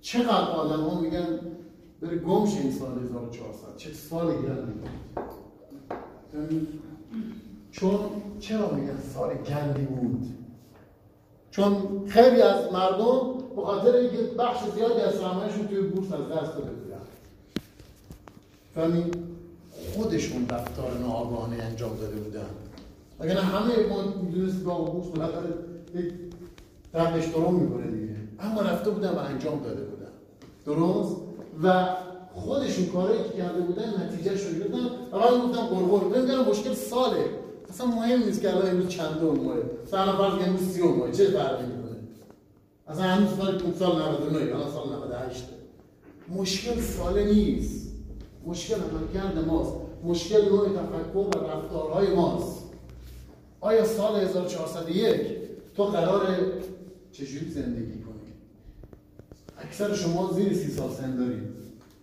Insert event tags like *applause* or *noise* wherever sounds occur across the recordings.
چقدر آدم ها میگن بره گم این سال 1400 چه سال گندی یعنی چون چرا میگن سال گندی بود؟ چون خیلی از مردم به خاطر اینکه بخش زیادی از سرمایهشون توی بورس از دست داده بودن. فهمی خودشون رفتار ناآگاهانه انجام داده بودن. اگر همه ما می‌دونست با بورس بالاخره یک قبلش درون می‌کنه دیگه. اما رفته بودن و انجام داده بودن. درست؟ و خودشون کارایی که کرده بودن نتیجه شو گرفتن بعد گفتم قرقر نمی‌دونم مشکل ساله. اصلا مهم نیست که الان امروز چند ماه. مثلا فرض کنیم امروز 30 ماه. چه فرقی می‌کنه؟ اصلا هنوز سال سال 99 الان سال 98 مشکل سال نیست. مشکل عملکرد ماست. مشکل نوع تفکر و رفتارهای ماست. آیا سال 1401 تو قرار چجوری زندگی اکثر شما زیر سی سال سن دارید.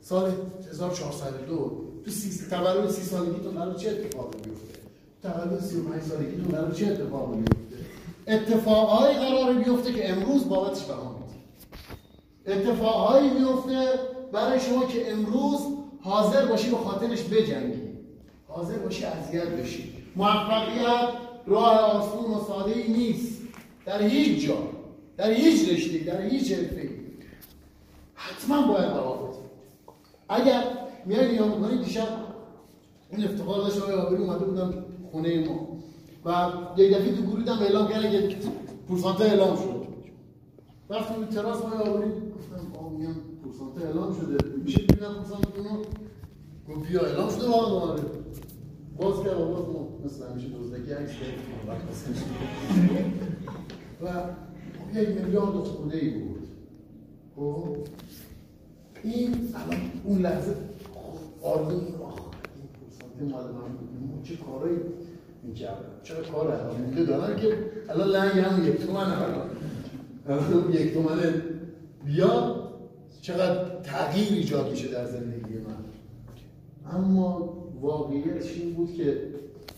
سال 1402 تو سی تولد سی سالگی تو قرار چه اتفاقی بیفته تولد 35 سالگی تو قرار چه اتفاقی بیفته اتفاقهایی قرار بیفته که امروز بابتش بها اتفاقهایی بیفته برای شما که امروز حاضر باشی به خاطرش بجنگی. حاضر باشی اذیت بشی. موفقیت راه آسون و ساده ای نیست. در هیچ جا. در هیچ رشته در هیچ حرفه حتما باید روابط اگر میاد یا می‌کنید دیشب این افتخار داشت آقای آبری اومده بودم خونه ما. و یک دفعه تو گروه اعلام کردن که پورسانته اعلام شد. رفتم تو تراس آقای آبری گفتم آقا میگم پورسانته اعلام شده. میشه ببینم پورسانته اونو گفت بیا اعلام شده واقعا دوباره. باز کرد باز ما مثل همیشه دزدکی عکس و یک میلیارد خونه ای بود. خب این الان اون لحظه آرزو این مال من بود. چه کارایی می‌کردم؟ چرا کار الان مونده دارن که الان لنگ هم یک تومن الان. یک تومن بیاد چقدر تغییر ایجاد میشه در زندگی من. اما واقعیتش این بود که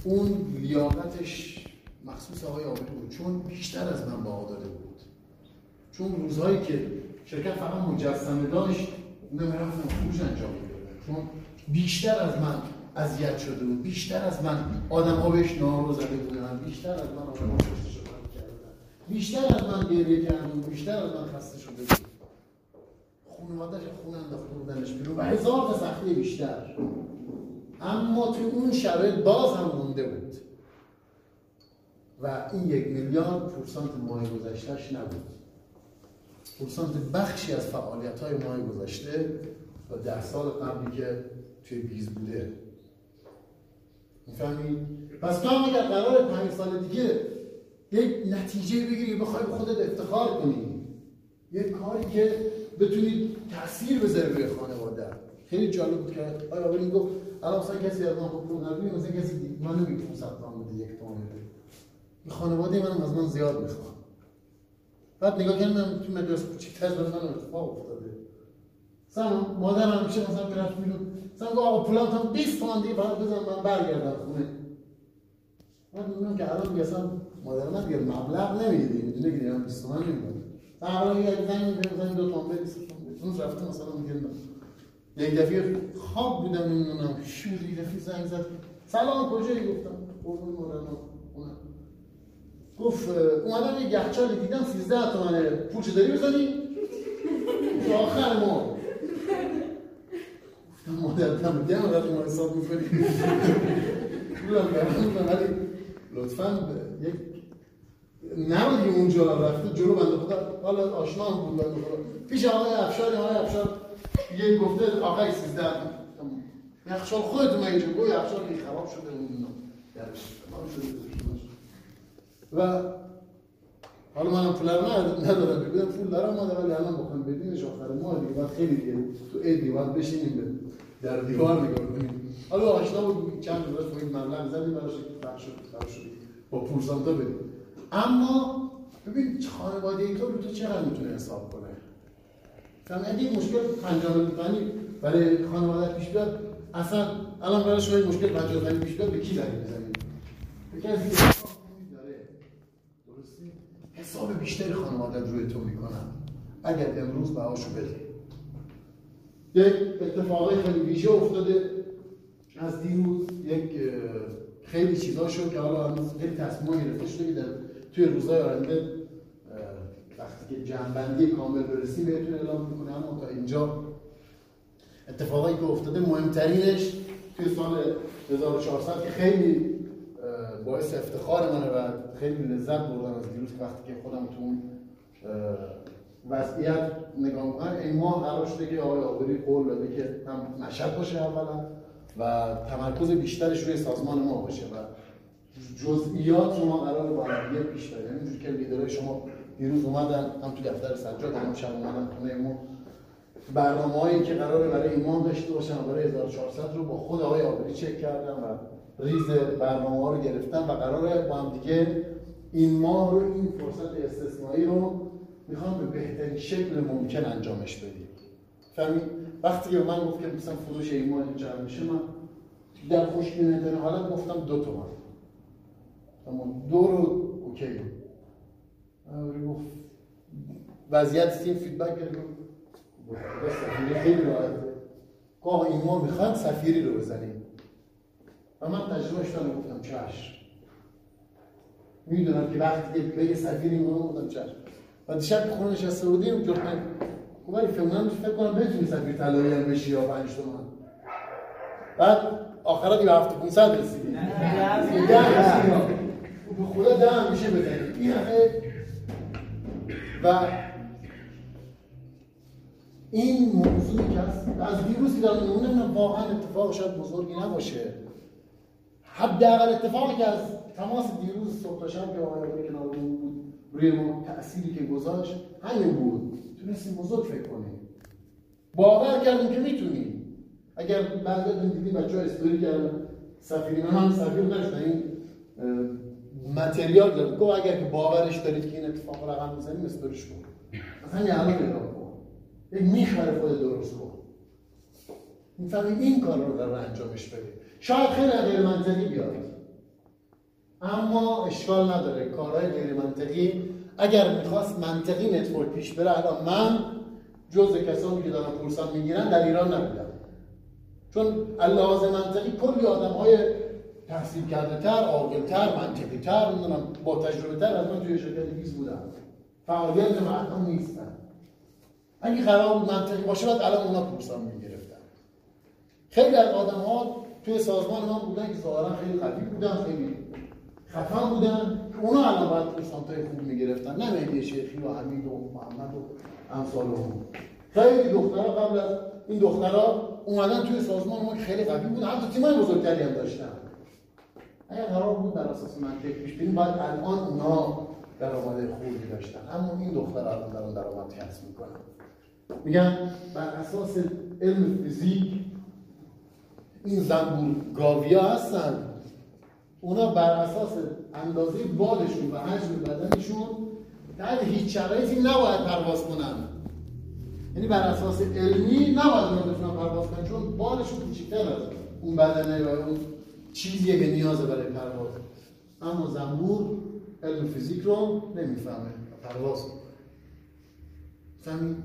اون لیاقتش مخصوص آقای آبری بود. چون بیشتر از من با داده بود. چون روزهایی که شرکت فقط مجسمه داشت نمی‌رفتم فروش انجام می‌دادن چون بیشتر از من اذیت شده بود بیشتر از من آدم ها بهش نارو زده بودن بیشتر از من آدم ها کردن بیشتر از من گریه کردن بیشتر از من خسته شده بود. خانوادهش خون انداخته بودنش بیرون و هزار تا سختی بیشتر. اما تو اون شرایط باز هم مونده بود. و این یک میلیارد پورسانت ماه گذشتهش نبود. پورسانت بخشی از فعالیت های ماه گذشته و ده سال قبلی که توی بیز بوده. می‌فهمی؟ پس تو هم اگر قرار پنج سال دیگه یک نتیجه بگیری بخوای به خودت افتخار کنی یک کاری که بتونی تاثیر بذاره روی خانواده. خیلی جالب بود که آیا اول گفت الان مثلا کسی از من پول نبینه مثلا کسی منو میگه 500 تومن بده یک تومن بده خانواده من از من زیاد می‌خوام بعد نگاه کردم تو مدرسه کوچیک‌تر برای من اتفاق افتاده. مثلا مادرم میشه مثلا می‌رفت بیرون. مثلا گفت آقا پولم تا 20 تومن دیگه بعد بزن من برگردم خونه. من میگم که الان دیگه اصلا مادر من دیگه مبلغ نمیده می‌دونه که من 20 تومن نمیده الان یه زنگ میده زنگ دو تومن بده 20 تومن رفته مثلا میگه یک دفعه خواب بودم نمی‌دونم شوری دفعه زنگ زد. سلام کجایی؟ گفتم قربون مادرم گفت اومدم یه یخچال دیدم 13 تومنه. پول چه داری بزنی؟ تا آخر ما گفتم مادر دم دم وقتی ما حساب می‌کنی. پولم گرم ولی لطفا یک نبودی اونجا رفته جلو بنده خدا. حالا آشنا هم بود بنده خدا. پیش آقای افشار آقای افشار یه گفته آقای 13 یخچال خودتون اینجا. گوی یخچال خراب شده اون درش شده. و حالا منم پول ندارم بگم پول دارم ما ولی الان بخوام بدینش آخر ماه دیگه بعد خیلی دیگه تو عیدی بعد بشینیم به در دیوار نگاه کنیم حالا آشنا بود چند روز با این مبلغ زدیم براش بخش شد شد با پورسانتا بدیم اما ببین خانواده ای تو رو تو چقدر می‌تونه حساب کنه فهمیدی این مشکل 50 میلیونی برای خانواده پیش بیاد اصلا الان برای شما مشکل 50 میلیونی پیش بیاد به کی زنگ می‌زنید به کسی حساب بیشتری خانواده روی تو می‌کنن. اگر امروز بهاشو بدی یک اتفاقای خیلی ویژه افتاده. از دیروز یک خیلی چیزا شد که حالا هنوز خیلی تصمیم گرفته شده که توی روزهای آینده وقتی که جنبندی کامل برسیم بهتون اعلام می‌کنه اما تا اینجا اتفاقایی که افتاده مهمترینش توی سال 1400 که خیلی باعث افتخار منه و خیلی لذت بردم از دیروز وقتی که خودم تو اون وضعیت نگاه می‌کنم. این ماه قرار شده که آقای آبری قول داده که هم مشهد باشه اولا و تمرکز بیشترش روی سازمان ما باشه و جزئیات ما قرار با هم پیش بریم یعنی که لیدرهای شما دیروز اومدن هم تو دفتر سجاد هم شب اومدن خونه ما. برنامه هایی که قراره برای ایمان داشته باشن برای 1400 رو با خود آقای آبری چک کردم و ریز برنامه ها رو گرفتن و قراره با هم دیگه این ماه رو این فرصت استثنایی رو می‌خوام به بهترین شکل ممکن انجامش بدیم. فهمید؟ وقتی که من گفت که مثلا فروش این ماه جمع میشه من در خوشبینانه حالت گفتم دو تومن اما دو رو اوکی گفت وضعیت تیم فیدبک سفیری خیلی راحته. گاه این ما می‌خواد سفیری رو بزنیم. و من تجربه شدم گفتم چشم. می‌دونم که وقتی که به یه سفیری ما گفتم چشم. و دیشب خونه نشسته بودیم جرمن خب ولی فکر فکر کنم بتونی سفیر طلایی هم بشی یا پنج تومن. بعد آخرا دیگه هفته 500 رسیدیم. به خدا ده میشه بزنیم این و این موضوعی که هست از دیروزی دارم نمونه واقعا اتفاق شاید بزرگی نباشه. حداقل اتفاقی که از تماس دیروز صبح شب که آقای کنار بود روی ما تأثیری که گذاشت همین بود. تونستیم بزرگ فکر کنیم. باور کردیم که می‌تونیم. اگر بعد دیدیم بچه ها استوری کردن سفیری من هم سفیر نشدن. این متریال دارد گفت اگر که باورش دارید که این اتفاق رقم می‌زنیم استوریش کن. مثلا یه الان نگاه کن. یک می‌خوره خود درست کن. می‌فهمید این کار رو قرار انجامش بده. شاید خیلی غیر منطقی بیاد. اما اشکال نداره. کارهای غیر منطقی اگر می‌خواست منطقی نتورک پیش بره الان من جز کسانی که دارن پورسان می‌گیرن در ایران نبودم. چون لحاظ منطقی کلی آدم های تحصیل کرده تر، عاقل تر، منطقی تر، با تجربه تر از من توی شرکت بیز بودم فعالیت مردم نیستن. اگه قرار منطقی باشه باید الان اونا پورسان می‌گرفتن. خیلی از آدم ها توی سازمان ما بودن که ظاهرا خیلی قوی بودن خیلی خفن بودن. اونا الان باید پورسانتای خوب می‌گرفتن. نه مهدی شیخی و حمید و محمد و امثال هم خیلی دخترها قبل از این دخترها اومدن توی سازمان ما که خیلی قوی بودن حتی تیمای بزرگتری هم داشتن. اگر قرار بود بر اساس منطق پیش بریم باید الان اونا درآمد خوبی داشتن. اما این دختر الان در اون درآمد کسب می‌کنن. میگن بر اساس علم فیزیک این زنبور گاویا هستن. اونا بر اساس اندازه بالشون و حجم بدنشون در هیچ شرایطی نباید پرواز کنن. یعنی بر اساس علمی نباید اونا بتونن پرواز کنن چون بالشون کوچیک‌تر از اون بدنه و اون چیزیه که نیازه برای پرواز. اما زنبور علم فیزیک رو نمی‌فهمه پرواز فهمید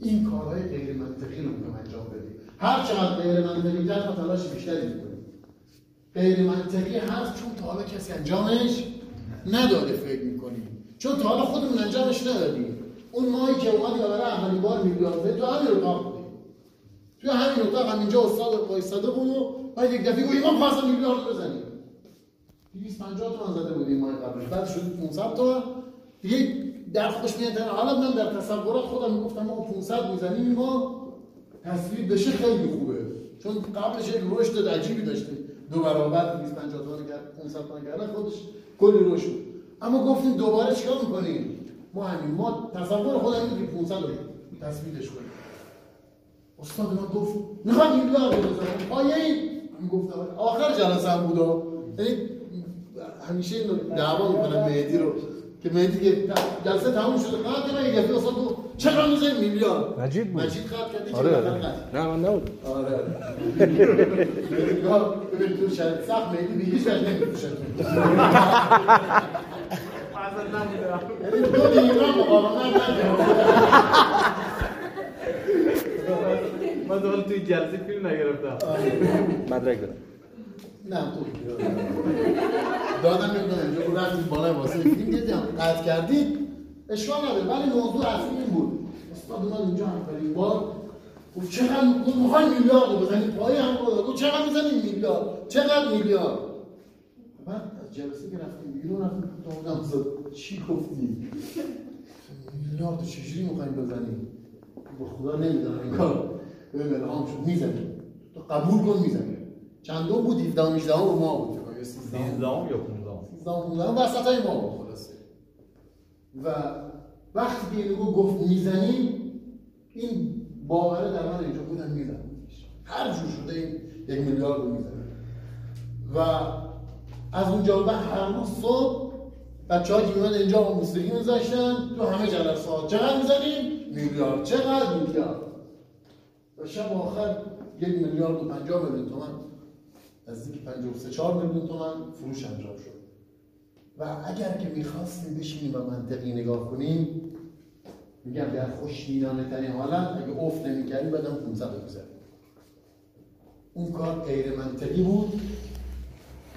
این کارهای غیر منطقی رو می‌تونم انجام بدیم. هر چقدر غیر منطقی تر تلاش بیشتری می‌کنیم غیر منطقی هست چون تا حالا کسی انجامش نداده فکر می‌کنیم چون تا حالا خودمون انجامش ندادیم. اون ماهی که اومدی برای اولین بار میلیارد تو همین اتاق بودیم توی همین اتاق همینجا استاد وایساده بود و بعد یک دفعه گویی ما خواستم میلیارد بزنیم 250 تومن زده بودیم ماه قبلش. بعد شد 500 تومن دیگه در خودش میاد حالا من در تصورات خودم می‌گفتم ما 500 می‌زنیم ما تصویر بشه خیلی خوبه. چون قبلش یک رشد عجیبی داشتیم دو برابر 250 تومن کرد 500 تومن کردن خودش. کلی رشد اما گفتیم دوباره چیکار می‌کنیم؟ ما همین. ما تصور خودم اینه که 500 رو تصویرش کنیم. استاد ما گفت می‌خواد میلیارد بزنم پایه این گفتم آخر جلسه هم بود. یعنی همیشه دعوا می‌کنم مهدی رو. که مهدی که جلسه تموم شده. قطع کنه یه دفعه اصلا چقدر می‌زنی میلیارد مجید بود. مجید خط کرده که آره نه من نبود آره. ببین تو شرط سخت مهدی بیگیش بهش نمیفروشه یعنی دو دقیقه مقاومت نکرد توی جلسه فیلم نگرفتم. مدرک دارم. نه تو. دادم نمی‌دونم اینجا رفتیم بالای واسه فیلم دیدم قطع کردید اشکال نداره. ولی موضوع اصلی این بود. استاد اومد اینجا اولین بار گفت چقدر گفت می‌خوای میلیارد رو بزنید پای هم گفت چقدر می‌زنید میلیارد. چقدر میلیارد؟ بعد از جلسه که رفتیم بیرون رفتیم تو بودم زد چی گفتی؟ میلیارد چجوری می‌خوایم بزنیم با خدا نمی‌دونم این کار به الهام شد. می‌زنیم تو قبول کن می‌زنیم چندم بود؟ 17 18 رو ما بود. فکر کنم، یا 13 13 یا 15 13 15 وسط های ما بود. خلاصه. و وقتی که اینو گفت می‌زنیم این باوره در من اینجا بودن می‌زنم هر جور شده این یک میلیارد رو می‌زنه و از اونجا به هر روز صبح بچه ها که اینجا موسیقی میذاشتن تو همه جلسات چقدر می‌زنیم؟ میلیارد. چقدر میلیارد؟ و شب آخر یک میلیارد و پنجاه میلیون تومن نزدیک پنجاه و سه چهار میلیون تومن فروش انجام شد. و اگر که می‌خواستیم بشینیم و منطقی نگاه کنیم میگم در خوشبینانه ترین حالت اگه افت نمی‌کردیم بعدم 500 رو اون کار غیر منطقی بود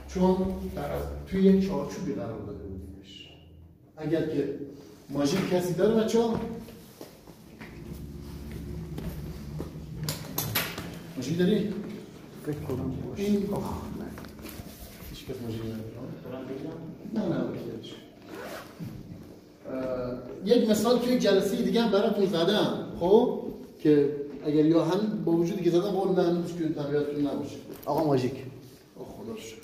چون در توی یک چارچوبی قرار داده بودیمش. اگر که ماژیک کسی داره بچه ماژیک داری؟ فکر کنم باشه. این هیچ کس ماژیک نداره. نه نه یک مثال که یک جلسه دیگه هم براتون زدم خب؟ که اگر یا هم با وجودی که زدم قول من مشکل تنبیهاتون نباشه. آقا ماژیک. آه خدا رو شکر.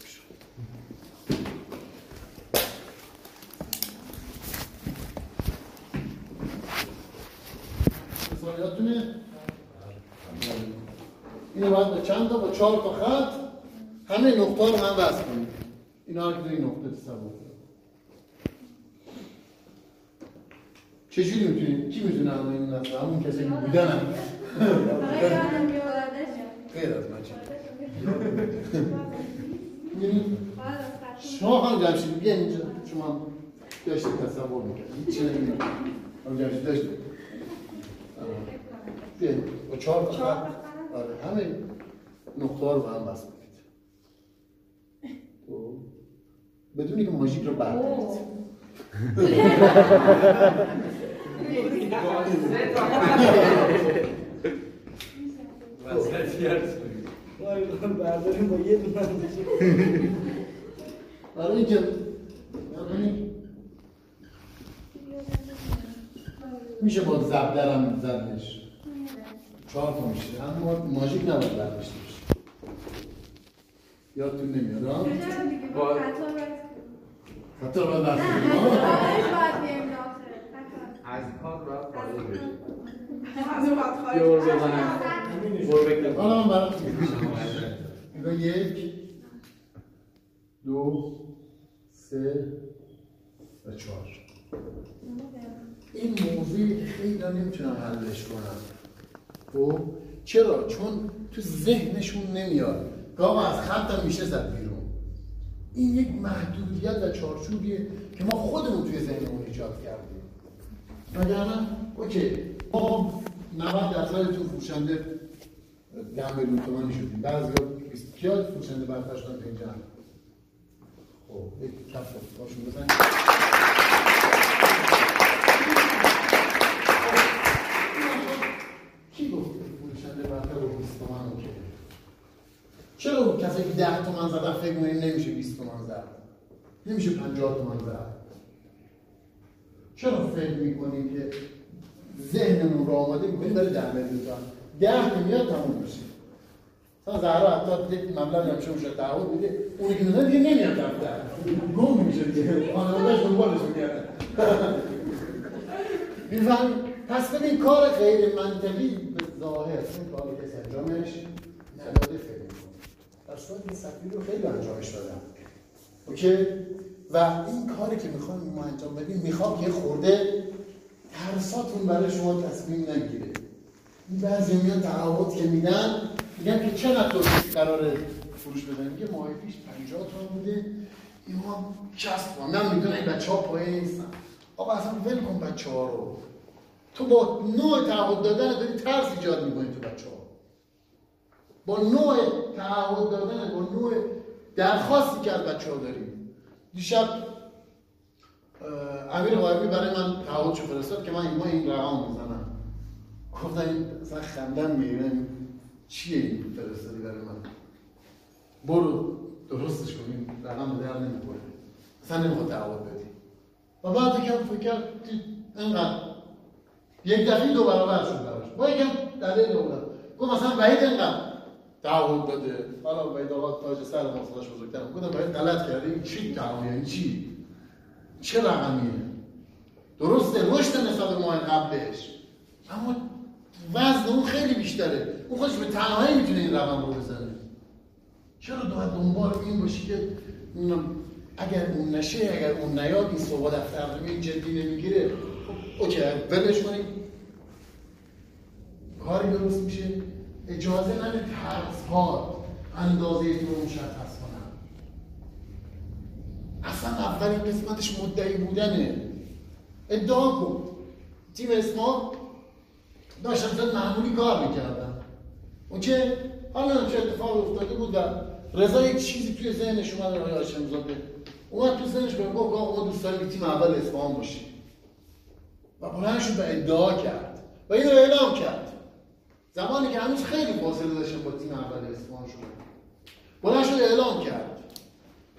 مثال یادتونه اینو باید با چند تا با چهار تا خط همه نقطه رو هم وصل کنید اینا که این نقطه کنید چجوری می‌تونید؟ کی می‌تونه الان این نصف همون کسی که بودن هم. غیر از من چی می‌بینید؟ شما خانم جمشید بیا اینجا. شما هم داشتید تصور می‌کنید هیچی نمی‌دونید خانم جمشید داشتید. بیا با چهار خط. آره همه نقطه رو با هم بس کنید خب. بدونی که ماژیک رو بردارید برداریم با یه دونه برای اینکه میشه با زبدرم زدش چهار تا میشه. اما ماژیک نباید برداشته بشه یادتون نمیاد ها؟ حتی. از کار باید خارج بشی خارج یه بار بزنم. حالا من. نگاه یک دو سه و چهار. این موضوعی که خیلی نمی‌تونم حلش کنم. خب؟ چرا؟ چون تو ذهنشون نمیاد. گاه از خطم میشه زد بیرون. این یک محدودیت و چارچوبیه که ما خودمون توی ذهنمون ایجاد کردیم. وگرنه اوکی ما 90 درصدتون فروشنده ده میلیون تومانی شدیم. بعضی کیا فروشنده تو اینجا خب یک کف باشون بزنید کی گفت فروشنده برتر رو 20 تومن اوکی چرا اون کسی که 10 تومن زدن فکر می‌کنیم نمیشه 20 تومن زد؟ نمیشه 50 تومن زد. چرا فکر می‌کنیم که ذهنمون رو آماده می‌کنیم برای ده میلیون تومن؟ ده میاد تموم میشه. مثلا زهرا حتی یک مبلغ همیشه اون شد تعهد میده اونی که می‌زنه دیگه نمیاد دفتر گم میشه دیگه. خانوادهش دنبالش میگردن می‌فهمی؟ پس ببین کار غیر منطقی به ظاهر کار کسی انجامش نداده صورت این سفیر رو خیلی انجامش دادم اوکی؟ و این کاری که می‌خوایم ما انجام بدیم می‌خوام که خورده ترساتون برای شما تصمیم نگیره. این بعضی میان تعهد که میدن میگن که چقدر تو قرار فروش بدن؟ میگه ماه پیش 50 تومن بوده. این ما 60 تومن من می‌دونم این بچه ها پایه نیستن. آقا اصلا ول کن بچه ها رو. تو با نوع تعهد دادن داری ترس ایجاد می‌کنی تو بچه ها با نوع تعهد دادن با نوع درخواستی که از بچه ها داریم. دیشب امیر غایبی برای من تعهدشو فرستاد که من ما این رقم می‌زنم. گفتم این اصلا خندم می‌گیره چیه این فرستادی برای من؟ برو درستش کنیم رقم در نمی‌کنه اصلا نمی‌خواد تعهد بدی. و بعد یکم فکر کرد اینقدر یک دفعه دو برابر شد براش. با یکم دلیل دوباره گفت مثلا وحید اینقدر. تعهد داده. حالا وحید آقا تاج سر مصالحش بزرگترم گفتم وحید غلط کردی؟ این چی تعهد؟ یعنی چی؟ چه رقمیه؟ درسته رشد نسبت به ماه قبلش. اما وزن اون خیلی بیشتره. اون خودش به تنهایی می‌تونه این رقم رو بزنه. چرا باید دنبال این باشی که اگر اون نشه اگر اون نیاد این صحبت دفتر جدی نمی‌گیره. خب اوکی ولش کنیم. کاری درست میشه؟ اجازه نده ترس ها اندازه تو رو مشخص کنن. اصلا اولین قسمتش مدعی بودنه. ادعا کن. تیم اسما داشتم زد معمولی کار می‌کردن. اوکی؟ حالا چه اتفاق افتاده بود و رضا یک چیزی توی ذهنش اومد آقای هاشم زاده. اومد تو ذهنش بهم گفت آقا دوست داریم تیم اول اصفهان باشیم و بلند شد به ادعا کرد. و اینو اعلام کرد. زمانی که هنوز خیلی فاصله داشتیم با تیم اول اصفهان شد بلند شد اعلام کرد.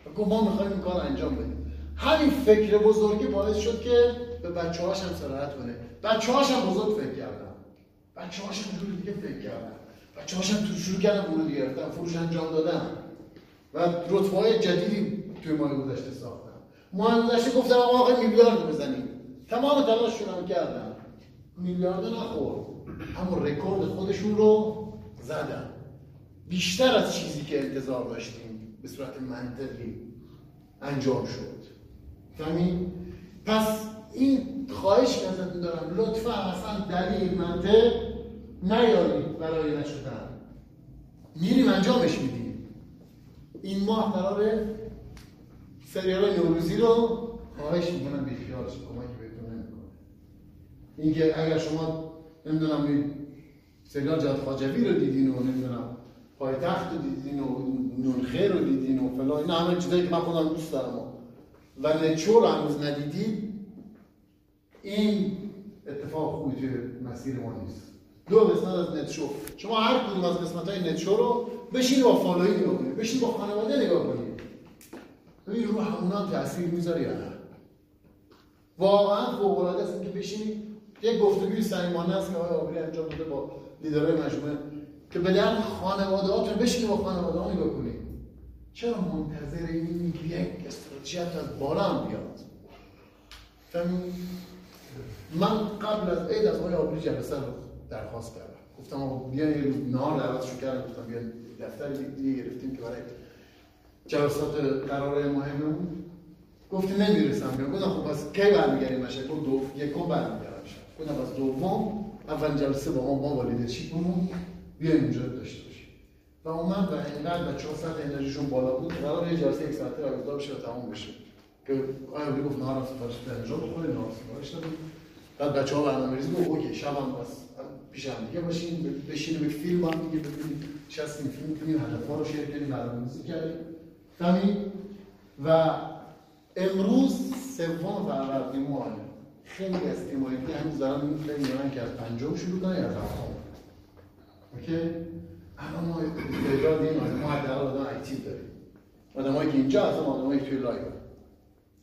و گفت ما می‌خوایم این کار انجام بدیم. همین فکر بزرگی باعث شد که به بچه هاش هم سراحت کنه بچه هاش هم بزرگ فکر کردن. بچه هاش هم دیگه فکر کردن. بچه هاش هم تو شروع کردن ورود گرفتن فروش انجام دادن. و رتبه های جدیدی توی ماه گذشته ساختن. ماه گذشته گفتم آقا میلیارد بزنیم. تمام تلاششون هم کردن. میلیارد نخورد. اما رکورد خودشون رو زدن. بیشتر از چیزی که انتظار داشتیم به صورت منطقی انجام شد. فهمید پس این خواهش که ازتون دارم لطفا اصلا دلیل منطق نیارید برای نشدن. میریم انجامش میدیم. این ماه قراره سریال نوروزی رو خواهش می‌کنم بیخیال شد کمکی بهتون نمی‌کنه اینکه اگر شما نمی‌دونم سریال جاد خاجوی رو دیدین و نمی‌دونم پایتخت رو دیدین و نونخیر رو دیدین و فلان. این همه چیزایی که من خودم دوست دارم. و نچو رو هنوز ندیدید این اتفاق خوبی توی مسیر ما نیست. دو قسمت از نتشو شما هر کدوم از قسمت های نتشو رو بشین با فالوی نگاه کنید. بشین با خانواده نگاه کنید. ببین رو همونا تاثیر می‌ذاره یا نه؟ واقعا فوق العاده است که بشینید یک گفتگوی صمیمانه است که آقای آبری انجام داده با لیدرهای مجموعه که به درد خانواده هاتون بشینید با خانواده ها نگاه کنید چرا منتظر این یک استراتژی از بالا هم بیاد؟ من قبل از عید از آقای آبری جلسه رو درخواست کردم. گفتم آقا بیا یه نهار دعوتشو کردم. گفتم بیا دفتر دیگه گرفتیم که برای جلسات قرار گفتی نمی‌رسم. بیا گفتم خب پس کی برمیگردیم؟ مشهد گفت یکم برمیگردم. گفتم پس دوم اول جلسه با ما با والیدرشیپمون بیایم اونجا داشته باشیم. و اومد و اینقدر بچه‌ها سطح انرژیشون بالا بود قرار یه جلسه یک ساعته برگزار بشه و تموم بشه. که آیا گفت نهار سفارش انجام بکنه نهار سفارش بعد بچه ها برنامه ریزی گفت اوکی شب هم بس پیش هم دیگه باشین بشینیم به فیلم هم دیگه ببینیم. شستیم فیلم کنیم هدف رو شیر کنیم برنامه ریزی کردیم. فهمید؟ و امروز سوم فروردین ماه خیلی از که هنوز دارن میارن که از پنجم شروع کنن یا از هفتم اوکی؟ الان ما تعداد این آدم ما حداقل آدم اکتیو داریم. آدمایی که اینجا هستن آدمایی که توی live.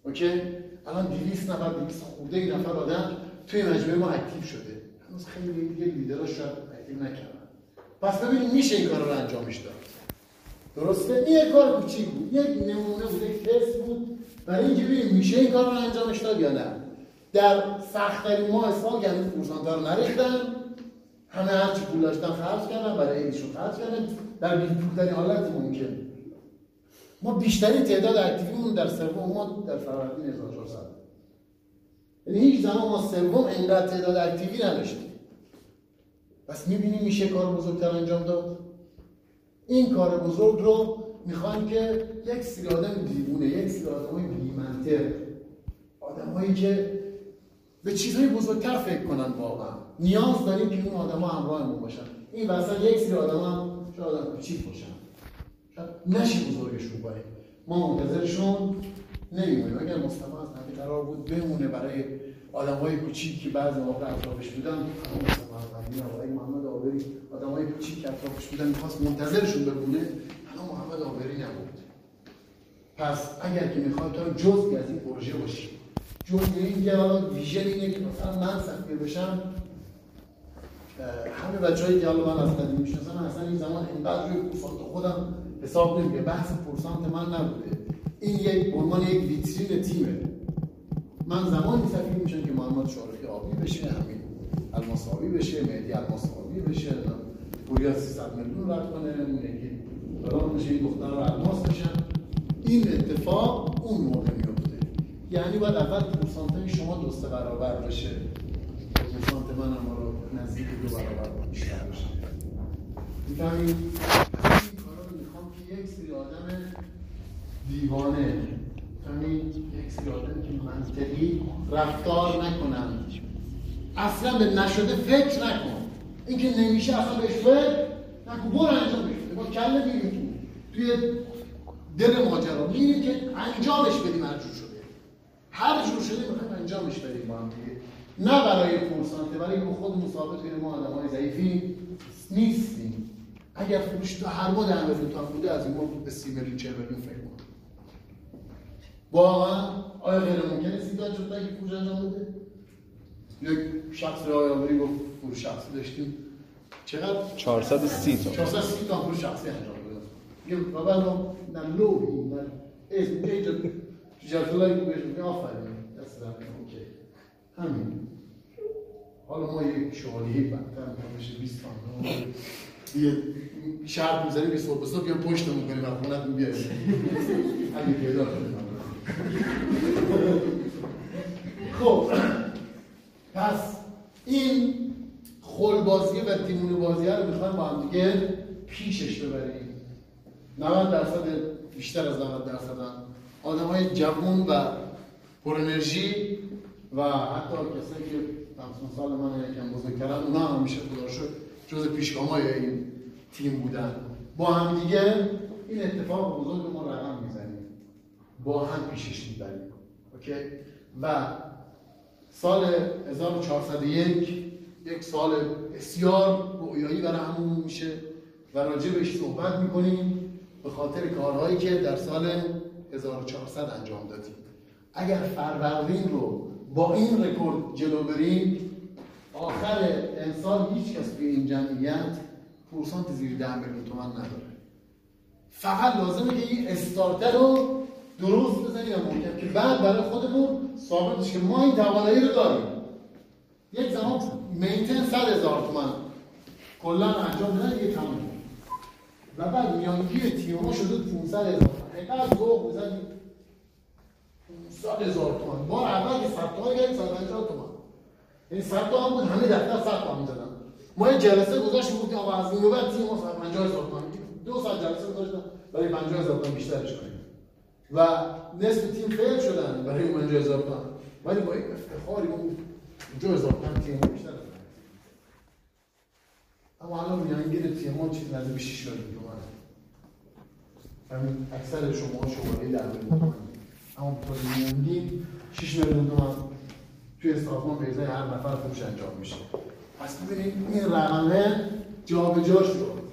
OK؟ الان 200 نفر 200 خورده این نفر آدم توی مجموعه ما active شده. هنوز خیلی دیگه لیدرها شاید active نکردن. پس ببینید میشه این کار رو انجامش داد درسته؟ این کار کوچیک بود. یک نمونه بود یک تست بود. برای اینکه ببینیم میشه این کار رو انجامش داد یا نه. در سختترین ماه اسفند که هنوز پورسانت‌ها رو نریختن همه هرچی پول داشتن خرج کردن برای ایشون خرج کردن. در بیپولترین حالت ممکن. ما بیشترین تعداد اکتیویمون در سوم ما در فروردین 1400 یعنی هیچ زمان ما سوم اینقدر تعداد اکتیوی نداشتیم. پس می‌بینیم میشه کار بزرگتر انجام داد. این کار بزرگ رو می‌خوایم که یک سری آدم دیوونه یک سری آدم های بیمنطق. آدم هایی که به چیزهای بزرگتر فکر کنن واقعا. نیاز داریم که اون آدم ها همراه هممون باشن. این وسط یک سری آدم هم شاید آدم کوچیک باشن. شاید نشی بزرگشون کنیم ما منتظرشون نمیمونیم. اگر مصطفی از نبی قرار بود بمونه برای آدم های کوچیک که بعضی موقع اطرافش بودن آقای محمد آبری آدم های کوچیک که اطرافش بودن می‌خواست منتظرشون بمونه الان محمد آبری نبود. پس اگر که می‌خوای تو جزئی از این پروژه باشی که حالا ویژن اینه که مثلا من سفیر بشم همه بچه هایی که حالا من از قدیم اصلا این زمان اینقدر روی پورسانت خودم حساب نمیگه بحث پورسانت من نبوده. این یک عنوان یک ویترین تیمه. من زمانی سفیر میشم که محمد شارفی آبی بشه همین الماساوی بشه مهدی الماساوی بشه پوریا 300 میلیون رد کنه یکی دارم بشه این دختر رو الماس بشن. این اتفاق اون موقع میفته یعنی باید اول پورسانت شما دو سه برابر بشه. پورسانت من هم رو نزدیک دو برابر بیشتر بشه. می‌فهمید؟ این کارا رو می‌خوام که یک سری آدم دیوانه همین یک سری آدم که منطقی رفتار نکنن. اصلا به نشده فکر نکن. اینکه نمیشه اصلا بهش فکر نکن. برو انجام بشه با کله میریم. توی دل ماجرا. میریم که انجامش بدیم هر هر جور شده می‌خوایم انجامش بدیم با هم دیگه. نه برای پورسانته برای که خودمون ثابت کنیم ما آدم های ضعیفی نیستیم. اگر فروش تو هر ما در میلیون تا بوده از این ما به سی میلیون چه میلیون فکر کنم. واقعا آیا غیر ممکنه سی تا شد که فروش انجام بده؟ یک شخص آیاوری گفت فروش شخصی داشتیم. چقدر؟ 430 تا 430 تا فروش شخصی انجام بده. میگم بابا نه لوحی نه. اسم جدولایی که بهش میگه آفرین. دست در اوکی. همین. حالا ما یک شوالیه بدتر میشه 20 تا. یه شرط می‌زنیم که صبح صبح بیان پشتمون کنیم و خونتون بیاریم اگه پیدا خب. پس این خل بازی و دیمون بازی رو می‌خوایم با هم دیگه پیشش ببریم. 90 درصد بیشتر از 90 درصد آدم های جوان و پر انرژی و حتی کسایی که 50 سال من یکم بزرگترن اونا هم همیشه خدا شد جز پیشگامای این تیم بودن. با هم دیگه این اتفاق بزرگ ما رقم می‌زنیم با هم پیشش می‌بریم. OK؟ و سال 1401 یک سال بسیار رویایی برای همون میشه و راجع بهش صحبت می‌کنیم به خاطر کارهایی که در سال 1400 انجام دادیم. اگر فروردین رو با این رکورد جلو بریم آخر امسال هیچ کس توی این جمعیت پورسانت زیر ده میلیون تومن نداره. فقط لازمه که این استارتر رو درست بزنیم محکم که بعد برای خودمون ثابت که ما این توانایی رو داریم. یک زمان مینتن صد هزار تومن کلا انجام بدن یه تمام و بعد میانگی تیم ما شده 500 هزار. تومن اینقدر ذوق بزنیم 500 هزار تومن بار اول که 100 تومن کردیم 150 تومن یعنی 100 تومن بود همه دفتر 100 تومن می‌زدن. ما یه جلسه گذاشتیم گفتیم آقا از این بعد تیم ما 150 هزار تومن دو ساعت جلسه گذاشتم برای 50 هزار تومن بیشترش کنیم. و نصف تیم فیل شدن برای 50 هزار تومن ولی با این افتخاری اون 50 هزار تومن تیم بیشتر اما الان میانگین تیم ما چیز نزدیک 6 میلیون همین اکثر شما شماره در میلیون تومن اما تو میانگین 6 میلیون تومن توی سازمان به هر نفر فروش انجام میشه. پس ببینید این رقمه جابجا شد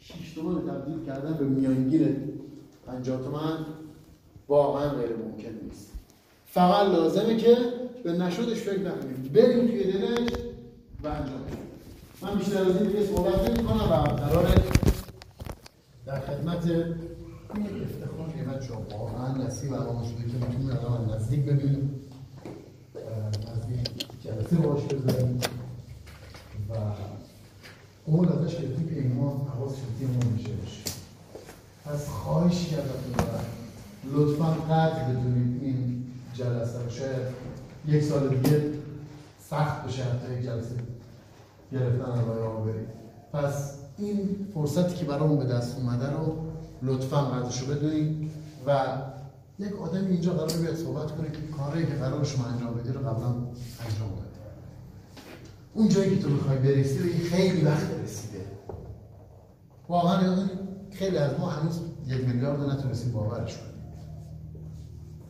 6 تومن تبدیل کردن به میانگین 50 تومن واقعا غیر ممکن نیست. فقط لازمه که به نشدش فکر نکنیم. بریم توی دلش و انجام من بیشتر از این دیگه صحبت نمی کنم و قرار در خدمت این افتخار که بچه واقعا نصیب الان شده که می‌تونیم الان نزدیک ببینیم. نزدیک جلسه باش بذاریم. و قول ازش گرفتیم که ایمان حواسش تیممون میشه بشه پس خواهش کردم لطفا قدر بدونید این جلسه رو. شاید یک سال دیگه سخت بشه حتی یک جلسه گرفتن آقای آبری پس این فرصتی که برامون به دست اومده رو لطفا قدرش رو بدونید و یک آدمی اینجا قرار بیاد صحبت کنه که کاری که قرار شما انجام بدی رو قبلا انجام داده اون جایی که تو می‌خوای برسی این خیلی وقت رسیده. واقعا این خیلی از ما هنوز یک میلیارد رو نتونستیم باورش کنیم.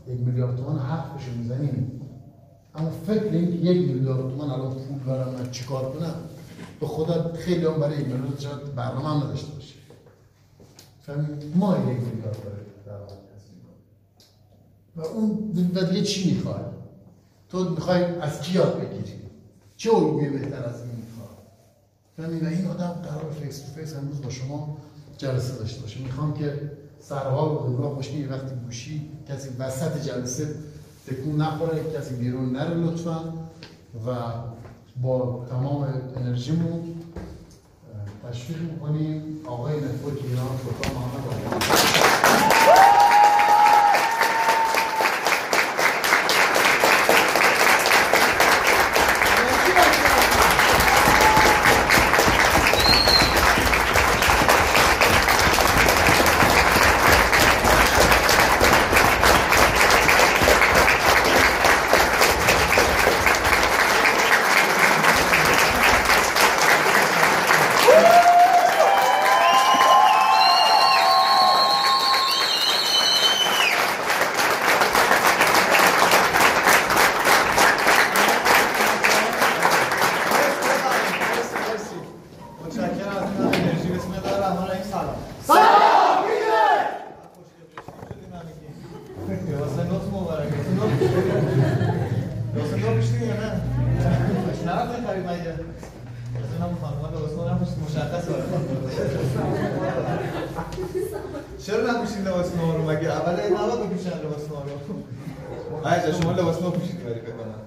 یک میلیارد تومان حرفش می‌زنیم. اما فکر این یک میلیارد تومان الان پول دارم من چیکار کنم به خدا خیلی هم برای یک میلیارد شاید برنامه هم نداشته ما یک کسب می‌کنیم. و اون و چی می‌خواد؟ تو می‌خوای از کی یاد بگیری؟ چه الگوی بهتر از این می‌خواد؟ فهمید و این آدم قرار face to face امروز با شما جلسه داشته باشه. می‌خوام که سرحال و باشین یه وقتی گوشی کسی وسط جلسه تکون نخوره کسی بیرون نره لطفا. و با تمام انرژیمون تشویق می‌کنیم آقای نتورک ایران سلطان محمد آقایی متشکرم از این انرژی بسم الله الرحمن الرحیم سلام واسه نوت مبارکه واسه نوت بیشتری یا نه؟ نرفت خرید مگه؟ از این هم خانمان لباس نو نپوشید مشخص آره چرا نپوشید لباس نو رو؟ مگه اول نباید بپوشن لباس نو رو؟ شما لباس نو پوشید ولی فکر کنم؟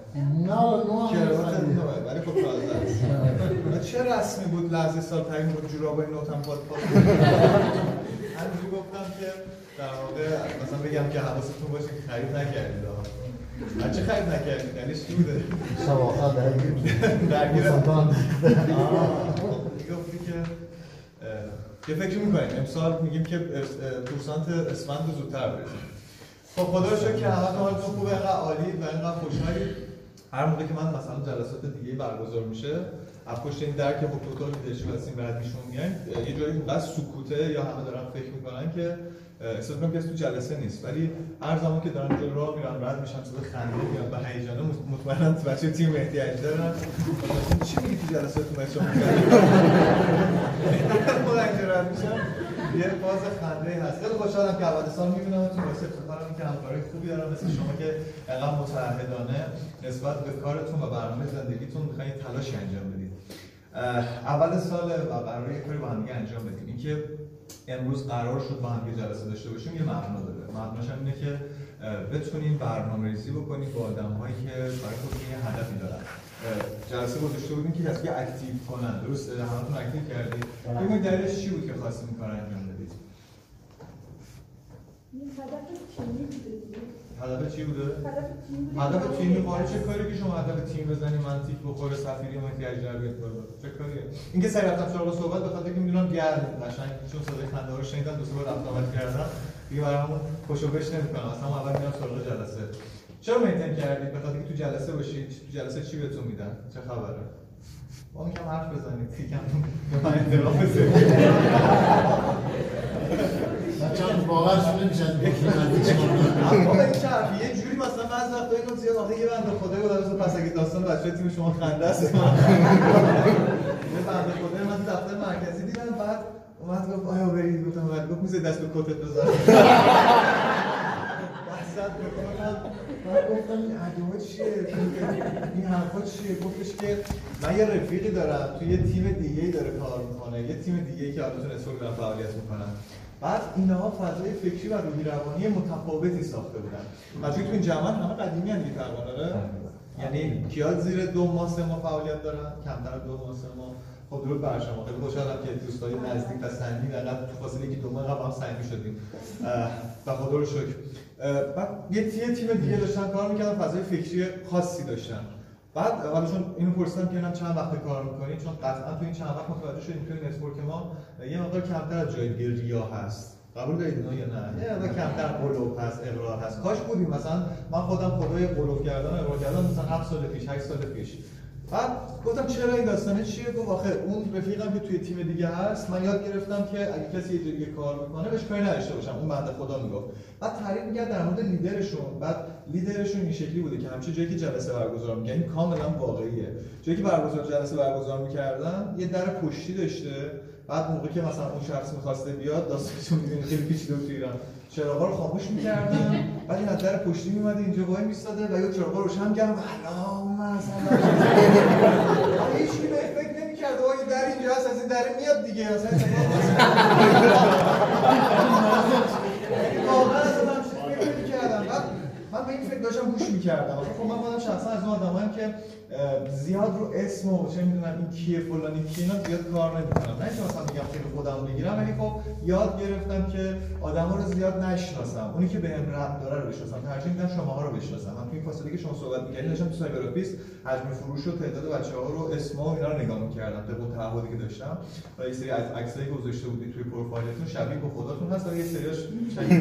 نه نو کراوات باید ولی خب تازه چه رسمی بود لحظه سال تعیین بود جورابای نوتم پاد پاد همینجوری گفتم که در واقع مثلا بگم که حواستون باشه که خرید نکردید آها. از چه خرید نکردید؟ دلیلش چی بوده شب آخر درگیر درگیر سلطان آه، گفتی که اه، یه فکر می‌کنیم. امسال میگیم که پورسانت اسفند رو زودتر برسیم. خب خدا رو شکر که همه حالتون خوبه اینقدر عالی و اینقدر خوشحالی. هر موقع که من مثلا جلسات دیگه برگزار میشه از پشت این در که خب توتال لیدرشپ هستیم رد میشون میایم یه جایی اینقدر سکوته یا همه دارن فکر می‌کنن که احساس کسی تو جلسه نیست. ولی هر زمان که دارن جلو راه میرن رد میشن صدا خنده میاد و هیجانه مطمئنا بچه تیم احتیاج دارن. چی میگی تو شما خود اینجا رد میشن یه باز خنده هست. خیلی خوشحالم که اول سال میبینمتون واسه افتخارم که همکاری خوبی دارم مثل شما که انقدر متعهدانه نسبت به کارتون و برنامه زندگیتون می‌خواین تلاش انجام بدید. اول سال و قرار یه کاری با هم انجام بدیم. اینکه امروز قرار شد با هم دیگه جلسه داشته باشیم یه معنا داره. معناش هم اینه که بتونیم برنامه ریزی بکنیم با آدم هایی که برای خودشون یه هدفی دارن. جلسه گذاشته بودیم که کسی که active کنن. درسته؟ همتون active کردید. ببینید دلیلش چی بود که خواستیم این کار انجام بدید؟ هدف چی بوده؟ هدف تیمی قاره چه کاری که شما هدف تیم بزنی؟ من تیک بخوره سفیری احتیاج در بیاد بالا چه کاریه؟ اینکه سری رفتم سراغ صحبت به خاطر اینکه می‌دونم گرم قشنگ. چون صدای خنده رو شنیدم دو سه بار رفت کردم. دیگه برای همون خوشو بش نمی‌کنم. اصلا اول میرم سراغ جلسه. چرا مینتین کردید به خاطر اینکه تو جلسه باشید تو جلسه چی بهتون میدن؟ چه خبره؟ با میگم حرف بزنید تیکم به من بزنید. *laughs* بچه این چرفی یه جوری مثلا بعضی وقتا اینو زیاد آخه یه بنده خدای بود مثلا پس اگه داستان بچه تیم شما خنده است یه بنده خدای من تو دفتر مرکزی دیدم بعد اومد گفت آیا برید؟ گفتم بعد گفت میشه دست به کتت بزن وسط بکنم گفتم این ادوات چیه؟ این حرفا چیه؟ گفتش که من یه رفیقی دارم توی یه تیم دیگه ای داره کار می‌کنه. یه تیم دیگه ای که البته نسبت دارن فعالیت می‌کنن بعد اینها فضای فکری و روحی روانی متفاوتی ساخته بودن. از تو این جمع همه قدیمی هم دیگه آره یعنی کیا زیر دو ماه سه ماه فعالیت دارن کمتر دو ماه سه ماه. خب درود بر شما. خیلی خوشحالم که دوستای نزدیک و صمیمی و تو فاصله که دو ماه قبل هم صمیمی شدیم. و خدا رو شکر. بعد یه تیم دیگه داشتن کار می‌کردن فضای فکری خاصی داشتن. بعد حالا چون اینو پرسیدم که اینم چند وقت کار می‌کنید چون قطعا تو این چند وقت متوجه شدیم که network ما یه مقدار کمتر از جای دیگه ریا هست. قبول دارید اینو یا نه؟ یه مقدار کمتر غلو هست اغراق هست. کاش بودیم. مثلا من خودم خدای غلو کردن و اغراق کردن مثلا 7 سال پیش 8 سال پیش. بعد گفتم چرا این داستانه؟ چیه؟ گفت آخه اون رفیقم که توی تیم دیگه هست من یاد گرفتم که اگه کسی یه کار می‌کنه بهش کاری نداشته باشم. اون بنده خدا می‌گفت. بعد تعریف می‌کرد در مورد لیدرشون. بعد لیدرشون این شکلی بوده که همچین جایی که جلسه برگزار می‌کنه این کاملا واقعیه. جایی که برگزار جلسه برگزار می‌کردن یه در پشتی داشته. بعد موقعی که مثلا اون شخص می‌خواسته بیاد داستانشون می‌دونی خیلی پیچیده بود تو ایران. چراغا رو خاموش می‌کردن. بعد این از در پشتی میومده اینجا وای میستاده و یا چراغا روشن کردن و اللهم مثلا هیچ کی به فکر نمی‌کرد. آقا در اینجا هست از این در میاد دیگه. مثلا *laughs* واقعا اصلا همچین فکر نمی‌کردم بعد من به این فکر داشتم گوش می‌کردم. خب من خودم شخصا از اون آدمایی که زیاد رو اسم و چه می‌دونم این کیه فلانی کیه اینا زیاد کار نمی‌کنم. نه که مثلا میگم خیلی خودم بگیرم ولی خب یاد گرفتم که آدما رو زیاد نشناسم. اونی که بهم ربط داره رو بشناسم. ترجیح میدم شماها رو بشناسم. من توی این فاصله که شما صحبت می‌کردین داشتم تو cyber office حجم فروش و تعداد بچه‌ها رو اسم و اینا رو نگاه می‌کردم. طبق تعهدی که داشتم. و یه سری از عکسایی که گذاشته بودی توی پروفایلتون شبیه به خودتون هست. ولی یه سریاش شبیه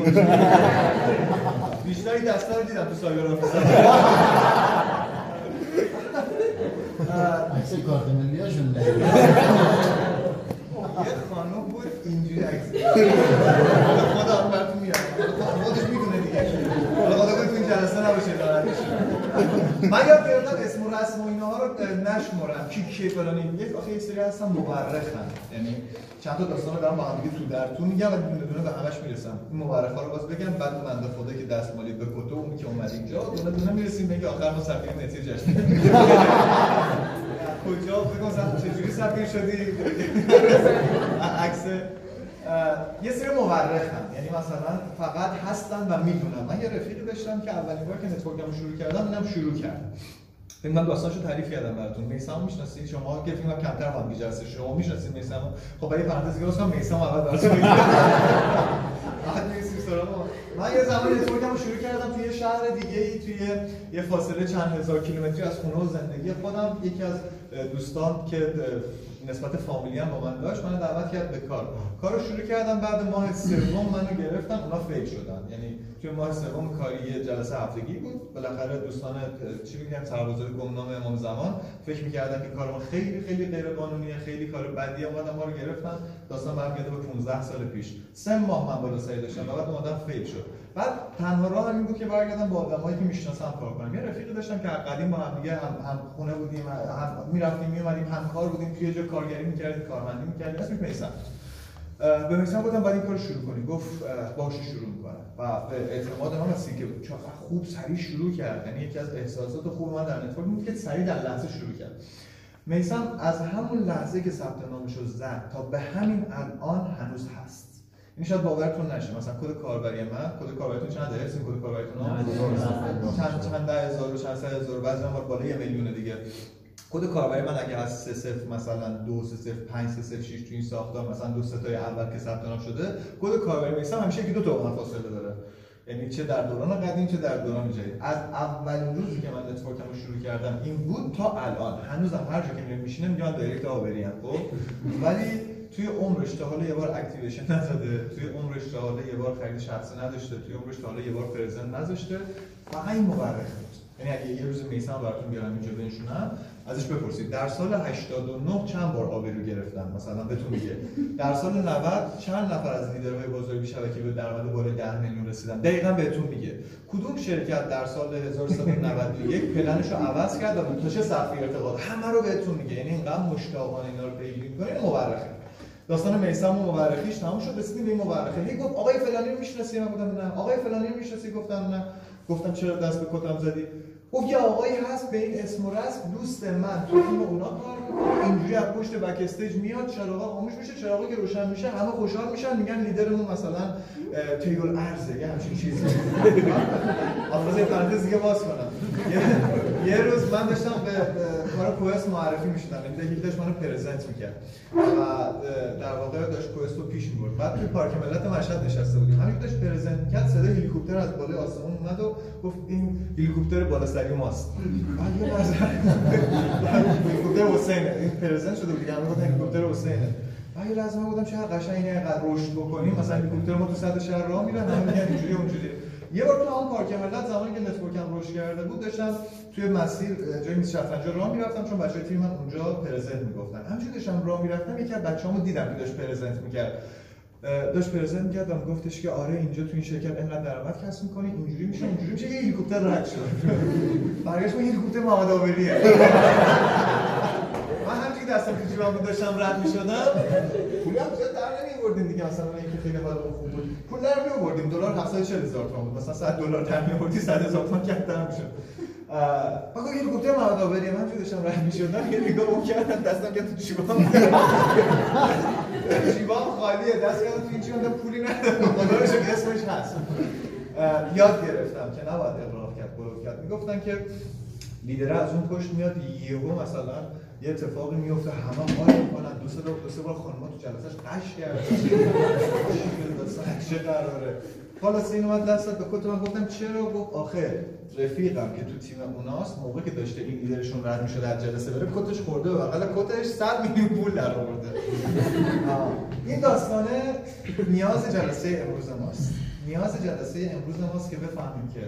بیشتری دستا دیدم تو سایبر آفیس عکس کارت ملی هاشون یه خانم بود اینجوری عکس خدا براتون میاد خودش می‌دونه دیگه خدا کنه تو این جلسه نباشه ناراحت من یاد رسم و اینها رو نشمرم کی کی فلان یک آخه یه سری هستن مورخن. یعنی چند تا داستان دارم با هم دیگه تو درتون میگم و دونه دونه به همش می‌رسم. این مورخا رو باز بگم بعد بنده خدا که دستمالی به کتو اون که اومد اینجا دونه دونه می‌رسیم بگه آخر ما سفیر نتی جشن. *laughs* کجا؟ بگم چجوری سفیر شدی؟ *laughs* عکس یه سری مورخن. یعنی مثلا فقط هستن و می‌دونن. من یه رفیقی داشتم که اولین بار که نتورکمو شروع کردم اینم شروع کرد. فکر من داستانشو تعریف کردم براتون. میسم می‌شناسید؟ شما که کنم کمتر هم دیگه شما می‌شناسید میسم خب برای پرانتز گفتم کنم میسم اول براتون من یه زمان network مو شروع کردم توی شهر دیگه ای توی یه فاصله چند هزار کیلومتری از خونه و زندگی خودم. یکی از دوستان که نسبت فامیلی هم با من داشت من دعوت کرد به کار. کارو شروع کردم بعد ماه سوم منو گرفتن اونا fail شدن. یعنی توی ماه سوم کاری جلسه هفتگی بود. بالاخره دوستان چی میگن سربازای گمنام امام زمان فکر می‌کردن که کار ما خیلی خیلی غیر قانونیه خیلی کار بدی اومدن ما رو گرفتن. داستان برمیگرده به 15 سال پیش. سه ماه من بالا سری داشتم بعد اومدم فیل شد. بعد تنها راه همین بود که برگردم با آدمایی که می‌شناسم کار کنم. یه رفیقی داشتم که قدیم با هم دیگه هم, هم خونه بودیم هم می‌رفتیم میومدیم هم کار بودیم. توی جا کارگری می‌کردیم کارمندی می‌کردیم. اسمش میسم. به میسم گفتم باید این کار شروع کنیم گفت باشه شروع می‌کنم. و به اعتماد من هستی که چقدر خوب سریع شروع کرد. یعنی یکی از احساسات خوب من در network بود که سریع در لحظه شروع کرد. میسم از همون لحظه که ثبت نامش رو زد تا به همین الان هنوز هست. این شاید باورتون نشه. مثلا کد کاربری من کد کاربریتون چند هست کد کاربریتون؟ چند چند هزار و چند هزار بعضی هم بالا یه میلیون دیگه. کد کاربری من اگه از 3 0 مثلا 2 3 0 5 3 0 6 تو این ساختار مثلا دو ستای اول که ثبت نام شده کد کاربری میسم همیشه یکی دو تا با فاصله داره. یعنی چه در دوران قدیم چه در دوران جدید. از اولین روزی که من نتورکم رو شروع کردم این بود تا الان. هنوزم هر جا که میرم میشینم میگن دایرکت عابری خب؟ ولی توی عمرش تا حالا یه بار اکتیویشن نزده توی عمرش تا حالا یه بار خرید شخصی نداشته توی عمرش تا حالا یه بار پرزنت نذاشته فقط این مورخ. یعنی اگه یه روز میسم براتون بیارم اینجا بنشونم ازش بپرسید. در سال 89 چند بار آبرو گرفتن؟ مثلا بهتون میگه. در سال 90 چند نفر از لیدرهای بزرگ شبکه به درآمد بالای 10 میلیون رسیدن؟ دقیقا بهتون میگه. کدوم شرکت در سال 1191 پلنش رو عوض کرد و چه ارتباط؟ همه رو بهتون میگه. یعنی اینقدر مشتاقانه اینا رو پیگیری می‌کنه مورخه. داستان میسم و مورخیش تموم شد رسیدیم به این مورخه. هی گفت آقای فلانی رو می‌شناسی؟ من گفتم نه. آقای فلانی رو می‌شناسی؟ گفتم نه. گفتم چرا دست به کتم زدی؟ گفت یه آقایی هست به این اسم و رسم دوست من. تو تیم اونا کار می‌کنه. اینجوری از پشت backstage میاد چراغا خاموش میشه چراغا که روشن میشه همه خوشحال میشن میگن لیدرمون مثلا تیگل ارزه یه همچین چیزی. *laughs* افراز پرانتز دیگه باز کنم. یه روز من داشتم به کار کوست معرفی می‌شدم. یعنی یکی داشت منو پرزنت می‌کرد. و در واقع داشت کوست رو پیش می‌برد. بعد توی پارک ملت مشهد نشسته بودیم. همین داشت پرزنت می‌کرد. صدای هلیکوپتر از بالای آسمون اومد و گفت این هلیکوپتر بالا سری ماست. بعد یه لحظه هلیکوپتر حسینه. این پرزنت شده بود دیگه همه گفتن هلیکوپتر حسینه. بعد یه لحظه من گفتم چقدر قشنگه اینقدر رشد بکنیم. مثلا هلیکوپتر ما تو سطح شهر راه میرن. همه اینجوری اونجوری. یه بار تو هم پارک ملت زمانی که نتورکم رشد کرده بود داشتم توی مسیر اه، جای میز شطرنج راه می‌رفتم چون بچه‌های تیم من اونجا پرزنت می‌گفتن. همینجوری داشتم راه می‌رفتم یکی از بچه‌هامو دیدم که داشت پرزنت می‌کرد. داشت پرزنت می‌کرد و میگفتش که آره اینجا تو این شرکت اینقدر درآمد کسب می‌کنی اینجوری میشه اینجوری میشه یه هلیکوپتر رد شد. برگشت این هلیکوپتر محمد آوریه *laughs* من همینجوری دستم تو جیبم بود داشتم رد می‌شدم. پولی هم زیاد در نمیوردیم دیگه مثلا اینکه خیلی حالمون خوب بود. پول در میوردیم دلار 740 هزار تومان بود مثلا 100 دلار در میوردی 100 هزار تومان کمتر می‌شد. بگو یه هلیکوپتر محمد آوریه من همینجوری داشتم رد می‌شدم یه نگاه اون کردم دستم کرد تو جیبم جیبام خالیه دست کردم تو این جیبم پولی ندارم خدا رو اسمش هست یاد گرفتم که نباید اقراق کرد بلوف کرد می‌گفتن که لیدر از اون پشت میاد یهو مثلا یه اتفاقی میفته همه حال می‌کنن دو سه دو سه بار خانم‌ها تو جلسهش قش کردن چه قراره خلاص این اومد دست داد به کت من گفتم. چرا؟ گفت آخه رفیقم که تو تیم اوناست موقع که داشته این لیدرشون رد می‌شد از جلسه بره کتش خورده و بغل کتش 100 میلیون پول در آورده. *laughs* این داستانه نیاز جلسه امروز ماست. نیاز جلسه امروز ماست که بفهمیم که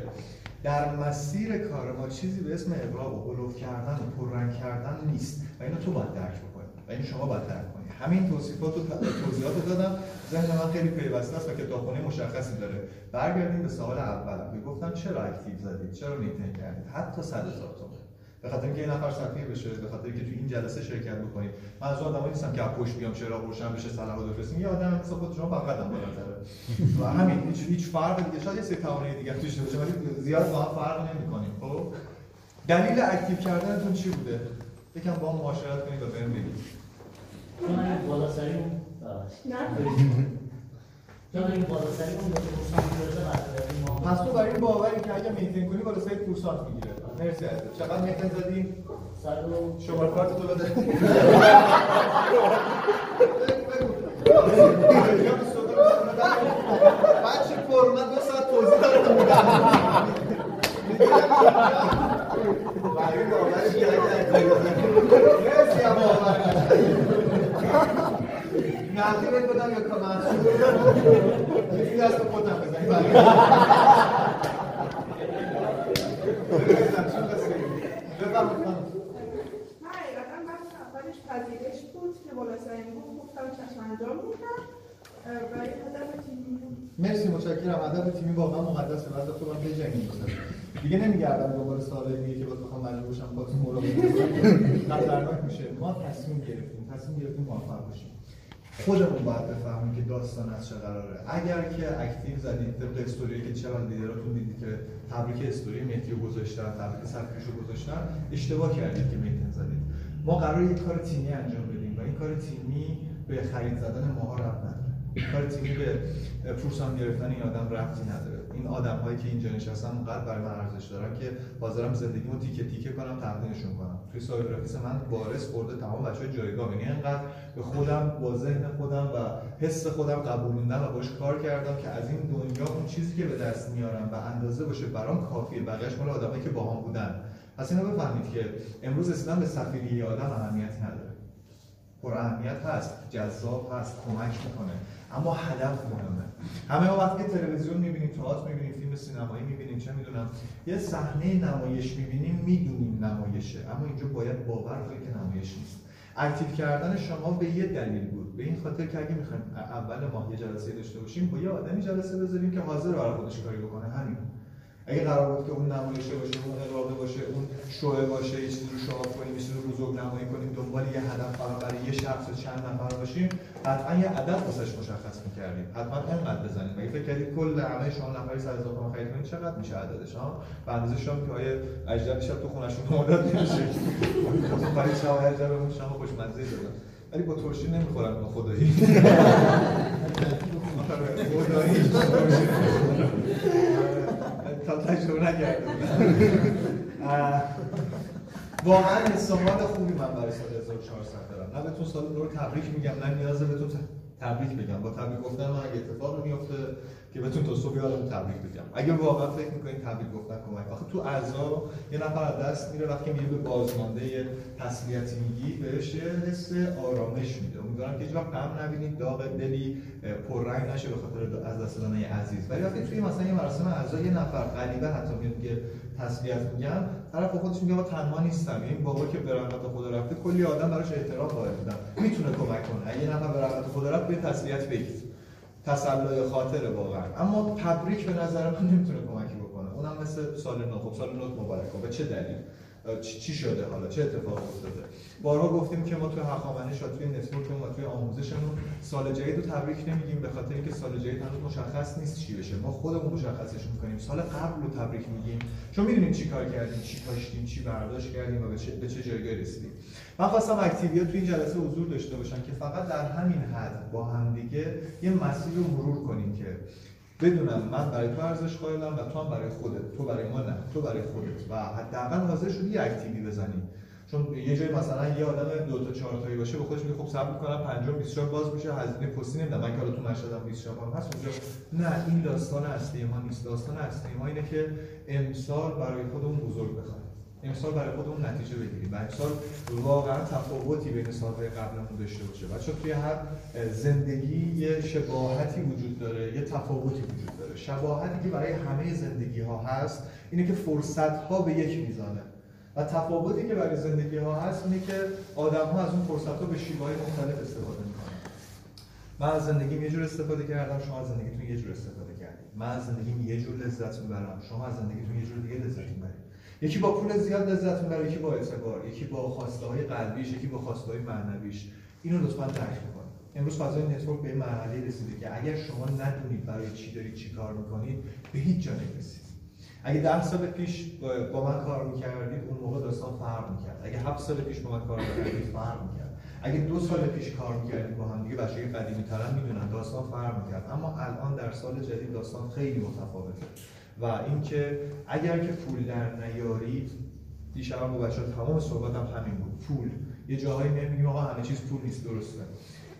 در مسیر کار ما چیزی به اسم اغراق کردن و پررنگ کردن نیست. و اینو تو باید درک بکنی. و اینو شما باید درک همین توصیفات و توضیحات رو دادم. ذهن من خیلی پیوسته است و کتابخونه مشخصی داره. برگردیم به سوال اول. که گفتم چرا active زدید؟ چرا میتینگ کردید؟ حتی 100 هزار تومان به خاطر اینکه یه نفر سفیر بشه به خاطر اینکه تو این جلسه شرکت بکنید. من از آدمایی نیستم که پشت بیام چراغا روشن بشه صلاح بفرستیم یه آدم مثل خود شما هم بالاتره و همین هیچ هیچ فرق دیگه. شاید یه سری توانایی دیگه توش باشه ولی زیاد با هم فرق نمی‌کنیم. خب؟ دلیل اکتیو کردنتون چی بوده؟ یکم با هم معاشرت کنید و بهم بگید چون این بالا سری اون چون این بالا سری اون دو پرسان می‌رسه بعد پس تو برای این باوری که اگه میتین کنی بالا سری می‌گیره. مرسی عزیز. چقدر میتین زدی صد و شماره کارت تو بده. بچه پر من دو ساعت توضیح دارم برای باورش مرسی هم باور نقدی بدم یا یکی دست خودم بزنی برای پذیرش بود که بالا سرین بود گفتم چشم انجام و هدف تیمی مرسی متشکرم ادب تیمی واقعا مقدسه بعد تو من بجنگیم دیگه نمیگردم دنبال سوالای دیگه که باز بخوام مجبور باهاتون مراقبه کنم. *laughs* خطرناک میشه. ما تصمیم گرفتیم. تصمیم گرفتیم موفق باشیم. خودمون باید بفهمیم که داستان از چه قراره. اگر که اکتیو زدید طبق استوری که چقدر لیدراتون دیدید که تبریک استوری مهدی رو گذاشتن تبریک سرکش رو گذاشتن اشتباه کردید که میتین زدید. ما قرار یک کار تیمی انجام بدیم و این کار تیمی به خرید زدن ماها رفت نداره. کار تیمی به فرسان گرفتن این آدم رفتی نداره. این آدم هایی که اینجا نشستن اونقدر برای من ارزش دارن که حاضرم زندگیمو تیکه تیکه کنم تقدیمشون کنم. توی سایبر آفیس من وارث برده تمام بچهای جایگاه. یعنی انقدر به خودم با ذهن خودم و حس خودم قبولوندم و باش کار کردم که از این دنیا اون چیزی که به دست میارم و اندازه باشه برام کافیه. بقیه‌اش مال آدمایی که باهام بودن. پس اینو بفهمید که امروز رسیدن به سفیری آدم اهمیتی نداره. پر اهمیت هست جذاب هست کمک می‌کنه. اما هدف مهمه. همه ما وقتی تلویزیون می‌بینیم تئاتر می‌بینیم فیلم سینمایی می‌بینیم چه می‌دونم یه صحنه نمایش می‌بینیم می‌دونیم نمایشه. اما اینجا باید باور کنید که نمایش نیست. اکتیو کردن شما به یه دلیل بود. به این خاطر که اگه می‌خوایم اول ماه یه جلسه داشته باشیم با یه آدمی جلسه بذاریم که حاضر برای خودش کاری بکنه. همین. اگه قرار بود که اون نمایشه باشه اون اقراقه باشه اون شوه باشه یه چیزی رو شعار کنیم یه چیزی رو بزرگ نمایی کنیم دنبال یه هدف فقط برای یه شخص و چند نفر باشیم حتما یه عدد واسش مشخص می‌کردیم. حتما انقدر بزنیم. اگه فکر کردید کل همه شما نفری سر هزار تومان خرید کنید؟ چقدر میشه عددش ها؟ به اندازه شما که آیه اجدر شب تو خونشون مدت نمیشه. برای شما بهمون شما خوشمزه دادن ولی با ترشی نمی‌خورم با خدایی. *laughs* خدایی. تا تجربه نکرده واقعا استعمال خوبی من برای سال 1400 دارم. نه بهتون سال رو تبریک میگم نه نیازه بهتون تبریک بگم. با تبریک گفتن من اگه اتفاق میفته که بتون تا صبح یادم تبریک بگم. اگه واقعا فکر می‌کنین تبریک گفتن کمک آخه تو اعضا یه نفر از دست میره وقتی میره به بازمانده تسلیتی میگی بهش حس آرامش میده. امیدوارم که هیچ وقت غم نبینید داغ دلی پررنگ نشه به خاطر از دست دادن عزیز. ولی وقتی توی مثلا یه مراسم اعضا یه نفر غریبه حتی میاد که تسلیت میگم طرف خودش میگه تنها نیستم. این بابا که به رحمت خدا رفته کلی آدم براش احترام قائل بودن. می‌تونه کمک کنه. اگه نفر به رحمت خدا رفت به تسلیت بگید تسلای خاطر واقعا. اما تبریک به نظر من نمی‌تونه کمکی بکنه. اونم مثل سال نو. خب سال نو مبارک. به چه دلیل؟ چی شده؟ حالا چه اتفاقی افتاده؟ بارها گفتیم که ما توی هخامنش و توی network مون و توی آموزشمون سال جدید رو تبریک نمیگیم به خاطر اینکه سال جدید هنوز مشخص نیست چی بشه. ما خودمون مشخصش می‌کنیم سال قبل رو تبریک میگیم. چون می‌دونیم چی کار کردیم چی کاشتیم چی برداشت کردیم و به چه, به چه جایگاه رسیدیم. من خواستم activate توی این جلسه حضور داشته باشن که فقط در همین حد با همدیگه یه مسیر رو مرور کنیم که بدونم من برای تو ارزش قائلم و تو هم برای خودت. تو برای ما نه تو برای خودت. و حداقل حاضر شدی یه active ی بزنی. چون یه جای مثلا یه آدم دو تا چهار تایی باشه به خودش میگه خب صبر کنم پنجم 20 باز میشه هزینه پستی نمیدم. من که حالا تو مشهدم 20 هم هست اونجا نه این داستان اصلی ما نیست. داستان اصلی ما اینه که امسال برای خودمون بزرگ بخوایم امسال برای خودمون نتیجه بگیریم. و امسال واقعا تفاوتی بین سالهای قبلمون داشته باشه. بچه توی هر زندگی یه شباهتی وجود داره یه تفاوتی وجود داره. شباهتی که برای همه زندگی ها هست اینه که فرصت ها به یک میزانه. و تفاوتی که برای زندگی ها هست اینه که آدم ها از اون فرصت ها به شیوه های مختلف استفاده می‌کنن. من از زندگیم یه جور استفاده کردم شما از زندگیتون یه جور استفاده کردید. من از زندگیم یه جور لذت می‌برم شما از زندگیتون یه جور دیگه لذت می‌برید. یکی با پول زیاد لذت می‌بره یکی با اعتبار یکی با خواسته های قلبیش یکی با خواسته های معنویش. اینو لطفا درک بکنید امروز فضای network به مرحله رسیده که اگر شما ندونید برای چی دارید چی کار می‌کنید به هیچ جا نمی‌رسید. اگه ده سال پیش با من کار می‌کردید اون موقع داستان فرق می‌کرد. اگه هفت سال پیش با من کار می‌کردید فرق می‌کرد. اگه دو سال پیش کار می‌کردید با هم دیگه بچه‌های قدیمی می‌دونن داستان فرق می‌کرد. اما الان در سال جدید داستان خیلی متفاوته. و اینکه اگر که پول در نیارید دیشب با بچه تمام صحبتم هم همین بود. پول. یه جاهایی نمیگیم آقا همه چیز پول نیست درسته.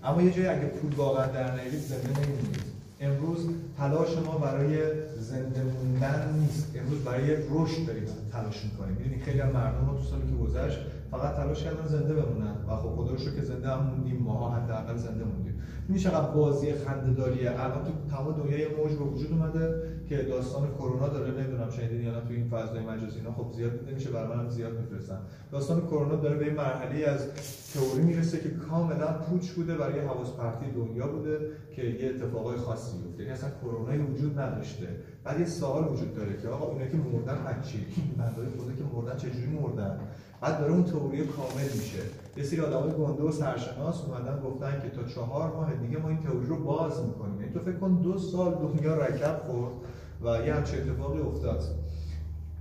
اما یه جایی اگه پول واقعا در نیارید زنده نمیمونید. امروز تلاش ما برای زنده موندن نیست. امروز برای رشد داریم تلاش می‌کنیم. می‌دونی خیلی مردم رو تو سالی که گذشت فقط تلاش کردن زنده بمونن و خب خدا رو که زنده هم موندیم ماها حداقل زنده موندیم. این چقدر بازی خنده‌داریه. الان تو تمام دنیای موج به وجود اومده که داستان کرونا داره. نمی‌دونم شنیدین نه تو این فضای مجازی اینا. خب زیاد نمیشه برای منم زیاد میفرستن. داستان کرونا داره به این مرحله از تئوری می‌رسه که کاملا پوچ بوده برای حواس پرتی دنیا بوده که یه اتفاقای خاصی بیفته یعنی اصلا کرونایی وجود نداشته. بعد یه سوال وجود داره که آقا اینا که مردن از چی؟ بندای خدا که مردن چجوری مردن؟ بعد داره اون تئوری کامل میشه. یه سری آدمای گنده و سرشناس اومدن گفتن که تا چهار ماه دیگه ما این تئوری رو باز می‌کنیم. یعنی تو فکر کن دو سال دنیا رکب خورد و یه همچه اتفاقی افتاد.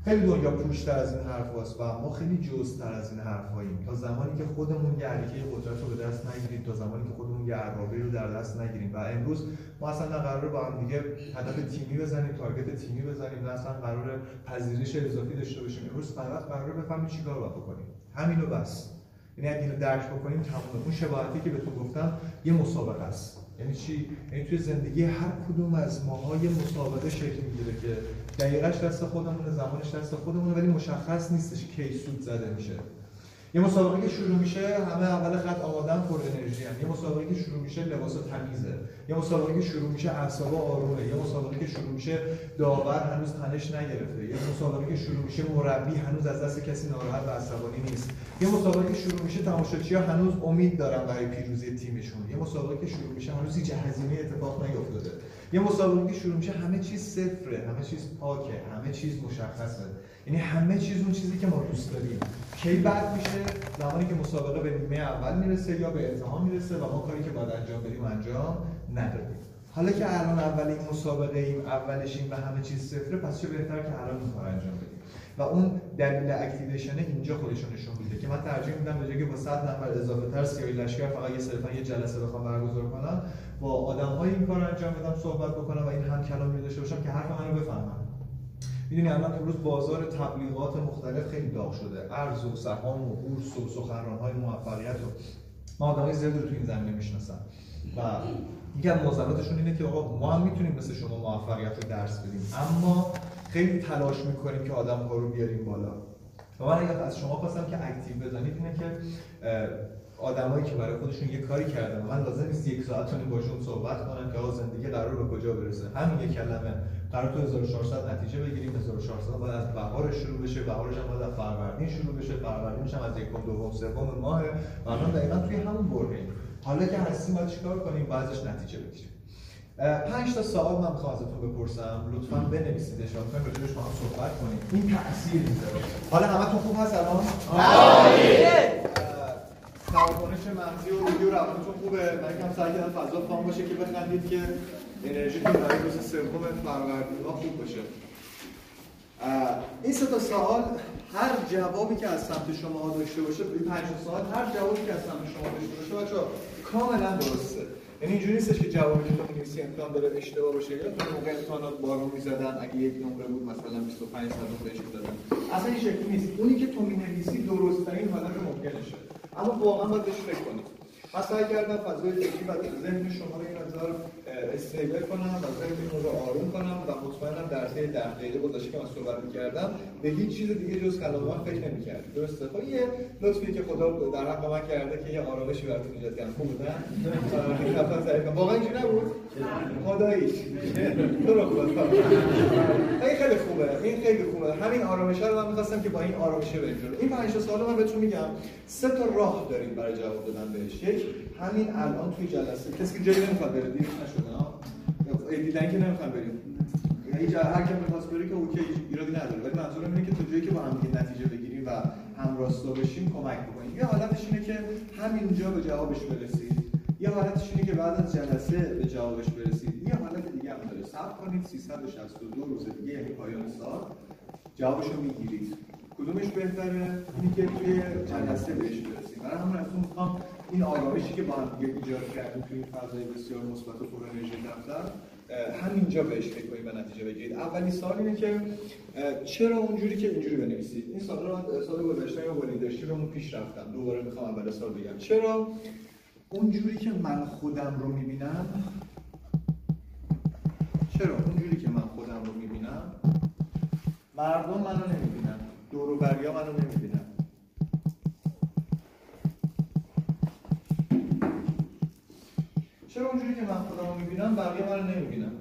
خیلی دنیا پوشتر از این حرف هست و ما خیلی جزتر از این حرف هاییم تا زمانی که خودمون یه علیکه قدرت رو به دست نگیریم تا زمانی که خودمون یه عرابه رو در دست نگیریم. و امروز ما اصلا نه قرار با هم دیگه هدف تیمی بزنیم تارگت تیمی بزنیم نه اصلا قرار پذیرش اضافی داشته باشیم. امروز فقط قرار بفهمیم چیکار باید بکنیم. همینو بس. یعنی اگه اینو درک بکنیم تمام اون شباهتی که بهتون گفتم یه مسابقه است. یعنی چی؟ یعنی توی زندگی هر کدوم از ماها یه مسابقه شکل می‌گیره که دقیقش دست خودمونه زمانش دست خودمونه ولی مشخص نیستش کی سود زده میشه. یه مسابقه که شروع میشه همه اول خط آمادن پر انرژی هم. یه مسابقه که شروع میشه لباس تمیزه. یه مسابقه که شروع میشه اعصاب آرومه. یه مسابقه که شروع میشه داور هنوز تنش نگرفته. یه مسابقه که شروع میشه مربی هنوز از دست کسی ناراحت و عصبانی نیست. یه مسابقه که شروع میشه ها هنوز امید دارن برای پیروزی تیمشون. یه مسابقه که شروع میشه هنوز هیچ هزینه اتفاق نیفتاده. یه مسابقه شروع میشه همه چیز صفره همه چیز پاکه همه چیز مشخصه. یعنی همه چیز اون چیزی که ما دوست داریم. کی بعد میشه؟ زمانی که مسابقه به نیمه اول می‌رسه یا به انتها می‌رسه و ما کاری که باید انجام بدیم انجام ندادیم. حالا که الان اول این مسابقه ایم اولشیم و همه چیز صفره پس چه بهتر که الان این کار انجام بدیم؟ و اون دلیل activation اینجا خودشون نشون میده که من ترجیح میدم به که با 100 نفر اضافه تر سیاهی لشکر فقط یه صرفا یه جلسه بخوام برگزار کنم با آدم این کار انجام بدم صحبت بکنم و این هم کلامی داشته باشم که حرف منو بفهمن. می‌دونی الان امروز بازار تبلیغات مختلف خیلی داغ شده. ارز و سهام و بورس و سخنران های موفقیت و ما آدمای زیادی رو تو این زمینه می‌شناسم. و یکی از اینه که آقا ما هم می‌تونیم مثل شما موفقیت رو درس بدیم. اما خیلی تلاش می‌کنیم که آدم ها رو بیاریم بالا. و من اگر از شما خواستم که اکتیو بزنید اینه که آدمایی که برای خودشون یه کاری کردن من لازم نیست یک ساعت تونیم باشون صحبت کنم که آقا زندگی قرار به کجا برسه. همین یک کلمه. قرار تو 1400 نتیجه بگیریم 1400 باید از بهار شروع بشه بهارش هم باید از فروردین شروع بشه فروردینش هم از یکم دوم سوم ماه. و الان دقیقا توی همون برهیم حالا که هستیم باید چیکار کنیم؟ بعضش نتیجه بگیریم. پنج تا سوال من می‌خوام ازتون بپرسم. لطفا بنویسیدش و می‌خوایم راجبش با هم صحبت کنیم. این تاثیر می‌ذاره. حالا همتون خوب هست الان؟ توانش مغزی و روحی و روانتون خوبه. من یکم سعی کردم فضا فام باشه که بخندید که انرژیتون برای روز سوم فروردین خوب باشه. این سه تا سوال هر جوابی که از سمت شما داشته باشه این پنج سوال هر جوابی که از سمت شما داشته باشه بچه‌ها کاملا درسته. یعنی اینجوری نیستش که جوابی که تو می‌نویسی امکان داره اشتباه باشه. یا تو موقع امتحانات بارون می‌زدن اگه یک نمره بود مثلا 25 صد بهش دادن. اصلا این شکلی نیست. اونی که تو می‌نویسی درست‌ترین حالت ممکنشه اما واقعا باید بهش فکر کنید من سعی کردم فضای فکری و ذهن شما رو این مقدار استیبل کنم و ذهن رو آروم کنم و مطمئنم در طی ده دقیقه گذشته که من صحبت می‌کردم به هیچ چیز دیگه جز کلام من فکر نمی‌کردم درسته؟ خب یه لطفی که خدا در حق من کرده که یه آرامشی براتون ایجاد کردم خوب نه؟ واقعا اینجوری نبود؟ خداییش تو رو خدا. این خیلی خوبه این خیلی خوبه. همین آرامش رو من می‌خواستم که با این آرامشه بریم این پنج سوال من بهتون میگم. سه تا راه داریم برای جواب دادن بهش. همین الان توی جلسه کسی که جایی نمی‌خواد بره دیر نشده ها دیدن که نمی‌خواد بریم. یعنی هر کی می‌خواست بره که اوکی ایرادی نداره. ولی منظورم اینه که تو جایی که با هم نتیجه بگیریم و همراستا بشیم کمک بکنیم. یه حالتش اینه که همینجا به جوابش برسید. یه حالتش اینه که بعد از جلسه به جوابش برسید. یه حالت دیگه هم داره. صبر کنید 362 روز دیگه یعنی پایان سال. جوابش رو می‌گیرید. کدومش بهتره؟ اینی که توی جلسه بهش برسیم برای همون از می‌خوام این آرامشی که با هم دیگه ایجاد کردیم توی فضای بسیار مثبت و پر انرژی دفتر همینجا بهش فکر کنید و نتیجه بگیرید. اولی سال اینه که چرا اونجوری که اینجوری بنویسید؟ این سال رو سال گذشته یا لیدرشیپمون پیش رفتم. دوباره می‌خوام اول سال بگم. چرا؟ اونجوری که من خودم رو می‌بینم چرا اونجوری که من خودم رو می‌بینم مردم منو نمی‌بینن. دور و بریا منو نمی‌بینن. چرا اونجوری که من خودم رو می‌بینم بقیه منو نمی‌بینن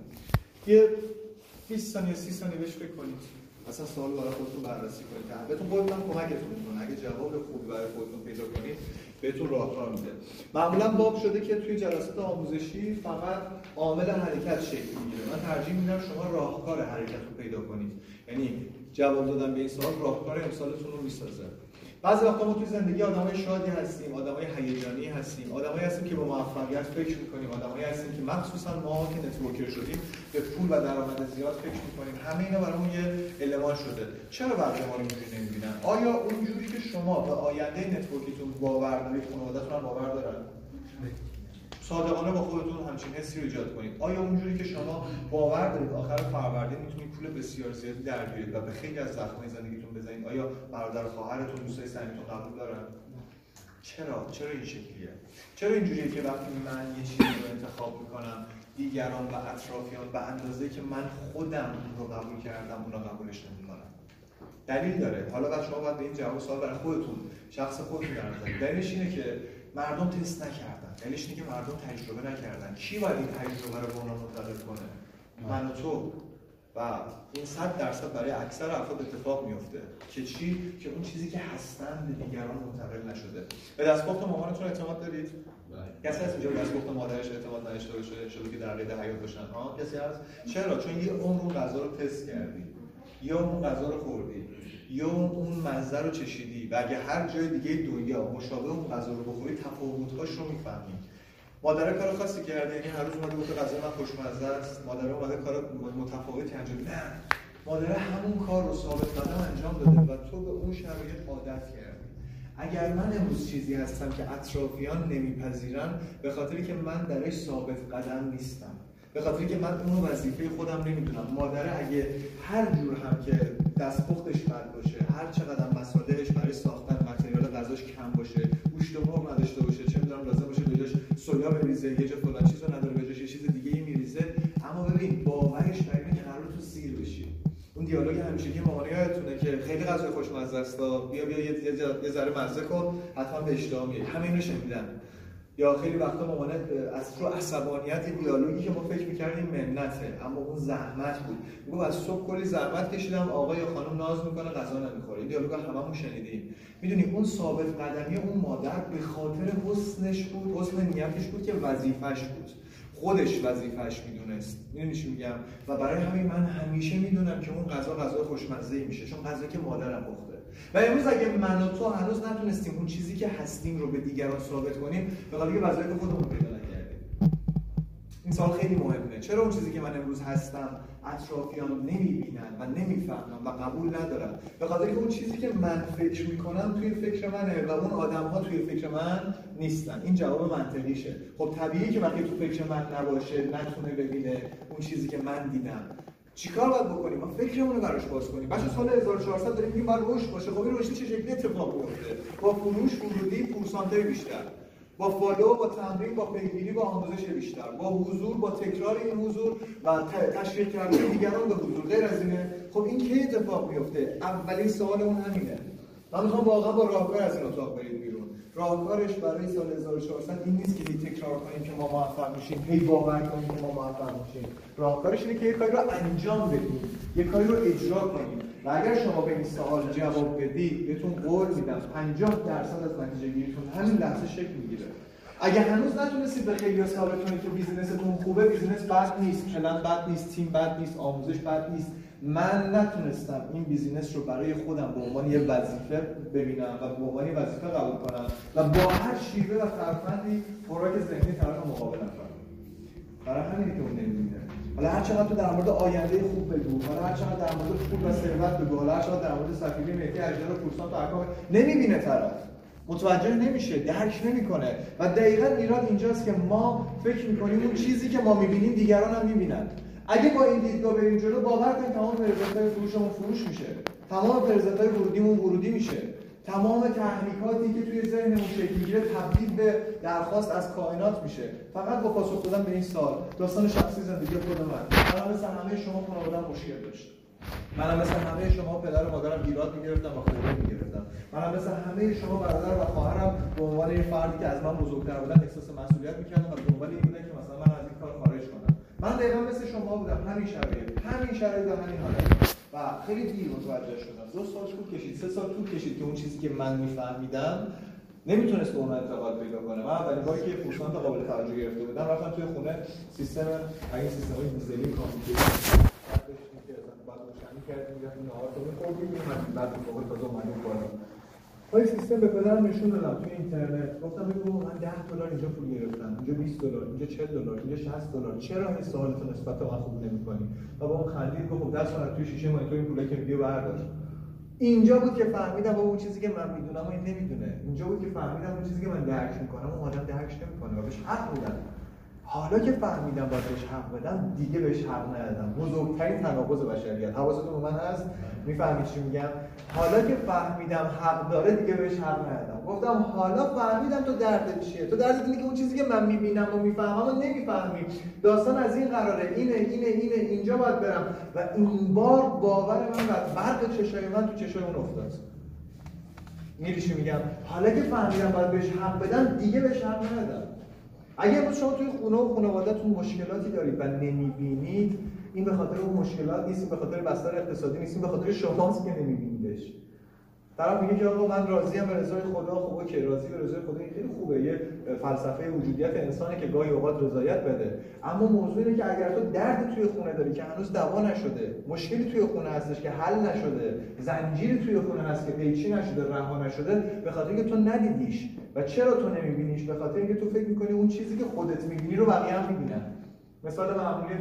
یه 20 ثانیه 30 ثانیه بهش فکر کنید. اصلا سوال برای خودتون بررسی کنید. بهتون خودتون کمکتون می‌کنه. اگه جواب خوبی برای خودتون پیدا کنید بهتون راهکار میده. معمولا باب شده که توی جلسات آموزشی فقط عامل حرکت شکل می‌گیره. من ترجیح میدم شما راهکار حرکت رو پیدا کنید. یعنی جواب دادن به این سوال راهکار امسالتون رو می‌سازه. بعضی وقتا ما توی زندگی آدمای شادی هستیم آدمای هیجانی هستیم. آدمایی هستیم که به موفقیت فکر می‌کنیم. آدمایی هستیم که مخصوصا ما که networker شدیم به پول و درآمد زیاد فکر می‌کنیم. همه اینا برامون یه المان شده. چرا بقیه ما رو اینجوری نمی‌بینن؟ آیا اونجوری که شما به آینده network یتون باور دارید خانواده‌تون هم باور دارن؟ صادقانه با خودتون همچین حسی رو ایجاد کنید. آیا اونجوری که شما باور دارید آخر فروردین می‌تونید پول بسیار زیادی در بیارید و به خیلی از زخمای زندگیتون بزنید آیا برادر خواهرتون دوستای صمیمیتون قبول دارن؟ چرا؟ چرا این شکلیه؟ چرا اینجوریه که وقتی من یه چیزی رو انتخاب می‌کنم دیگران و اطرافیان به اندازه که من خودم رو قبول کردم اون رو قبولش نمی‌کنم دلیل داره. حالا بعد شما باید به این جواب سوال برای خودتون شخص خودتون در دلیلش اینه که مردم تست نکردن. دلیلش اینه که مردم تجربه نکردن. کی باید این تجربه رو به اونا منتقل کنه؟ من و تو. و این صد درصد برای اکثر افراد اتفاق میفته که چی؟ که اون چیزی که هستن به دیگران منتقل نشده. به دستپخت مامانتون اعتماد دارید؟ کسی هست اینجا دستپخت مادرش اعتماد نداشته باشه شده که در قید حیات باشن؟ ها کسی هست؟ چرا؟ چون یه عمر اون غذا رو تست کردی. یا اون غذا رو خوردی. یا اون مزه رو چشیدی. و اگه هر جای دیگه دنیا مشابه اون غذا رو بخوری تفاوت‌هاش رو می‌فهمی. مادر کار خاصی کرده یعنی هر روز اومده گفته غذا من خوشمزه است. مادر اومده کار متفاوتی انجام نه. مادر همون کار رو ثابت قدم انجام داده و تو به اون شرایط عادت کردی. اگر من امروز چیزی هستم که اطرافیان نمیپذیرن به خاطری که من درش ثابت قدم نیستم. به خاطری که من اون وظیفه خودم نمی‌دونم. مادر اگه هر جور هم که دستپختش بد باشه هر چقدر مسادهش برای ساختن سویا بریزه یه جا فلان چیزو نداره به یه چیز دیگه ای میریزه. اما ببین باورش بر اینه که قرار تو سیر بشی. اون دیالوگ همیشه که مامانی یادتونه که خیلی غذای خوشمزه است. بیا بیا یه ذره مزه کن حتما به اشتها میری همه اینو شنیدن. یا خیلی وقتا مامانت از رو عصبانیت دیالوگی که ما فکر می‌کردیم منته اما اون زحمت بود. میگم از صبح کلی زحمت کشیدم آقا یا خانم ناز می‌کنه غذا نمی‌خوره. این دیالوگ هممون شنیدیم. می‌دونی اون ثابت قدمی اون مادر به خاطر حسنش بود حسن نیتش بود که وظیفش بود. خودش وظیفش می‌دونست. می‌دونی چی میگم؟ و برای همین من همیشه می‌دونم که اون غذا غذا خوشمزه میشه. چون غذا که مادرم پخته و امروز اگه من و تو هنوز نتونستیم اون چیزی که هستیم رو به دیگران ثابت کنیم به قضیه وظایف خودمون پیدا نکردیم. این سال خیلی مهمه. چرا اون چیزی که من امروز هستم اطرافیان نمی‌بینن و نمی‌فهمن و قبول ندارن؟ به خاطر که اون چیزی که من فکر می‌کنم توی فکر منه و اون آدم ها توی فکر من نیستن. این جواب منطقیشه. خب طبیعیه که وقتی تو فکر من نباشه نتونه ببینه اون چیزی که من دیدم. چیکار باید بکنیم؟ ما فکرمون رو براش باز کنیم. بچه سال 1400 داریم میگیم باید رشد باشه. خب این رشد چه شکلی اتفاق میفته با فروش ورودی پورسانتای بیشتر. با فالو با تمرین با پیگیری با آموزش بیشتر. با حضور با تکرار این حضور و تشویق کردن دیگران به حضور. غیر از اینه خب این کی اتفاق میفته اولین سوال اون همینه. من می‌خوام واقعا با راهکار از این اتاق برید بیرون. راهکارش برای سال 1400 این نیست که تکرار کنیم که ما موفق میشیم هی باور کنیم که ما موفق میشیم. راهکارش اینه که یه کاری رو انجام بدیم یه کاری رو اجرا کنیم. و اگر شما به این سوال جواب بدید بهتون قول میدم 50 درصد از نتیجه گیریتون همین لحظه شکل می‌گیره. اگه هنوز نتونستید به خیلی ثابت کنید که business تون خوبه business بد نیست پلن بد نیست تیم بد نیست آموزش بد نیست. من نتونستم این business رو برای خودم به عنوان یه وظیفه ببینم و به عنوان یه وظیفه قبول کنم و با هر شیوه و ترفندی خوراک ذهنی طرف مقابلم کنم برای همینه که اون نمی‌بینه. حالا هر چقدر تو در مورد آینده خوب بگو حالا هر چقدر در مورد پول و ثروت بگو حالا هر چقدر در مورد سفیری مهدی اجدر و پورسان تو اکام نمی‌بینه طرف. متوجه نمیشه درک نمی‌کنه. و دقیقا ایران اینجاست که ما فکر می‌کنیم اون چیزی که ما می‌بینیم دیگران هم می‌بینن. اگه با این دیدگاه بریم جلو باور کنید تمام پرزنت‌های فروشمون فروش میشه. تمام پرزنت‌های ورودیمون ورودی میشه. تمام تحریکاتی که توی ذهنمون شکل می‌گیره تبدیل به درخواست از کائنات میشه. فقط با پاسخ دادن به این سال داستان شخصی زندگی خود من. من مثل همه شما خانواده‌ام مشکل داشت منم مثل همه شما پدر و مادرم ایراد می‌گرفتم و خورده می‌گرفتم. منم مثل همه شما برادر و خواهرم به عنوان یه فردی که از من بزرگتر بودن احساس مسئولیت می‌کردم و به عنوان این بودن که من دقیقا مثل شما بودم. همین شرایط. همین شرایط همین حالت. و خیلی دیر متوجه شدم. دو سال طول کشید. سه سال طول کشید که اون چیزی که من میفهمیدم نمی‌تونست به اون انتقاد پیدا کنه. من اولین باری که پورسانت قابل توجه گرفته بودم رفتم توی خونه سیستم این سیستم های دیزلی کامپیوتر. بعد روشنی کردیم می‌رفتیم نهار رو می‌خوردیم بعد موقع تازه اومدیم بالا. های سیستم به پدرم نشون دادم توی اینترنت. گفتم بگو من 10 دلار اینجا پول گرفتم. اینجا 20 دلار اینجا 40 دلار اینجا 60 دلار. چرا این سوالتو نسبت به من خوب نمی‌کنی؟ و با اون خندید گفت خب دست من توی شیشه مانیتور این پولا که میگه بردار. اینجا بود که فهمیدم با اون چیزی که من می‌دونم و این نمی‌دونه. اینجا بود که فهمیدم اون چیزی که من درک می‌کنم اون آدم درک نمی‌کنه و بهش حق میدم حالا که فهمیدم باید بهش حق بدم دیگه بهش حق ندادم. بزرگترین تناقض بشریت. حواستون به من هست؟ می‌فهمید چی میگم؟ حالا که فهمیدم حق داره دیگه بهش حق ندادم. گفتم حالا فهمیدم تو دردت چیه؟ تو دردت اینه که اون چیزی که من می‌بینم و می‌فهمم و نمی‌فهمی. داستان از این قراره. اینه اینه اینه اینجا باید برم. و این بار باور من و برق چشای من تو چشای اون افتاد. میری چی میگم؟ حالا که فهمیدم باید بهش حق بدم دیگه بهش حق ندادم. اگر شما توی خونه و خانوادهتون مشکلاتی دارید و نمی‌بینید این به خاطر اون مشکلات نیست به خاطر بستر اقتصادی نیست به خاطر شماست که نمیبینیدش. طرف میگه که آقا من راضیم به رضای خدا خب اوکی راضی به رضای خدا این خیلی خوبه. یه فلسفه وجودیت انسانه که گاهی اوقات رضایت بده. اما موضوع اینه که اگر تو درد توی خونه داری که هنوز دوا نشده مشکلی توی خونه هستش که حل نشده زنجیری توی خونه هست که پیچی نشده رها نشده به خاطر اینکه تو ندیدیش. و چرا تو نمیبینیش؟ به خاطر اینکه تو فکر می‌کنی اون چیزی که خودت می‌بینی رو بقیه هم می‌بینن. مثال معمولی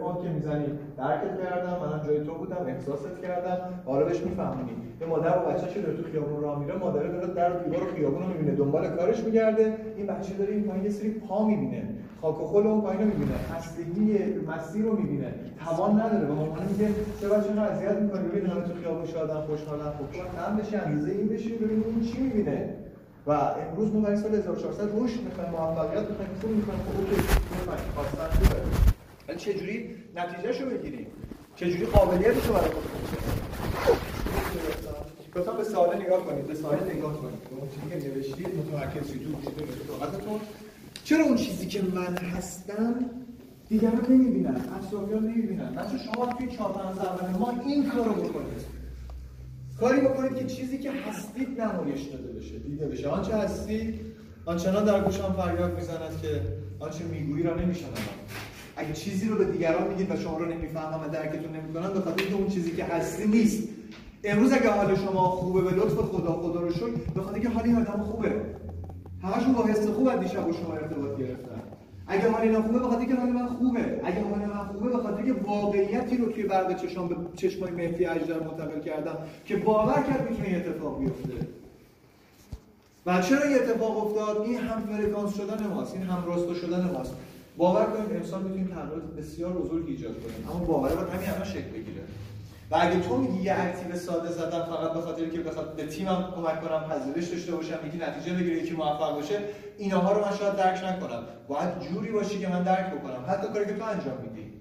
فون که می‌زنی درکت کردم منم جای تو بودم احساست کردم. حالا بهش میفهمونی. یه مادر با بچه‌ش داره تو خیابون راه میره مادر داره در دیوار خیابون رو می‌بینه دنبال کارش میگرده. این بچه داره این پایین یه سری پا می‌بینه. خاک و خل اون پایین رو می‌بینه. خستگی مسیر رو می‌بینه. توان نداره. به مامان میگه چه بچه رو اذیت می‌کنی؟ ببین همه تو خیابون شادن خوشحالن. خب تو هم بشی اندازه این بشی ببین اون چی می‌بینه. و امروز ما برای سال 1400 رشد می‌خوایم موفقیت می‌خوایم پول می‌خوایم خب اوکی بفهمیم خواستن خوبه ولی چجوری نتیجهش رو بگیریم چجوری قابلیتش رو برای خودمون گفتم به سوال نگاه کنید به سوال نگاه کنید. اون چیزی که نوشتید متمرکز شید تو چرا اون چیزی که من هستم دیگران نمی‌بینن؟ اطرافیان نمی‌بینن. بچه شما توی چهار پنج اول ما این کارو بکنید کاری بکنید که چیزی که هستید نمایش داده بشه دیده بشه. آنچه هستید آنچنان در گوشم فریاد می‌زند که آنچه می‌گویی را نمیشنوم. اگه چیزی رو به دیگران میگید و شما رو نمی‌فهمم و درکتون نمی‌کنن به خاطر اینکه اون چیزی که هستی نیست. امروز اگه حال شما خوبه به لطف خدا خدا رو شکر به خاطر اینکه حالی آدم خوبه. همشون با حس خوب از دیشب با شما ارتباط گرفتن. اگه حال اینا خوبه به خاطر اینکه من خوبه. اگه حال من خوبه به خاطر اینکه واقعیتی رو توی برق چشام به چشمای مهدی اجدر منتقل کردم که باور کرد می‌تونه اتفاق بیفته. و چرا این اتفاق افتاد؟ این هم فرکانس شدن ماست این هم راستو شدن ماست. باور کنید انسان می‌تونیم تغییرات بسیار بزرگ ایجاد کنیم. اما باور باید همین الان شکل بگیره. و اگه تو میگی یه اکتیو ساده زدم فقط به خاطر که بخواد به تیمم کمک کنم پذیرش داشته باشم یکی نتیجه بگیره یکی موفق باشه اینها رو من شاید درک نکنم. باید جوری باشی که من درک بکنم. حتی کاری که تو انجام میدی.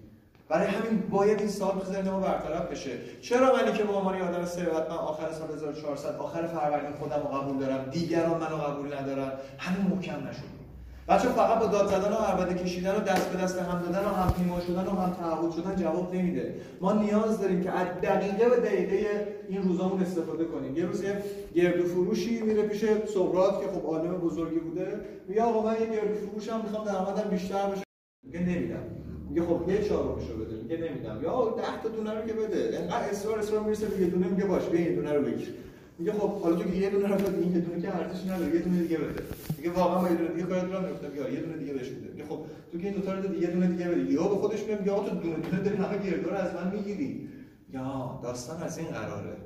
برای همین باید این سال تو ذهن ما برطرف بشه. چرا منی که به عنوان آدم ثروتمند آخر سال 1400 آخر فروردین خودم رو قبول دارم دیگران منو قبول ندارن همین محکم نشد بچه فقط با داد زدن و عربده کشیدن و دست به دست هم دادن و هم پیما شدن و هم تعهد شدن جواب نمیده. ما نیاز داریم که از دقیقه به دقیقه این روزامون استفاده کنیم. یه روز یه گردو فروشی میره پیش سقراط که خب عالم بزرگی بوده. میگه آقا من یه گردو فروشم می‌خوام درآمدم بیشتر بشه. میگه نمیدم. میگه خب یه چهارمشو بده. میگه نمیدم. یا 10 تا دونه رو که بده. انقدر اصرار اصرار می‌رسه. یه دونه میگه باش بیا یه دونه رو بگیر. میگه خب حالا تو یه دونه رو این یه دونه که ارزش نداره یه دونه دیگه بده. میگه واقعا با یه دونه دیگه کارت راه یا یه دونه دیگه بهش میده. میگه خب تو که این دو تا رو یه دونه دیگه بده. یا به خودش میگه یا تو دونه دونه داری همه گردو از من می‌گیری. یا داستان از این قراره.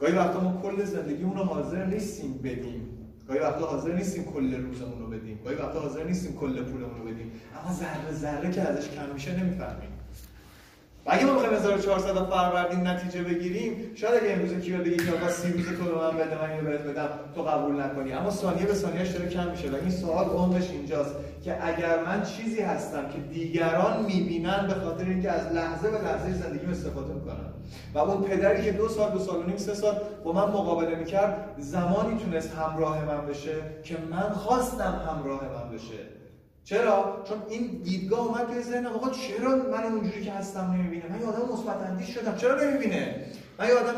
گاهی وقتا ما کل زندگیمون رو حاضر نیستیم بدیم. گاهی وقتا حاضر نیستیم کل روزمون رو بدیم. گاهی وقتا حاضر نیستیم کل پولمون رو بدیم. اما ذره ذره که ازش کم میشه نمی‌فهمیم. اگه ما بخوایم 1400 فروردین نتیجه بگیریم شاید اگه امروز کی بگه که آقا 30 روز تو به من بده من اینو بهت بدم تو قبول نکنی. اما ثانیه به ثانیهش داره کم میشه و این سوال عمقش اینجاست که اگر من چیزی هستم که دیگران می‌بینن به خاطر اینکه از لحظه به لحظه زندگیم استفاده می‌کنم و اون پدری که دو سال دو سال و نیم سه سال با من مقابله می‌کرد زمانی تونست همراه من بشه که من خواستم همراه من بشه. چرا؟ چون این دیدگاه اومد توی ذهنم آقا چرا من اونجوری که هستم نمی‌بینه؟ من یه آدم مثبت شدم. چرا نمی‌بینه؟ من یه آدم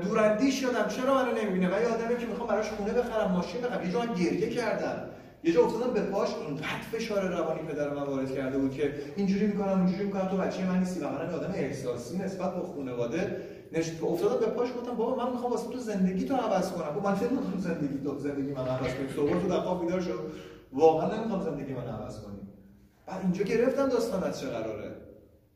دوراندیش شدم. چرا منو نمی‌بینه؟ من یه آدمی که می‌خوام براش خونه بخرم ماشین بخرم. یه جا من گریه کردم. یه جا افتادم به پاش. اینقدر فشار روانی پدر من وارد کرده بود که اینجوری می‌کنم اونجوری می‌کنم. تو بچه من نیستی. و من آدم احساسی نسبت به خانواده نش افتادم به پاش. گفتم بابا من می‌خوام واسه تو زندگی تو عوض کنم. خب من فکر زندگی تو زندگی من عوض کنم صبح تو دقیقا بیدار شد واقعا نمی‌خوام زندگی من عوض کنیم بعد اینجا گرفتم داستان از چه قراره؟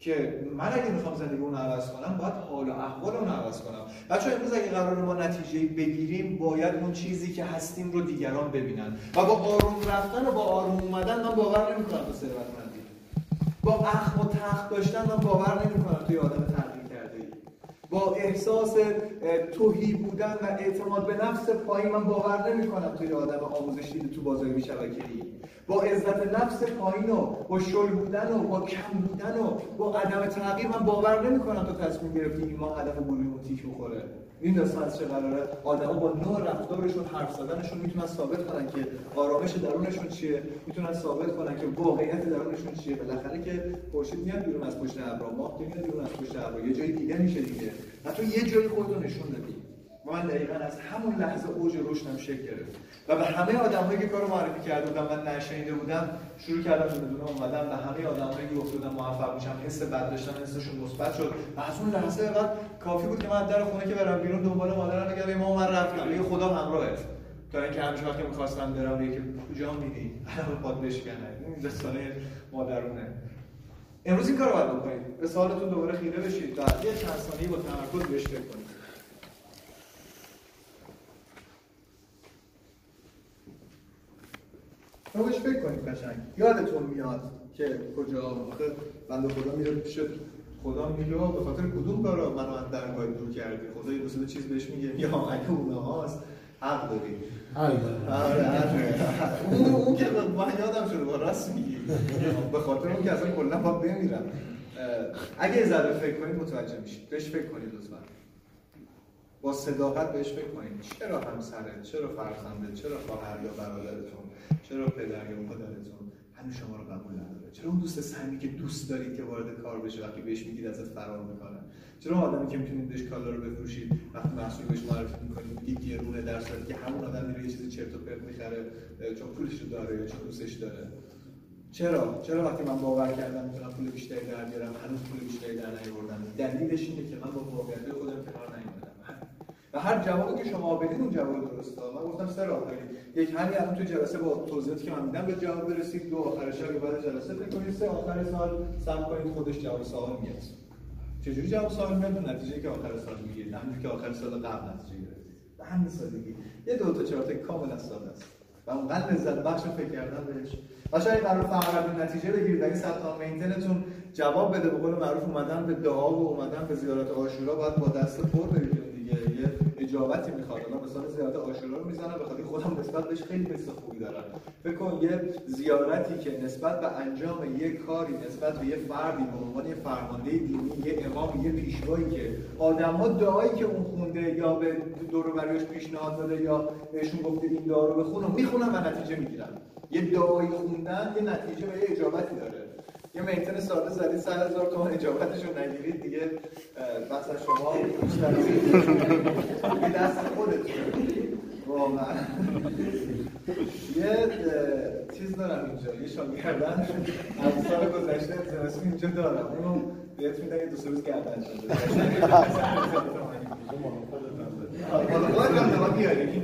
که من اگه می‌خوام زندگی اون عوض کنم باید حال و احوال اون عوض کنم. بچه امروز اگه قرار ما نتیجه بگیریم باید اون چیزی که هستیم رو دیگران ببینن. و با آروم رفتن و با آروم اومدن من باور نمی‌کنم به ثروتمندی. با اخم و تخت داشتن من باور نمی‌کنم توی آدم ای با احساس توهی بودن و اعتماد به نفس پایین من باور نمی کنم توی آدم آموزشی تو بازار شبکه‌ای با عزت نفس پایین و با شل بودن و با کم بودن و با عدم تغییر من باور نمی کنم تو تصمیم گرفتی این ما هدف بلوغ تیک بخوره. این داستان چه قراره؟ آدما با نوع رفتارشون حرف زدنشون می‌تونن ثابت کنن که آرامش درونشون چیه می‌تونن ثابت کنن که واقعیت درونشون چیه. بالاخره که خورشید میاد بیرون از پشت ابرا ماه میاد بیرون از پشت ابرا یه جای دیگه میشه دیگه. حتی یه جایی خودتو نشون دادی. من دقیقا از همون لحظه اوج رشدم شکل گرفت. و به همه آدمایی که کارو معرفی کرده بودم من نشنیده بودم شروع کردم دونه دونه اومدم و همه آدمایی که گفته بودم موفق میشم حس بد داشتن حسشون مثبت شد. و از اون لحظه بعد کافی بود که من در خونه که برم بیرون دنبال مادرم بگم ما من رفتم یه خدا همراهت تا اینکه همیشه وقتی می‌خواستم برم یکی کجا میری الان پاد بشکنه. این داستانه مادرونه. امروز این کارو باید بکنید. به سوالتون دوباره خیره بشید. و یه چند ثانیه با تمرکز بهش فکر کنید. رو بهش فکر کنید قشنگ. یادتون میاد که کجا آخه بنده خدا میره پیش خدا میگه به خاطر کدوم کارا منو از درگاه دور کردی؟ خدا یه چیز بهش میگه یا اگه اونها هاست حق داری. آره اون اون که من یادم شده با راست میگی. به خاطر اون که اصلا کلا با بمیرم. اگه یه ذره فکر کنید متوجه میشید بهش فکر کنید لطفا. با صداقت بهش فکر کنید. چرا همسرت؟ چرا فرزندت؟ چرا خواهر یا برادرتون؟ چرا پدر یا مادرتون هنوز شما رو قبول نداره؟ چرا اون دوست صمیمی که دوست دارید که وارد کار بشه وقتی بهش میگید ازت فرار می‌کنه چرا آدمی که می‌تونید بهش کالا رو بفروشید وقتی محصول بهش معرفی می‌کنید میگید گرونه در صورتی که همون آدم میره یه چیزی چرت و پرت می‌خره چون پولش رو داره یا چون دوستش داره؟ چرا؟ چرا وقتی من باور کردم می‌تونم پول بیشتری در بیارم هنوز پول بیشتری در نیاوردم؟ دلیلش اینه که من با واقعیت خودم کنار و هر جوابی که شما بدید اون جواب درسته. من گفتم سه راه دارید یک همین الان تو جلسه با توضیحاتی که من میدم به جواب برسید. دو آخر شب بعد جلسه فکر سه آخر سال صبر کنید خودش جواب سوال میاد. چجوری جواب سوال میاد؟ نتیجه که آخر سال می‌گیرید. همونجوری که آخر سال قبل نتیجه گرفتید. به همین سادگی. یه دو تا چهار تا کاملا ساده است. و اونقدر لذت بخش فکر کردن بهش. و شاید قرار فقط نتیجه بگیرید. اگه سطح مینتنتون جواب بده به قول معروف اومدن به دعا و اومدن به زیارت عاشورا باید با دست پر برید دیگه. یه اجابتی می‌خواد. الان مثلا زیارت عاشورا رو می‌زنم بخاطر خودم نسبت بهش خیلی حس خوبی دارم. فکر کن یه زیارتی که نسبت به انجام یه کاری نسبت به یه فردی به عنوان یه فرمانده دینی یه امام یه پیشوایی که آدما دعایی که اون خونده یا به دور و بریاش پیشنهاد داده یا بهشون گفته این دعا رو بخونم می‌خونم و نتیجه می‌گیرم. یه دعایی خوندن یه نتیجه و یه اجابتی داره. یه میتن ساده زدید سر هزار تومن اجابتش رو نگیرید دیگه بس از شما بیشتر یه دست خودتون. واقعا. یه چیز دارم اینجا یه شاگردن از سال گذشته زمستون اینجا دارم. اونو بهت میدن یه دو سه روز گردن شده. حالا خودت هم دارم بیاری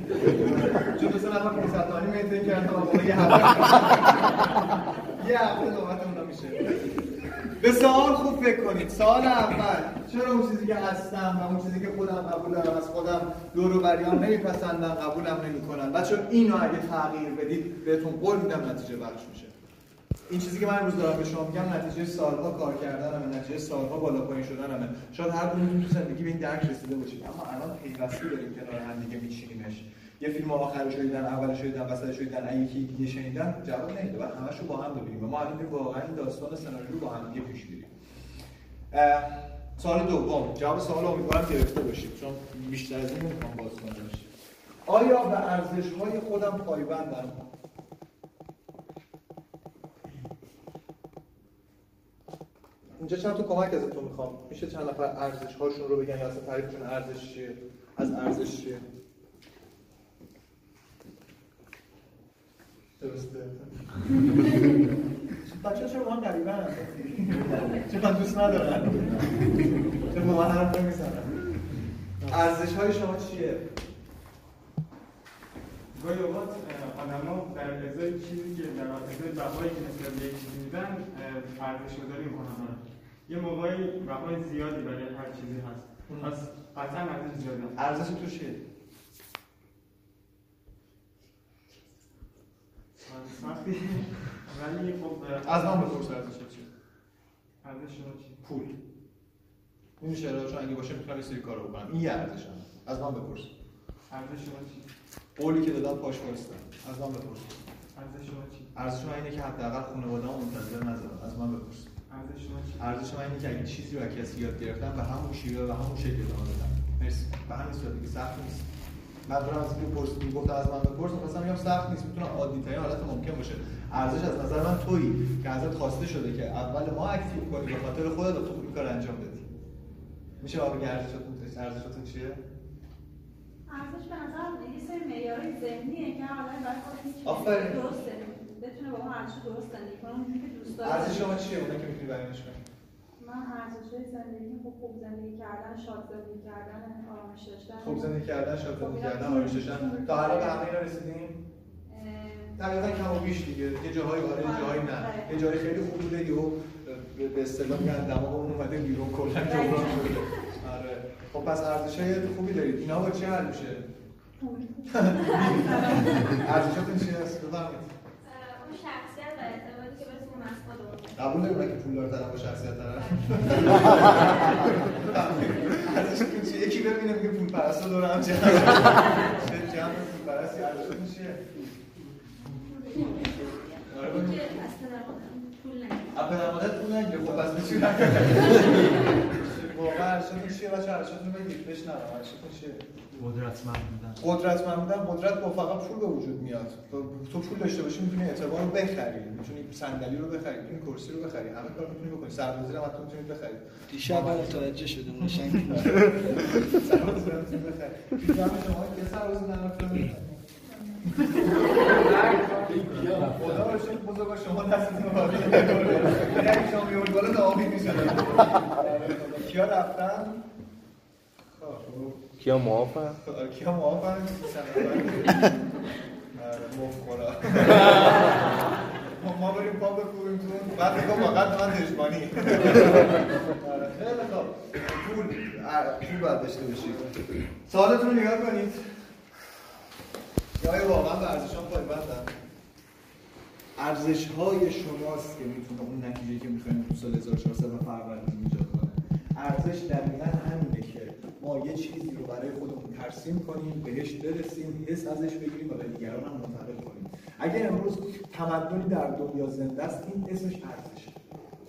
چون دو سه نفر 500 تومانی میتین کردن یه هفته. *laughs* یه هفته نوبت اونا میشه به سوال خوب فکر کنید. سوال اول چرا اون چیزی که هستم و اون چیزی که خودم قبول دارم از خودم دور و بریام نمیپسندن قبولم نمی‌کنن بچه اینو اگه تغییر بدید بهتون قول میدم نتیجه بخش میشه. این چیزی که من امروز دارم به شما میگم نتیجه سالها کار کردنمه نتیجه سالها بالا پایین شدنمه. شاید هر کدومتون تو زندگی به این درک رسیده باشید اما الان پیوسته داریم کنار هم دیگه میچینیمش. یه فیلم آخرش رو دیدن اولش رو دیدن وسطش رو دیدن اگه یکی دیگه شنیدن جواب نمیده. و همش رو با هم ببینیم. ما الان واقعا داستان سناریو رو با هم دیگه پیش میریم سوال دوم. جواب سوال امیدوارم گرفته باشید چون بیشتر از این نمی‌خوام باز کنم. آیا به ارزش های خودم پایبندم اینجا چند تا کمک ازتون می‌خوام. میشه چند نفر ارزش هاشون رو بگن یا اصلا تعریفشون ارزش چیه؟ از ارزش چیه؟ درسته. *laughs* بچه چرا با هم قریبه هم؟ چون من دوست ندارم چون با من حرف نمی‌زنم ارزش های شما چیه؟ گاهی اوقات آدما در ازای چیزی که در ازای بهایی که نسبت به یک چیزی میدن ارزش گذاری می‌کنن. یه موقعی بهای زیادی برای هر چیزی هست. پس قطعا ارزش زیاده ارزش تو چیه؟ سختی ولی خب از من بپرس ارزش چیه؟ ارزش شما چی؟ پول. این چرا چون اگه باشه می‌تونم یه سری کارو بکنم. این یه ارزشم از من بپرس. ارزش شما چی؟ قولی که دادم پاش وایستم. از من بپرس. ارزش شما چی؟ ارزش من اینه که حداقل خانواده‌ام منتظر نذارم از من بپرس. ارزش شما چی؟ ارزش من اینه که اگه چیزی رو از کسی یاد گرفتم به همون شیوه و همون شکل ادامه بدم. مرسی. به همین صورت دیگه سخت نیست. منظورم از اینکه پرس گفت از من بپرس مثلا میگم سخت نیست می‌تونه عادی ترین حالت ممکن باشه. ارزش از نظر من تویی که ازت خواسته شده که اول ما اکتیو کنی به خاطر خودت تو این کار انجام بدی. میشه آب ارزشتون ارزشتون چیه؟ ارزش به نظر یه سری معیارهای ذهنیه که اولا باید خودت. درسته. بتونه با اون ارزش درست زندگی کنه اونجوری که دوست داره ارزش شما چیه اونایی که می‌تونی بیانش کنی؟ من ارزشهای زندگی خوب خوب زندگی کردن شاد زندگی کردن آرامش داشتن خوب زندگی کردن شاد زندگی کردن آرامش داشتن تا الان به همه اینا رسیدین اه، دقیقا کم و بیش دیگه. یه جاهای آره یه جاهایی نه. یه جایی خیلی خوب بوده یهو به اصطلاح میگن دماغمون اومده بیرون کلا جبران شده. آره. خب پس ارزشای خوبی دارید. اینا با چی حل میشه؟ *laughs* *laughs* ارزشاتون چی هست؟ بفرمایید اون شخصیت و اعتمادی که قبول داریم اگه پولدار طرف با شخصیت طرف یکی ببینه میگه پول پرستا دور هم جمع جمع چیه؟ پول از پدر مادرم پول نمادت پول نگیره خب پس چی واقعا ارزشتون چیه بچه ارزشتون بگید بشنوم ارزشتون چیه؟ قدرتمند بودن. قدرتمند بودن قدرت با فقط پول به وجود میاد. تو پول داشته باشی می‌تونی اعتبار رو بخری. می‌تونی صندلی رو بخری می‌تونی کرسی رو بخری. همه کار می‌تونی بکنی. سربازی رو حتی می‌تونی بخری. دیشب متوجه شدم قشنگ. سربازی رو می‌تونی بخری. شما که سربازی نرفتم خدا رو شکر بزرگ شما دستتون رو یعنی اگه شما میورد بالا دعامی می‌شد کیا رفتن؟ کیا موافقن کیا موافقن مفخورا ما بریم پا بکوبیم تو بعد میگم فقط من دشمانی خیلی خوب پول پول باید داشته باشید سوالتون رو نگاه کنید یا واقعا به ارزشان پایبندن ارزش های شماست که می‌تونه اون نتیجه که می‌خوایم تو سال 1400 و فروردین ایجاد کنه ارزش دقیقا ما یه چیزی رو برای خودمون ترسیم کنیم بهش برسیم حس ازش بگیریم و به دیگران هم منتقل کنیم. اگه امروز تمدنی در دنیا زنده است این اسمش ارزشه.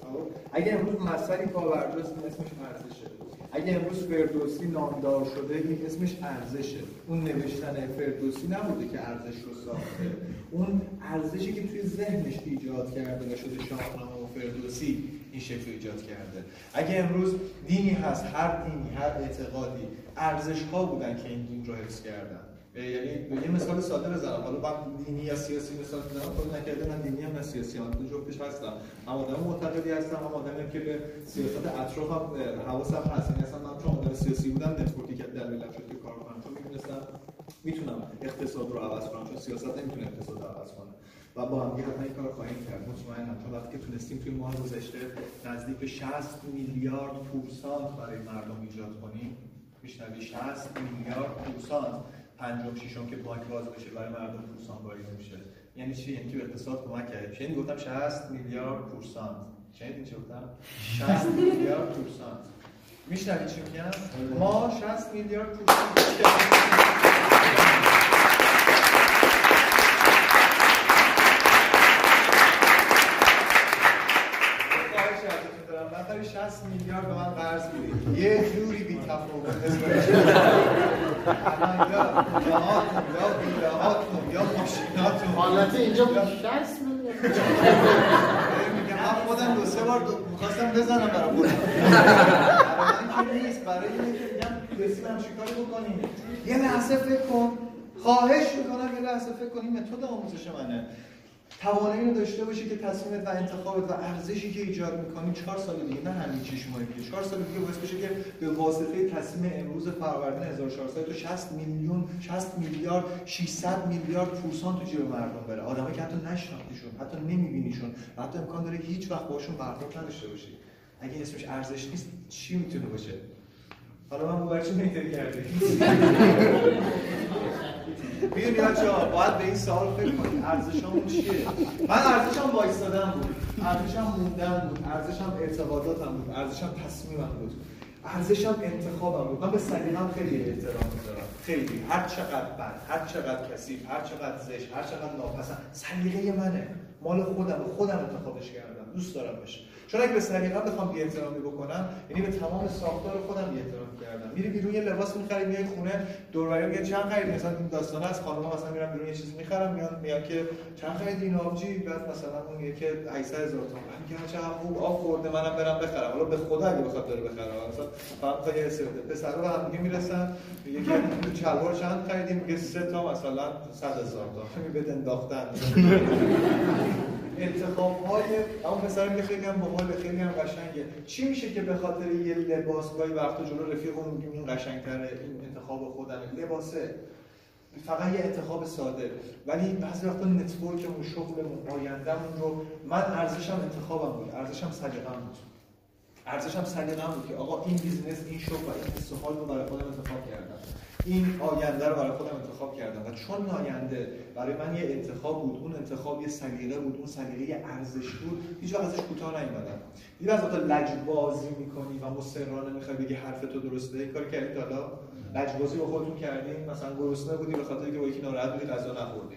خب؟ اگه امروز مسئله پاورجاست این اسمش ارزشه. اگه امروز فردوسی نامدار شده این اسمش ارزشه. اون نوشتن فردوسی نبوده که ارزش رو ساخته. اون ارزشی که توی ذهنش ایجاد کرده شده شاهنامه و فردوسی. این شکل ایجاد کرده. اگه امروز دینی هست هر دینی هر اعتقادی ارزش ها بودن که این دین رو حفظ کردن. یعنی یه مثال ساده بزنم. حالا من دینی یا سیاسی مثال بزنم خود نکرده من دینی هم سیاسی هم. دو جفتش هستم. هم آدم معتقدی هستم هم آدمی که به سیاست اطراف هم حواسم هست. یعنی اصلا من چون آدم سیاسی بودم نتورکی که دلیلم شد که کار کنم چون می‌دونستم. می‌تونم اقتصاد رو عوض کنم چون سیاست نمی‌تونه اقتصاد رو عوض کنه. و با هم حتما این کار خواهیم کرد. مطمئنم. تا وقتی که تونستیم توی ماه گذشته نزدیک به 60 میلیارد پورسانت برای مردم ایجاد کنیم میشنوی 60 میلیارد پورسانت پنجم ششم که بانک باز بشه برای مردم پورسان واریز میشه. یعنی چی؟ یعنی که اقتصاد کمک کرده چه؟ گفتم 60 میلیارد پورسانت شنیدین چی گفتم؟ 60 میلیارد پورسانت میشنوی چی میگم؟ ما 60 میلیارد پورسانت نفر 60 میلیارد به من قرض بدید یه جوری بی تفاوت. یا ویلاهاتون یا ماشیناتون حالت اینجا 60 میلیارد. میگم من خودم دو سه بار می‌خواستم بزنم برای خودم. برای من که نیست برای اینه که میگم رسیدم چیکار بکنیم؟ یه لحظه فکر کن. خواهش می‌کنم یه لحظه فکر کنیم متد آموزش منه. توانایی رو داشته باشی که تصمیمت و انتخابت و ارزشی که ایجاد می‌کنی چهار سال دیگه نه همین شش ماه دیگه چهار سال دیگه باعث بشه که به واسطه تصمیم امروز فروردین 1400 تو 60 میلیون 60 میلیارد 600 میلیارد پورسان تو جیب مردم بره. آدمایی که حتی نشناختیشون حتی نمیبینیشون و حتی امکان داره که هیچ وقت باشون برخورد نداشته باشی. اگه اسمش ارزش نیست چی می‌تونه باشه؟ حالا من با چی می‌تونی کرده *laughs* ببین بچه ها باید به این سوال فکر کنید ارزشامون چیه؟ من ارزشم وایستادن بود. ارزشم موندن بود. ارزشم ارتباطاتم بود. ارزشم تصمیمم بود. ارزشم انتخابم بود. من به سلیقه‌ام خیلی احترام می‌ذارم. خیلی. هر چقدر بد هر چقدر کثیف هر چقدر زشت هر چقدر ناپسند سلیقه منه. مال خودم خودم انتخابش کردم. دوست دارم بشه چون اگه به سلیقه‌ام بخوام بی احترامی بکنم یعنی به تمام ساختار خودم بی احترامی کردم. میری بیرون یه لباس می‌خری میای خونه دور و میگه چند خرید مثلا این داستان از خانم‌ها مثلا میرن بیرون یه چیزی می‌خرم میان میان که چند خرید این آبجی؟ بعد مثلا اون میگه که 800 هزار تومان میگه چه خوب آب خورده منم برم بخرم. حالا به خدا اگه بخواد داره بخره مثلا فقط یه حس بده. پسرا هم دیگه می‌رسن میگه که چلوار چند خریدیم میگه سه تا مثلا 100 هزار تا می بده انداختن انتخاب های اما پسر میگه خیلی هم باحال خیلی هم قشنگه. چی میشه که به خاطر یه لباس گاهی وقتا جلو رفیقمون میگیم این قشنگتره این انتخاب خودمه. لباسه. فقط یه انتخاب ساده. ولی بعضی وقتا نتورکمون شغلمون آیندهمون رو من ارزشم انتخابم بود. ارزشم سلیقه‌ام بود. ارزشم سلیقه‌ام بود که آقا این بیزنس این شغل و این حس رو برای خودم انتخاب کردم. این آینده رو برای خودم انتخاب کردم. و چون آینده برای من یه انتخاب بود اون انتخاب یه سلیقه بود اون سلیقه ارزش بود هیچ وقت ازش کوتاه نیومدم. دیگه از وقتا لجبازی می‌کنی و مصرانه می‌خوای بگی حرف تو درسته؟ کار کردی حالا لجبازی با خودتون کردین مثلا گرسنه بودی به خاطر که با یکی ناراحت بودی غذا نخوردی.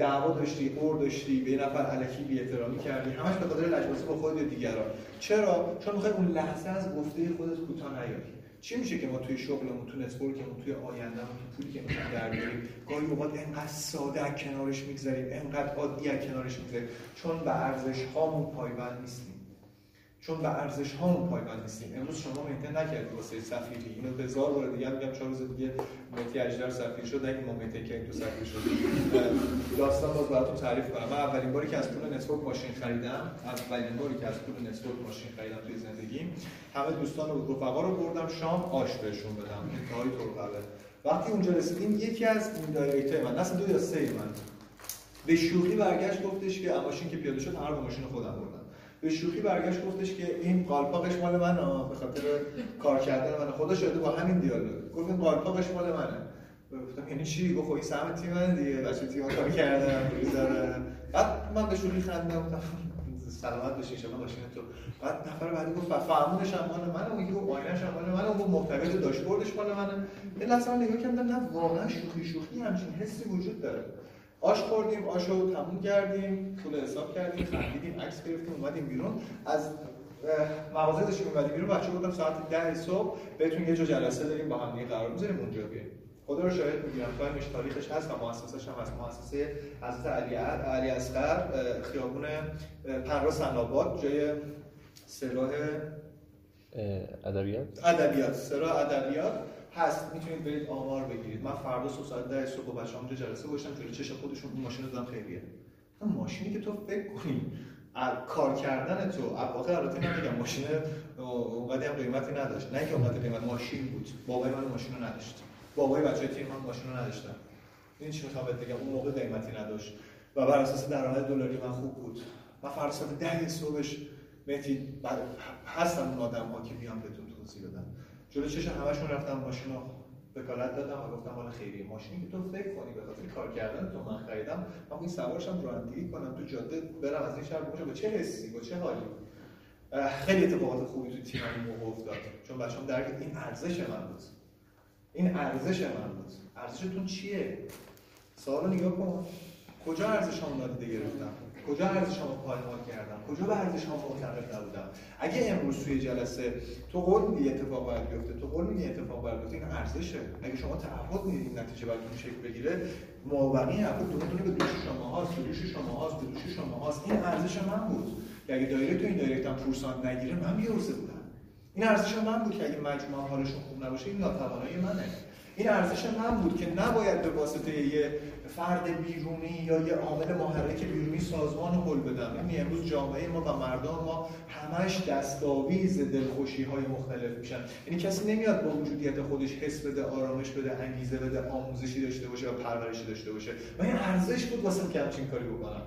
دعوا داشتی قهر داشتی به نفر الکی بی احترامی کردی. همش به خاطر لجبازی با خودت دیگران. چرا؟ چون می‌خوای اون لحظه از گفته خودت کوتاه نیاری. چی میشه که ما توی شغلمون تو network مون توی آیندهمون تو پولی که می‌خوایم در بیاریم گاهی اوقات انقدر ساده کنارش می‌گذاریم انقدر عادی از کنارش می‌گذاریم چون به ارزش هامون پایبند نیستیم. چون به ارزش هامون پایبند نیستیم. امروز شما maintain نکردید واسه سفیری. اینو هزار بار دیگه میگم چهار روز دیگه مهدی اژدر سفیر شد نگید ما maintain کردیم تو سفیر شد. داستان باز براتون تعریف کنم. من اولین باری که از پول network ماشین خریدم اولین باری که از پول network ماشین خریدم توی زندگیم همه دوستان و رفقا رو بردم شام آش بهشون بدم. انتهای طور وقتی اونجا رسیدیم یکی از این direct ای من اصلا دو یا سه من به شوخی برگشت گفتش که ماشین که پیاده شد هر ماشین خودم بردم. به شوخی برگشت گفتش که این قالپاقش مال من به خاطر کار کردن من خدا شده با همین دیالوگ. گفت این قالپاقش مال منه. گفتم یعنی چی؟ گفت خب این سهم تیم من دیگه. بچه تیم کار کردن بعد من به شوخی خندیدم. گفتم سلامت باشی شما ماشین تو. بعد نفر بعدی گفت فرمونش هم مال منه. اون یکی آینش هم مال منه. اون محتویات داشبوردش مال منه. یه لحظه من نگاه کردم نه واقعا شوخی شوخی همچین حسی وجود داره. آش خوردیم آش رو تموم کردیم پول حساب کردیم خندیدیم عکس گرفتیم اومدیم بیرون. از مغازه داشتیم اومدیم بیرون بچه بودم ساعت ده صبح بهتون یه جا جلسه داریم با هم قرار می‌ذاریم اونجا بیایم. خدا رو شاهد می‌گیرم تایمش تاریخش هست و مؤسسش هم هست مؤسسه حضرت علی علی اصغر خیابون پنرا سناباد جای سراح ادبیات؟ ادبیات سراح ادبیات. هست می‌تونید برید آمار بگیرید. من فردا صبح ساعت 10 صبح با بچه‌ام اونجا جلسه گذاشتم جلوی چش خودشون اون ماشین دادم خیریه ماشینی که تو فکر کنی کار کردن تو واقعا البته نمیگم ماشین اونقدر هم قیمتی نداشت. نه که اونقدر قیمت ماشین بود. بابای من ماشین رو نداشت. بابای بچه تیم من ماشین رو نداشتن. این چی می‌خوام بگم؟ اون موقع قیمتی نداشت. و بر اساس درآمد دلاری من خوب بود. فردا ساعت 10 صبحش مهدی هستم اون آدم ها که بیان بهتون توضیح بدم جلو چش همشون رفتم ماشین رو وکالت دادم و گفتم مال خیریه ماشینی که تو فکر کنی به خاطر کار کردن تو من خریدم من این سوارشم رانندگی کنم. تو جاده برم از این شهر باشم با چه حسی؟ با چه حالی؟ خیلی اتفاقات خوبی تو تیم موقع افتاد. چون بچه‌ام درک این ارزش من بود. این ارزش من بود. ارزشتون چیه؟ سوالو نگاه کن. کجا ارزش هم نادیده گرفتم کجا ارزش ها پایمال کردم؟ کجا به ارزش ها معتقد نبودم؟ اگه امروز توی جلسه تو قول میدی اتفاق باید بیفته تو قول میدی اتفاق باید بیفته این ارزشه. اگه شما تعهد می‌دید نتیجه براتون شکل بگیره؟ موافقی افراد دونه دونه به دوش شما هاست به دوش شما هاست به شما هاست. این ارزش من بود. که اگه دایره تو این دایرکت هم پورسانت نگیره من بیورزه بودم. این ارزش من بود که اگه مجموعه حالشون خوب نباشه این ناتوانایی منه. این ارزش من بود که نباید به واسطه یه فرد بیرونی یا یه عامل محرک بیرونی سازمان حل بدم یعنی امروز جامعه ما و مردم ما همش دستاویز دلخوشی های مختلف میشن. یعنی کسی نمیاد با وجودیت خودش حس بده آرامش بده انگیزه بده آموزشی داشته باشه و پرورشی داشته باشه. و این ارزش بود واسه که همچین کاری بکنم.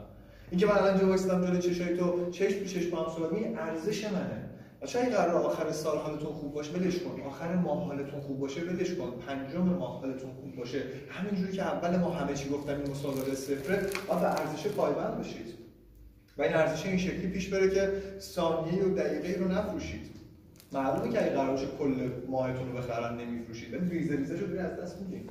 اینکه من الان جو جلوی چشای تو چشم به چشم هم صورت ارزش منه. بچه این قرار آخر سال حالتون خوب باشه؟ ولش کن. آخر ماه حالتون خوب باشه ولش کن. پنجم ماه حالتون خوب باشه. همینجوری که اول ما همه چی گفتم این مسابقه صفره و به ارزش پایبند باشید و این ارزش این شکلی پیش بره که ثانیه و دقیقه رو نفروشید. معلومه که اگه قرارش کل ماهتون رو بخرن نمیفروشید. ولی ریزه ریزه شو از دست می‌دید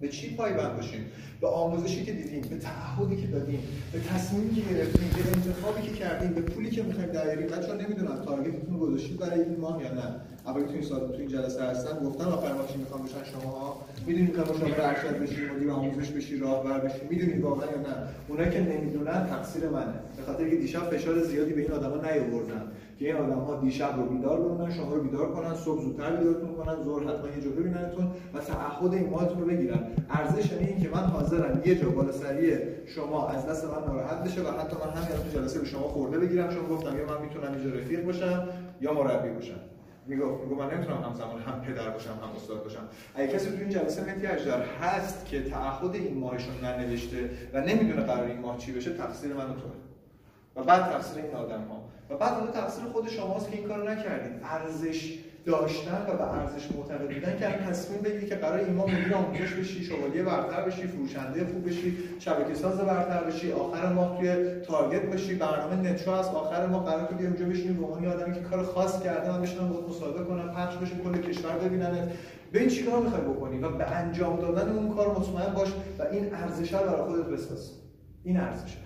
به چی پایبند باشیم؟ به آموزشی که دیدیم به تعهدی که دادیم به تصمیمی که گرفتیم به انتخابی که کردیم به پولی که می‌خوایم بیاریم. بچه‌ها نمی‌دونم تارگتتون گذاشتید برای این ماه یا نه. اولی تو این سال تو این جلسه هستن. گفتن آخر ماه چی می‌خوام بشن شما می‌دونید که مشاور ارشد بشی مدیر آموزش بشی راهبر بشی می‌دونید واقعا یا نه؟ اونایی که نمی‌دونن تقصیر منه. به خاطر که دیشب فشار زیادی به این آدما نیاوردن. که این آدم ها دیشب رو بیدار بمونن شما رو بیدار کنن صبح زودتر بیدارتون کنن ظهر حتما یه جا ببیننتون و تعهد این ماهتون رو بگیرن. ارزش این که من حاضرم یه جا بالا سری شما از دست من ناراحت بشه و حتی من همین تو جلسه به شما خورده بگیرم. چون گفتم یا من می‌تونم اینجا رفیق باشم یا مربی باشم. می‌گفت می‌گفت من نمی‌تونم همزمان هم پدر باشم هم استاد باشم. اگه کسی تو این جلسه مهدی اجدر هست که تعهد این ماهشون ننوشته و نمی‌دونه قرار این ماه چی بشه تقصیر من و و بعد تقصیر این آدم ها و بعد حالا تقصیر خود شماست که این کارو نکردید. ارزش داشتن و به ارزش معتقد بودن که تصمیم بگیری که قرار ایمان مدیر آموزش بشی شوالیه برتر بشی فروشنده خوب بشی شبکه ساز برتر بشی آخر ماه توی تارگت بشی برنامه نتشو از آخر ماه قرار تو بیا اونجا بشینی به عنوان آدمی که کار خاص کرده من بشینم باهات مصاحبه کنم پخش بشه کل کشور ببینن به این چیکار می‌خوای بکنی؟ و به انجام دادن اون کار مطمئن باش و این ارزش رو برای خودت بساز. این ارزشه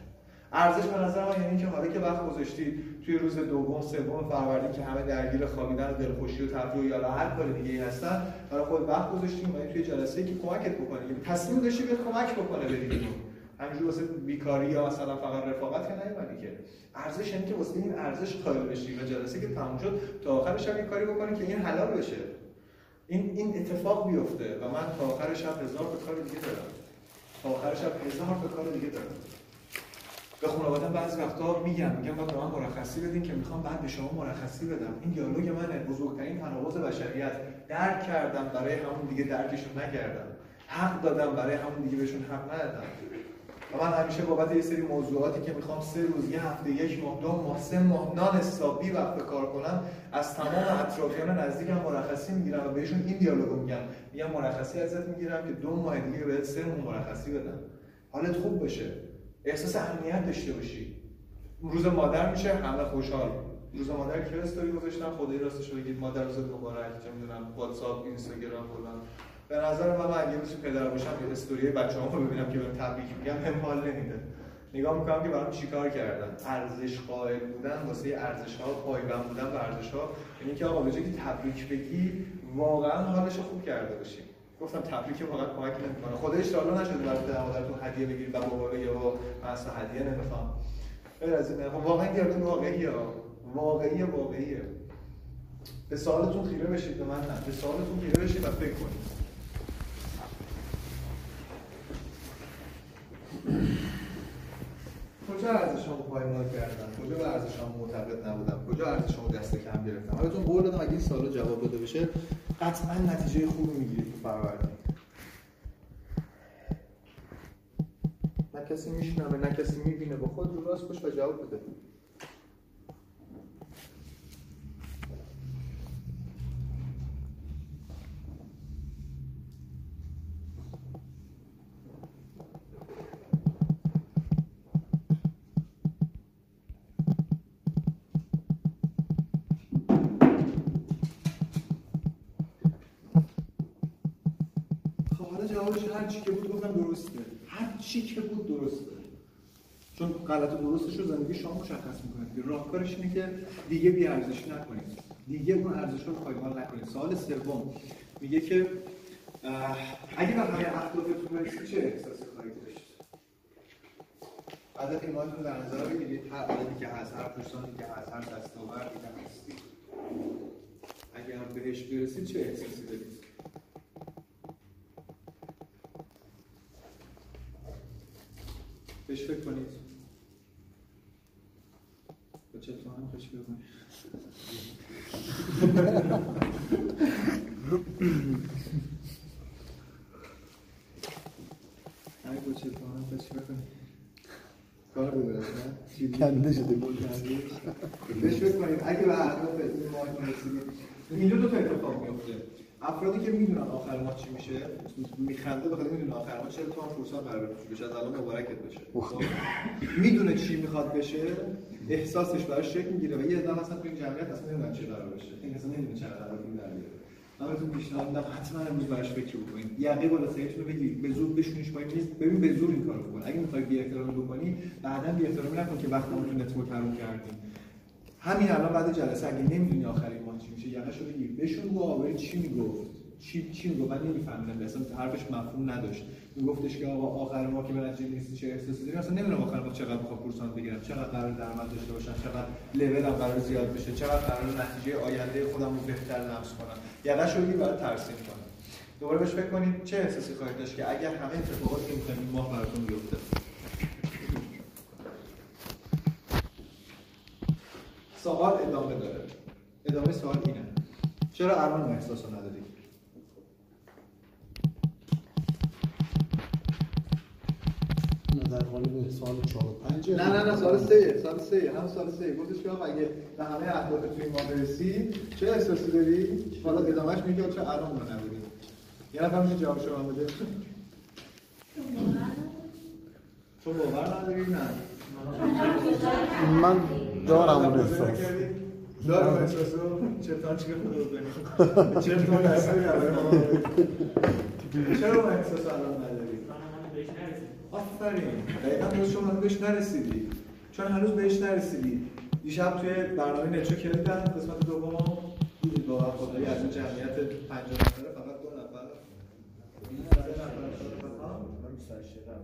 ارزش به نظر من یعنی که حالا که وقت گذاشتی توی روز دوم سوم فروردین که همه درگیر خوابیدن و دلخوشی و تفریح یا هر کار دیگه ای هستن برای خود وقت گذاشتی اومدی توی جلسه که کمکت بکنه. یعنی تصمیم داشتی بیاد کمک بکنه به دیگران همینجور واسه بیکاری یا مثلا فقط رفاقت که نیومدی که. ارزش یعنی که واسه این ارزش قائل بشی و جلسه که تموم شد تا آخر شب یه کاری بکنی که این حلال بشه. این این اتفاق بیفته و من تا آخر شب هزار تا کار دیگه دارم. تا آخر شب هزار تا کار دیگه دارم. به خانواده بعضی وقتا میگم میگم به من مرخصی بدین که می‌خوام بعد به شما مرخصی بدم. این دیالوگ منه. بزرگترین تناقض بشریت. درک کردم برای همون دیگه درکشون نکردم. حق دادم برای همون دیگه بهشون حق ندادم. و من همیشه بابت یه سری موضوعاتی که می‌خوام سه روز یه هفته یک ماه دو ماه سه ماه نان حسابی وقت کار کنم از تمام اطرافیان نزدیکم مرخصی می‌گیرم و بهشون این دیالوگو میگم. میگم مرخصی ازت می‌گیرم که دو ماه دیگه بهت سه ماه مرخصی بدم. حالت خوب بشه احساس امنیت داشته باشی. روز مادر میشه همه خوشحال. روز مادر که استوری گذاشتم خدای راستش بگید مادر روز مبارک چه می‌دونم واتساپ اینستاگرام فلان. به نظر من اگه روز پدر باشم یه استوری بچه‌هامو ببینم که بهم تبریک میگم هم حال نمیده. نگاه می‌کنم که برام چیکار کردن؟ ارزش قائل بودن واسه ارزش ها پایبند بودن به ارزش ها یعنی که آقا به که تبریک بگی واقعا حالش خوب کرده باشی. گفتم تبریک واقعا کمک نمی‌کنه خودش تا نشده برای پدر مادرتون هدیه بگیرید و بابا و من اصلا هدیه نمی‌خوام. غیر از این خب واقعا دیالوگ واقعیه واقعیه واقعیه. به سوالتون خیره بشید به من نه. به سوالتون خیره بشید و فکر کنید. کجا ارزشامو پایمال کردم کجا به ارزشامو معتقد نبودم کجا ارزشامو دست کم گرفتم حالتون قول دادم اگه این سوالا جواب داده بشه قطعا نتیجه خوبی می‌گیرید تو فروردین نه کسی میشنوه نه کسی می‌بینه. با خود رو راست باش و جواب بده. جوابش هر چی که بود گفتم درسته. هر چی که بود درسته. چون غلط و درستش رو زندگی شما مشخص می‌کنه راهکارش اینه که دیگه بی ارزشی نکنید. دیگه اون ارزش رو پایمال نکنید. سوال سوم. میگه که اگه به همه اهدافتون برسید چه احساسی خواهید داشت؟ عدد ایمانتون در نظر بگیرید هر عددی که هست هر پرسانی که هست هر دستاوردی که هستید اگر بهش برسید چه احساسی دارید بهش فکر کنید با چه تو هم فکر کنید اگه با چه تو هم فکر کنید کار ببرد نه؟ کنده شده بود. بهش فکر کنید. اگه به اهداف این ماه رسیدید اینجا دو تا اتفاق میفته افرادی که می‌دونن آخر ما چی میشه میخنده بخاطر می‌دونه آخر ما چه تومن فرصت قرار بشه از الان مبارکت بشه؟ می‌دونه چی می‌خواد بشه احساسش براش شکل می‌گیره و یه عده هستن تو این جمعیت اصلا نمی‌دونن چه قرار بشه. این اصلا نمی‌دونه چه قرار بهتون پیشنهاد میدم حتما امروز براش فکر بکنید. یقه بالا سرتون رو بگیرید. به زور بشونیش پایین. میز ببین به زور این کارو بکن. اگه می‌خوای بی احترامی بکنی بعدا بی احترامی نکن که وقت تو network حروم کردیم همین الان بعد جلسه اگه نمی‌دونی آخرین ماه چی میشه یقه شو بگیر. بشون گو آوری چی می‌گفت؟ چی چی می‌گفت؟ من نمیفهمیدم. اصلا حرفش مفهوم نداشت. میگفتش که آقا آخر ما که به نتیجه نیست چه احساسی داریم اصلا نمی‌دونم آخر ما چقدر بخوام پورسانت بگیرم. چقدر قرار درآمد داشته باشم؟ چقدر لولم قرار زیاد بشه؟ چقدر قرار نتیجه آینده خودم رو بهتر لمس کنم؟ شو بگیر برای ترسیم کنم. دوباره بهش فکر کنید چه احساسی خواهید داشت که اگر همه اتفاقاتی که می‌خواید ماه براتون بیفته؟ سوال ادامه داره. ادامه سوال اینه. چرا الان احساس رو در قالب سال 4 و 5 نه نه نه سال سه سال سه هم سال سه. گفتش که اگه به همه اهداف توی ما برسی چه احساسی داری؟ حالا ادامهش میگه چه الان رو نبودی یه نفر میشه جواب شما بده. تو باور نداری؟ نه. من دارم اون احساس؟ دارم احساس رو. چطور چی خدا بزنی چطور دستی چرا احساس الان نداری؟ آفرین. دقیقا درست شما هنوز بهش نرسیدی. چون هنوز بهش نرسیدی. دیشب توی برنامه نچو کردن قسمت دوم. دیدید واقعا خدایی از اون جمعیت 50 نفره فقط دو نفر. سه نفر ها؟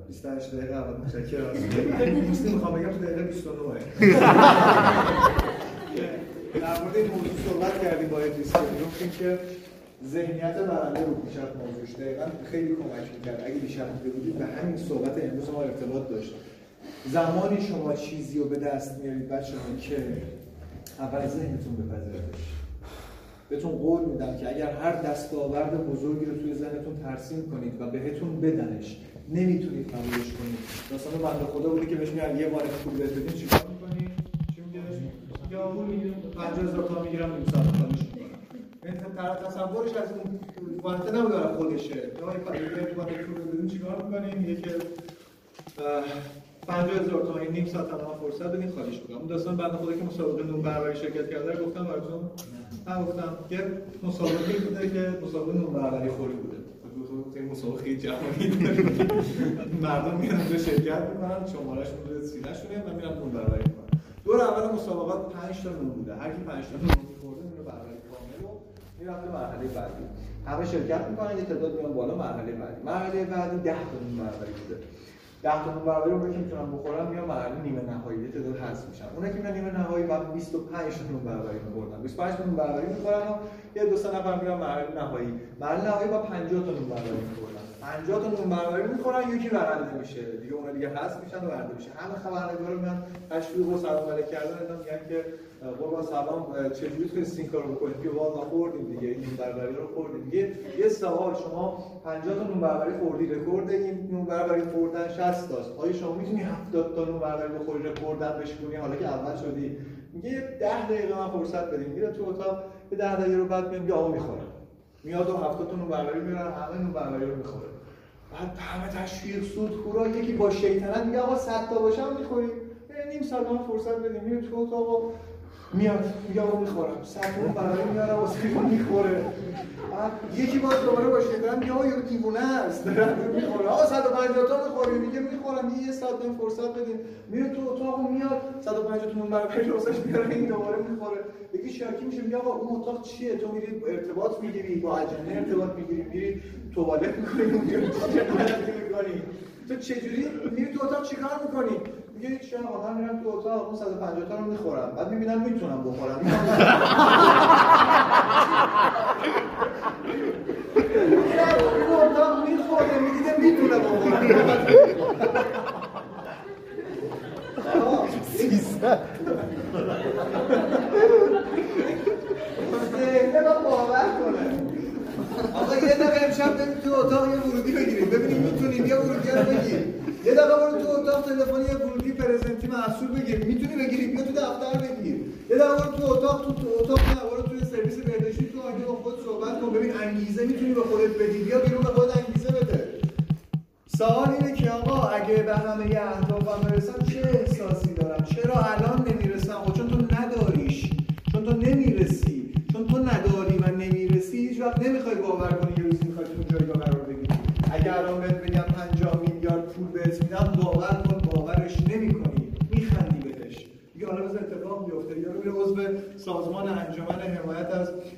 28 دقیقه اول. متشکرم. دوستی می‌خوام بگم تو دقیقه 29 *laughs* در مورد این موضوع صحبت کردیم با ادریس. گفتیم که ذهنیت برنده رو بیشتر موضوعش دقیقا خیلی کمک می‌کرد. اگه بیشتر بودید به همین صحبت امروز ما ارتباط داشت. زمانی شما چیزی رو به دست میارید بچه که اول ذهنتون بپذیرتش بهتون قول میدم که اگر هر دستاورد بزرگی رو توی ذهنتون ترسیم کنید و بهتون بدنش نمی‌تونید قبولش کنید. داستان بنده خدا بوده که بهش میگن یه بار پول بهت بدیم چیکار می‌کنی؟ چی میگه؟ یا پول می‌گیرم 50000 تومان می‌گیرم نیم ساعت می‌کنم تصورش از اون وانته نبود خودشه. یا یه پول پول بدیم چیکار می‌کنیم؟ میگه که 50000 تومان نیم ساعت تمام فرصت بدین خالیش می‌کنم اون داستان بنده خدا که مسابقه نون بربری شرکت کرده رو گفتم براتون. من گفتم که مسابقه بوده که مسابقه نون بربری خوری بوده. این مسابقه جهانی مردم میان اونجا شرکت می‌کنن شمارهشون رو سینه‌شونه و میرن نون بربری می‌کنن دور اول مسابقات 5 تا نون بوده. هر کی 5 تا نون می‌خورده نون بربری کامل رو می‌رفته مرحله بعدی. همه شرکت می‌کنن یه تعداد میان بالا مرحله بعدی. مرحله بعدی 10 تا نون بربری بوده. 10 تا نون بربری رو که می‌تونن بخورن میان مرحله نیمه نهایی. یه تعداد حذف میشن. اونایی که میان نیمه نهایی بعد 25 تا نون بربری می‌خوردن 25 تا نون بربری می‌خورن و یه دو سه نفر میرن مرحله نهایی. مرحله نهایی با 50 تا نون بربری می‌خوردن 50 تا نون بربری می‌خورن یکی برنده میشه. دیگه اونها دیگه حذف میشن و برنده میشه. همه خبرنگارا میان تشویق و علیک کردن میگن که قربان سلام چجوری تونستین این کارو بکنید؟ که واقعا خوردیم دیگه این نون بربری رو خوردیم. دیگه یه سوال شما 50 تا نون بربری خوردی رکورد این نون بربری خوردن 60 تاست. آیا شما می‌تونی 70 تا نون بربری بخوری رکوردو بشکنی حالا که اول شدی. میگه 10 دقیقه من فرصت بدیم. میره تو اتاق به 10 دقیقه رو بعد میگه آقا می‌خورم میاد و 70 تا نون بربری میارن همه نون بربری رو می‌خوره. بعد همه تشویق سود خورا یکی با شیطنت میگه آقا 100 تا باشم می‌خوری نیم ساعت فرصت بدیم. میره تو اتاق میاد میگه آقا می‌خورم. سطح برای میاره واسه ما می‌خوره. یکی باز دوباره با شیطان میگه آقا دیوونه است. می‌خوره. آقا 150 تا می‌خوری؟ میگه می‌خورم. یه ساعت بهم فرصت بدین میره تو اتاق و میاد 150 تا برای واسش میاره این دوباره می‌خوره. یکی شاکی میشه میگه آقا اون اتاق چیه؟ تو میری ارتباط می‌گیری با اجنه ارتباط می‌گیری میری توالت می‌کنی. تو چجوری میری تو اتاق چیکار می‌کنی؟ میگه یک شب آدم میرم تو اتاق اون 150 تا رو می‌خورم بعد می‌بینم می‌تونم بخورم تو *laughs* اتاق می‌خوره می‌دیده می‌تونه بخورم سیزده باور کنه آقا یه دقیقه امشب بریم تو اتاق یه ورودی بگیریم. ببینیم می‌تونیم یه ورودی رو بگیر یه دقیقه برو تو اتاق تلفنی یه ورودی پرزنتی محصول بگیر می‌تونی بگیری؟ بیا تو دفتر بگیر. یه دقیقه برو تو اتاق تو, اتاق نه برو توی سرویس بهداشتی تو آگه با خود صحبت کن. ببین انگیزه می‌تونی به خودت بدی. بیا بیرون به خودت انگیزه بده. سوال اینه که آقا اگه به همه اهدافم برسم چه احساسی دارم چرا الان نمی‌رسم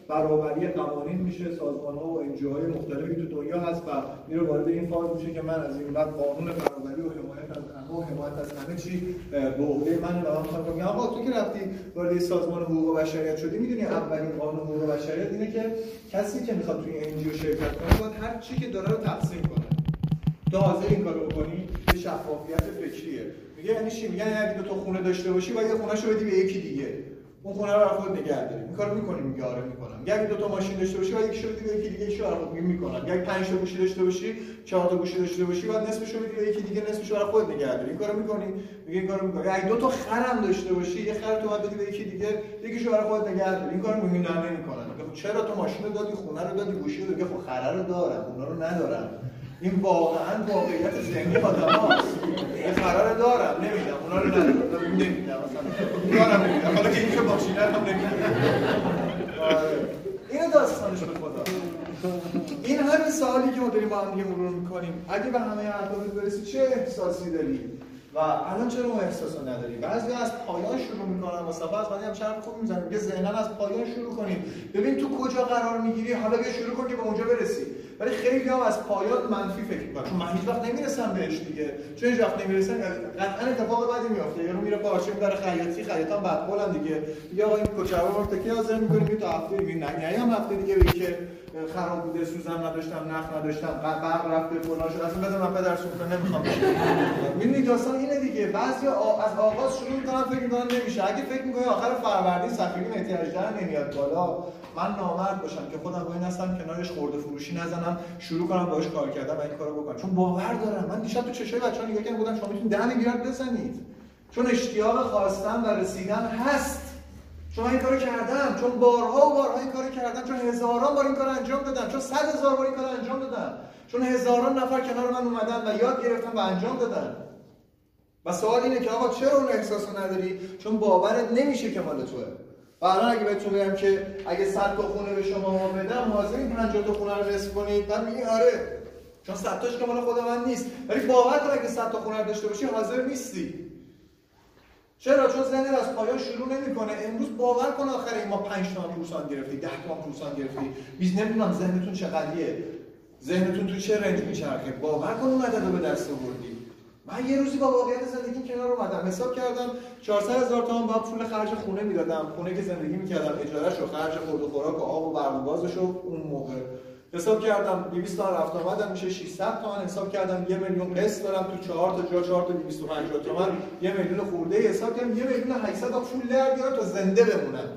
برابری قوانین میشه سازمان ها و انجیوهای مختلفی تو دنیا هست و میره وارد این فاز میشه که من از این بعد قانون برابری و حمایت از و حمایت از همه چی به عهده من و من بگم آقا تو که رفتی وارد سازمان حقوق بشریت شدی می‌دونی اولین قانون حقوق بشریت اینه که کسی که می‌خواد توی انجیو شرکت کنه باید هر چی که داره رو تقسیم کنه. تو حاضر این کارو بکنی یه شفافیت فکریه. میگه یعنی چی؟ میگن اگه تو خونه داشته باشی باید یه خونه‌شو بدی به یکی دیگه. اون خونه رو خود نگه داریم. این کارو می‌کنیم میگه آره می‌کنم. اگه دو تا ماشین داشته باشی بعد یکیشو بدی به یکی دیگه برای خود می‌کنم. اگه پنج تا گوشی داشته باشی چهار تا گوشی داشته باشی بعد نصفشو بدی به یکی دیگه نصفشو برای خود نگه داری. این کارو می‌کنی؟ میگه این کارو می‌کنی. اگه دو تا خرم داشته باشی یه خر تو بدی به یکی دیگه یکیشو برای خود نگه داری. این کارو میگه نه نمی‌کنم. میگه چرا تو ماشین رو دادی خونه رو دادی گوشی رو دادی؟ خب خره رو دارم اونا رو ندارم. این واقعا واقعیت ذهنی آدم هاست یه قرار دارم نمیدم اونا رو ندارم. نمیدم مثلا دارم نمیدم حالا که این که ماشینه هم نمیدم این داستانش به خدا. این همین سوالی که ما داریم با هم دیگه مرور می‌کنیم. اگه به همه اهدافت برسی چه احساسی داری؟ و الان چرا اون احساس رو نداری؟ بعضی از پایان شروع می‌کنن مسافه از هم شرط خوب می‌زنن. میگه ذهنا از پایان شروع کنیم. ببین تو کجا قرار می‌گیری؟ حالا بیا شروع کن که به اونجا برسی. ولی خیلی هم از پایان منفی فکر می‌کنن چون من هیچ وقت نمی‌رسم بهش دیگه. چون هیچ وقت نمی‌رسم قطعا اتفاق بدی میفته یارو میره پارچه می‌بره خیاطی خیاطان بدقولن دیگه. دیگه آقا این کوچه‌ها رو تکی حاضر می‌کنیم تا هفته دیگه نه هم هفته دیگه بگی که خراب بوده سوزن نداشتم نخ نداشتم برق رفته فلان شد. اصلا من پدر سوخته نمی‌خوام می‌دونی *laughs* داستان اینه دیگه. بعضی از آغاز شروع می‌کنن فکر می‌کنن نمیشه. اگه فکر می‌کنی آخر فروردین سفیری مهدی نمیاد بالا. من نامرد باشم که خودم این هستم کنارش خورده فروشی نزنم شروع کنم باهاش کار کردم و این کارو بکنم. چون باور دارم. من دیشب تو چشای بچه‌ها نگاه کردم بودم شما می‌تونید ده میلیارد بزنید. چون اشتیاق خواستن و رسیدن هست. چون این کارو کردم چون بارها و بارها این کارو کردم چون هزاران بار این کارو انجام دادم چون صد هزار بار این کارو انجام دادم چون هزاران نفر کنار من اومدن و یاد گرفتن و انجام دادن. و سوال اینه که آقا چرا اون احساسو نداری؟ چون باورت نمیشه که مال توه. و الان اگه بهتون بگم که اگه 100 تا خونه به شما بدم حاضرین 50 تا خونه رو نصف کنید. بعد میگی آره چون 100 تاش که مال خود من نیست. ولی باور کن اگه 100 تا خونه داشته باشی حاضر نیستی. چرا؟ چون ذهن از پایان شروع نمی‌کنه. امروز باور کن آخر ما 5 تومن پورسان گرفتی 10 تومن پورسان گرفتی بیز نمی‌دونم ذهنتون چقدریه. ذهنتون تو چه رنج میچرخه؟ باور کن اون عدد رو به دست آوردی من یه روزی با واقعیت زندگی کنار اومدم. حساب کردم 400 هزار تومان با پول خرج خونه می‌دادم. خونه که زندگی می‌کردم اجارهش و خرج خورد و خوراک و آب و گازش اون موقع حساب کردم 200 تا رفت آمدم میشه 600 تومن حساب کردم یه میلیون قسط دارم تو 4 تا جا 4 تا 250 تومن یه میلیون خورده حساب کردم یه میلیون 800 تا پول در بیارم تا زنده بمونم.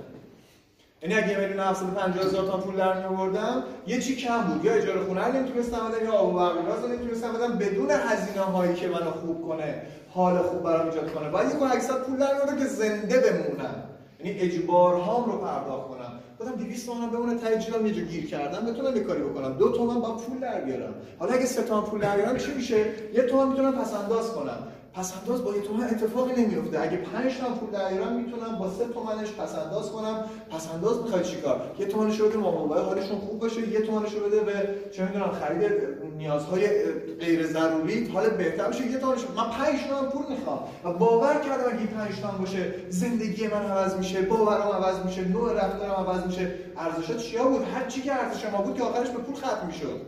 یعنی اگه یه میلیون 750 هزار تومان پول در میآوردم یه چی کم بود. یا اجاره خونه رو نمی‌تونستم بدم یا آب و برق و گاز نمی‌تونستم بدم بدون هزینه هایی که منو خوب کنه حال خوب برام ایجاد کنه. باید یه 800 پول در که زنده بمونم. یعنی اجبارهام رو پرداخت کنم. گفتم 200 تومن بمونه ته جیبم یه جا گیر کردم بتونم یه کاری بکنم. دو تومن با پول در بیارم. حالا اگه سه تومن پول در بیارم چی میشه؟ یه تومن می‌تونم پس انداز کنم. پس انداز با یه تومن اتفاقی نمیفته اگه 5 تومن پول در بیارم می‌تونم با سه تومنش پس انداز کنم. پس انداز می‌خواد چیکار یه تومنش رو مامان بابا حالشون خوب باشه یه تومنش رو بده به چه می‌دونم خرید نیازهای غیر ضروری. حال بهتر بشه یه تومنش من 5 تومن پول می‌خوام. و باور کردم اگه 5 تومن باشه زندگی من عوض میشه باورم عوض میشه نوع رفتارم عوض میشه. ارزشات چیا بود؟ هر چی که ارزش ما بود که آخرش به پول ختم می‌شد.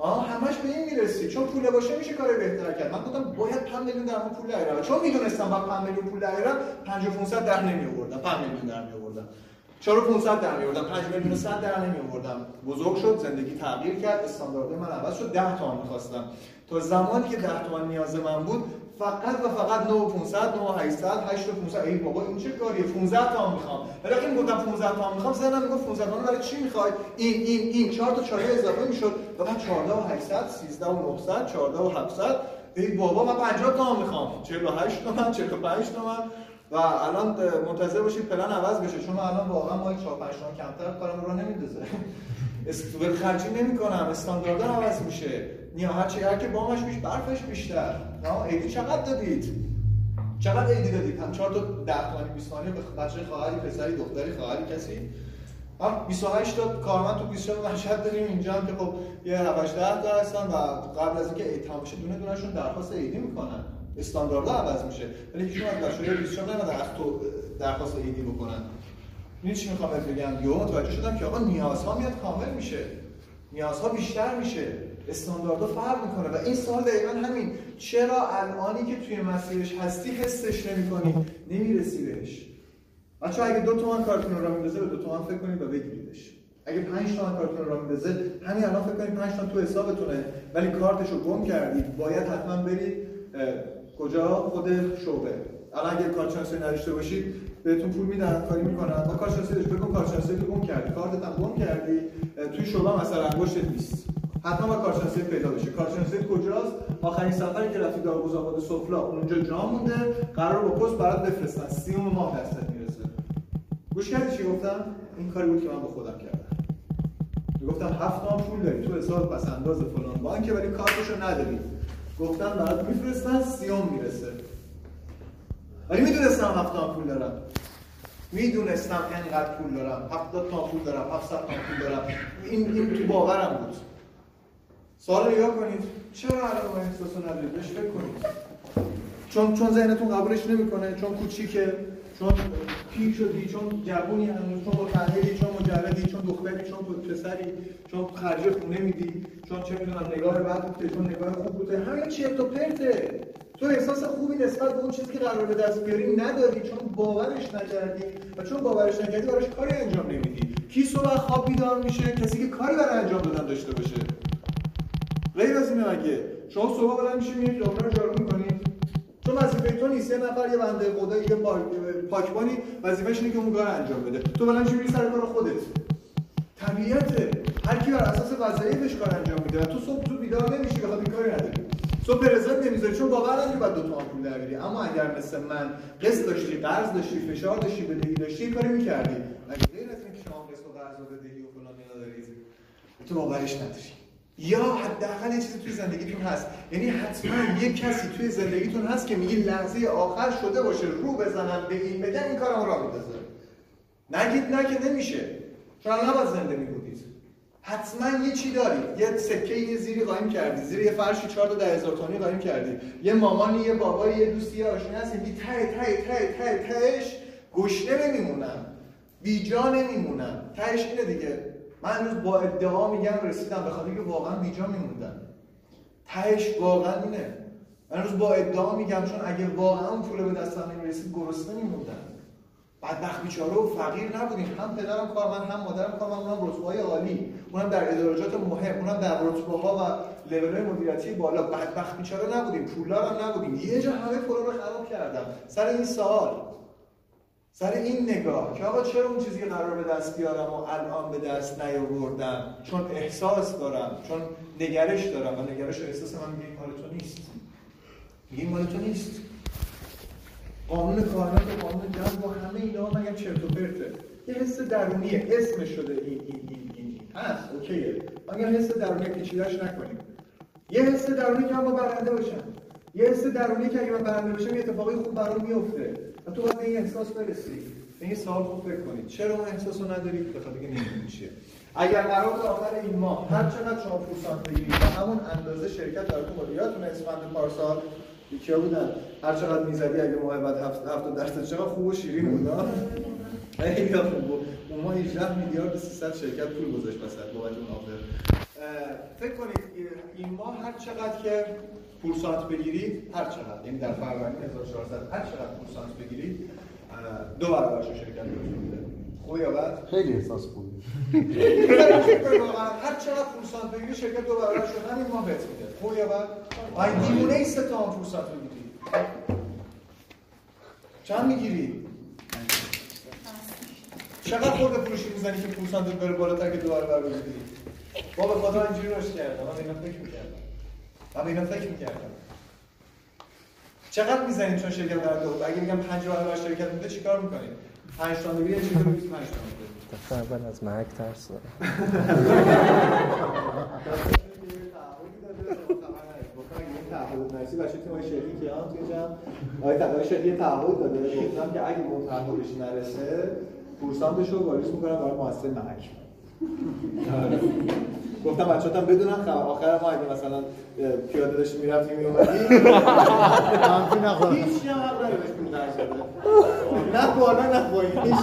آه همش به این می‌رسی. چون پول باشه میشه کار بهتر کرد. من گفتم باید 5 میلیون درهم پول در چون می‌دونستم با 5 میلیون پول در 5 و 500 در نمی آوردم 5 میلیون در می آوردم 4 و 500 در می آوردم 5 میلیون 100 در نمی آوردم بزرگ شد زندگی تغییر کرد. استاندارد من عوض شد. 10 تومن می‌خواستم. تا زمانی که 10 تومن نیاز من بود فقط و فقط 9 500 9 800 8 500 ای بابا این چه کاریه؟ 15 تا می‌خوام. ولی وقتی می‌گفتم 15 تا می‌خوام ذهنم می‌گفت 15 تا. برای چی می‌خوای؟ این این این 4 تا 4 اضافه می‌شد و بعد 14 و 800 13 و 900 14 و 700 ای بابا من 50 تا می‌خوام. 48 تومن 45 تومن و الان منتظر باشید پلن عوض بشه چون الان واقعا ما 4 5 تومن کمتر کارم رو نمیندازه. *laughs* استوبل خرجی نمی‌کنم. استاندارد عوض میشه. نیا هرچی هر که بامش بیش برفش بیشتر. نه ایدی چقدر دادید؟ چقدر ایدی دادید؟ هم چهار تا 10 تومانی 20 تومانی به بچه خواهری پسری دختری خواهری کسی. هم 28 تا کارمند تو 24 مشهد داریم اینجا هم که خب یه 7 تا هستن و قبل از اینکه عید تمام بشه دونه دونهشون درخواست ایدی می‌کنن. استانداردها عوض میشه. ولی هیچ از بچه‌ها 24 نمیدن از تو درخواست ایدی بکنن. این چی می‌خوام بگم؟ یهو متوجه شدم که آقا نیازها میاد کامل میشه. نیازها بیشتر میشه. استانداردها فرق می‌کنه. و این سال دقیقا همین. چرا الانی که توی مسیرش هستی حسش نمی‌کنی؟ نمی‌رسی بهش. بچه اگه دو تومن کارتون رو میندازه به دو تومن فکر کنید و بگیریدش. اگه 5 تومن کارتون رو میندازه همین الان فکر کنید 5 تومن تو حسابتونه. ولی کارتشو گم کردید. باید حتما برید کجا؟ خود شعبه. الان اگه کارت شناسی نداشته باشید بهتون پول میدن کاری می‌کنن. با کارشناسی داشت بکن کارشناسی رو گم کردی. کارتت هم گم کردی. توی شعبه مثلا انگشتت نیست. حتما با کارشناسی پیدا بشه. کارشناسی کجاست؟ آخرین سفری که رفتی دارگوز آباد سفلا اونجا جا مونده قرار با پست برات بفرستن سیوم ماه دستت می‌رسه. گوش کردی چی گفتم؟ این کاری بود که من به خودم کردم. گفتم هفت ماه پول داری. تو حساب پس انداز فلان بانکه ولی کارتشو نداری. گفتم برات میفرستن سیوم می‌رسه. ولی می‌دونستم هفت ماه پول دارم. می‌دونستم انقدر پول دارم. هفتاد تا پول دارم هفتصد تا پول دارم. این این تو باورم بود. سوال نگاه کنید. چرا الان ما احساسو ندارید بهش فکر کنید. چون چون ذهنتون قبولش نمی‌کنه چون کوچیکه چون پیر شدی چون جوونی هنوز چون متحدی چون مجردی چون دختری چون پسری چون خرج خونه میدی چون چه می‌دونم نگاه بد بوده چون نگاه خوب بوده. همین چرت و پرته. تو احساس خوبی نسبت به اون چیزی که قرار به دست بیاری نداری چون باورش نکردی و چون باورش نکردی براش کاری انجام نمیدی. کی صبح خواب بیدار میشه؟ کسی که کاری برای انجام دادن داشته باشه. غیر از اینه مگه شما صبح بلند میشید میرید رو جارو می‌کنید چون وظیفه تو نیست. یه نفر یه بنده خدا یه پاک پاکبانی وظیفه‌ش اینه که اون کار انجام بده. تو بلند میشی سر کار خودت. طبیعته هر کی بر اساس وظایفش کار انجام میده. تو صبح تو بیدار نمیشی بخاطر این کاری نداری. صبح پرزنت نمی‌ذاری چون باور نداری بعد دو تومن پول در بیاری. اما اگر مثل من قسط داشتی قرض داشتی فشار داشتی بدهی داشتی کاری می‌کردی. اگه غیر از اینکه شما قسط و قرض و بدهی و فلان اینا دارید تو باورش نداری. یا حداقل یه چیزی توی زندگیتون هست. یعنی حتما یه کسی توی زندگیتون هست که میگه لحظه آخر شده باشه رو بزنم به این بگم این کارم را میندازه. نگید نه که نمیشه چون نباید زنده میبودید. حتما یه چی دارید یه سکه یه زیری قایم کردی. زیر یه فرشی چهار تا ده هزار تومانی قایم کردی. یه مامانی یه بابایی یه دوستی یه آشنایی هست میگی ته ته ته ته تهش گشنه نمیمونم. بیجا نمیمونم. تهش اینه دیگه. من امروز با ادعا میگم رسیدم به خاطر که واقعا بیجا میموندم. تهش واقعا اینه. من امروز با ادعا میگم چون اگه واقعا اون پول به دستم نمی‌رسید گرسنه میموندم. بدبخت بیچاره و فقیر نبودیم. هم پدرم کارمند هم مادرم کارمند اونم رتبه عالی. اونم در ادارجات مهم اونم در رتبه ها و لول مدیریتی بالا. بدبخت بیچاره نبودیم پولدار هم نبودیم. یه جا همه پول رو خراب کردم. سر این سوال. سر این نگاه که آقا چرا اون چیزی که قرار به دست بیارم و الان به دست نیاوردم؟ چون احساس دارم چون نگرش دارم و نگرش و احساس من میگه مال تو نیست. میگه مال تو نیست. قانون کائنات و قانون جذب و همه اینا مگه چرت و پرته؟ یه حس درونیه. اسم شده این این این این هست اوکیه. مگر حس درونی پیچیده‌اش نکنیم. یه حس درونی که من با برنده باشم. یه حس درونی که اگه من برنده بشم یه اتفاقی خوب برام میفته تو باید به این احساس برسی. به این سوال خوب فکر کنید چرا اون احساس رو ندارید به خاطر نمی‌دونید چیه. اگر قرار آخر این ماه هر چقدر شما پورسانت بگیرید و همون اندازه شرکت براتون بود یادتونه اسفند پارسال کیا بودن؟ هر چقدر می‌زدی اگه ماه بعد 70 درصد. چقدر خوب و شیرین بود خیلی خوب بود. اون ماه 18 میلیارد 300 شرکت پول گذاشت وسط بابت اون آفر فکر کنید این ماه هر چقدر که پورسانت بگیرید هر چقدر. یعنی در فروردین 1400 هر چقدر پورسانت بگیرید دو برابرش شرکت بهتون میده خوب یا بد؟ خیلی احساس واقعا هر چقدر پورسانت بگیری شرکت دو برابر شد. همین ماه بهت میده خوب یا بد؟ آی دیوونه ای سه تا پورسانت بگیری چند می‌گیری؟ چقدر خورده فروشی می‌زنی که پورسانتت بره بالاتر که دو برابر بگیری؟ بابا خدا اینجوری روش کردم. من اینا فکر می‌کردم. من به اینا فکر می‌کردم. چقدر می‌زنید چون شرکت برنده بود اگه میگم 5 برابر شرکت میده چیکار می‌کنید 5 تا می‌گیری یه چیزی رو 25 تا دفعه اول از محک ترس دارم. *laughs* *laughs* تعهد نرسی بچه تیم شرکی که هم توی جمع آقای تعهد شرکی یه تعهد داده گفتم که اگه به اون تعهدش نرسه پورسانتش رو واریز می‌کنم برای مؤسسه محک گفتم بچه‌ها هم بدونن خبر آخر ما اگه مثلا پیاده داشتیم می‌رفتیم میومدیم *laughs* منفی نخواهد هیچ هم حق نداره *laughs* نه بالا نه پایین هیچ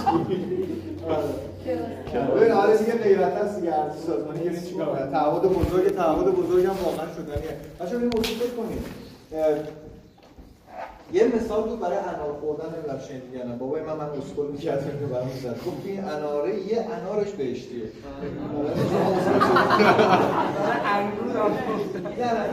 ببین حالا دیگه غیرت هست دیگه ارزش سازمانی. یعنی چیکار کنه تعهد بزرگ تعهد بزرگ هم واقعا شدنیه بچه‌ها این موضوع فکر کنید یه مثال بود برای انار خوردن نمی‌دونم شنیدی یا نه بابای من من اسکل می‌کردم که برام می‌زد. گفت این اناره یه انارش بهشتیه.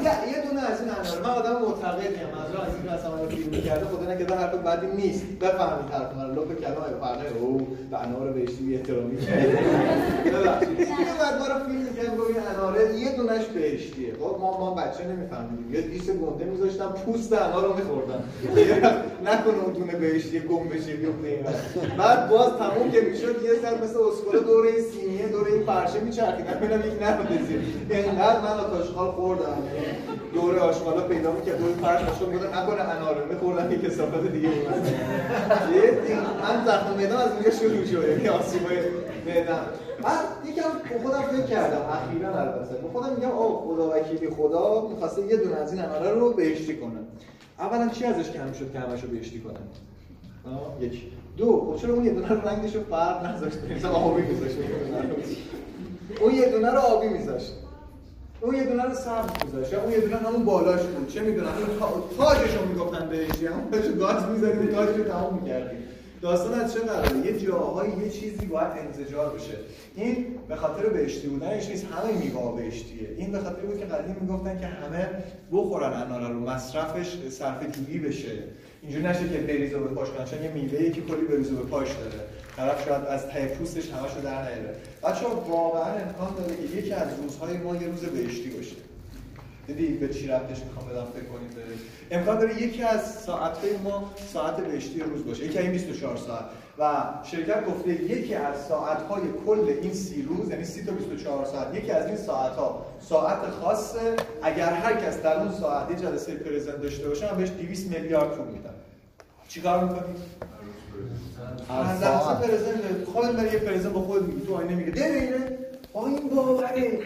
یه یه دونه از این اناره. من آدم معتقدیم منظور از این اصلا من فیلم کرده خدا نکرده حرف بدی نیست. بفهمید حرف من لوک کلمه فرنه او به انار بهشتی احترامی کرد. ببخشید. اینو بعد ما رو فیلم کرد گفت این اناره یه دونش بهشتیه. خب ما ما بچه نمیفهمیدیم. یه دیس گنده میذاشتم. پوست انار رو می‌خوردم. نکنه دونه بهشتی گم بشه بیفته این بعد باز تموم که می‌شد یه سر مثل اسکولا دور این سینیه دور این فرشه میچرخیدم ببینم یک نرو اینقدر من آتاشخال خوردم. دور آشغالا پیدا می‌کرد دور فرش آشغال بودم نکنه اناره میخوردم یک کسافت دیگه بود. یه من زخم میدم از اونجا شروع شد. یعنی آسیبای میدم بعد یکم خودم فکر کردم. اخیرا البته. خودم میگم آه خدا وکیلی خدا می‌خواسته یه دونه از این اناره رو بهشتی کنه. اولا چی ازش کم شد که همشو بهشتی کنه یک دو خب چرا اون یه دونه رو رنگش رو فرق نذاشته مثلا آبی میذاشته اون یه دونه رو آبی میذاشت. اون یه دونه رو سبز میذاشت. اون یه دونه همون بالاش بود. چه می‌دونم. اون تاجش رو می‌گفتن بهشتی همون تاجو گاز می‌ذاریم تاج رو تمام می‌کردیم. داستان از چه قراره؟ یه جاهایی یه چیزی باید انزجار بشه. این به خاطر بهشتی بودنش نیست همه میوه بهشتیه. این به خاطر بود که قدیم می‌گفتن که همه بخورن اناره رو مصرفش صرفه جویی بشه. اینجوری نشه که بریزو به پاش کنن چون یه میوه که کلی بریزو به پاش داره. طرف شاید از ته پوستش همشو در نیاره. بچه‌ها واقعا امکان داره که یکی از روزهای ما یه روز بهشتی باشه. دیدی به چی ربطش می‌خوام بدم فکر کنید امکان داره یکی از ساعتهای ما ساعت بهشتی روز باشه. یکی این 24 ساعت. و شرکت گفته یکی از ساعتهای کل این سی روز یعنی 30 تا 24 ساعت یکی از این ساعت ها ساعت خاصه. اگر هر کس در اون ساعت یه جلسه پرزنت داشته باشه من بهش 200 میلیارد پول میدم. چیکار می‌کنی؟ لحظه پرزنت. خودت برای یه پرزنت با خود میگی تو آینه میگه اینه. آ این باوره.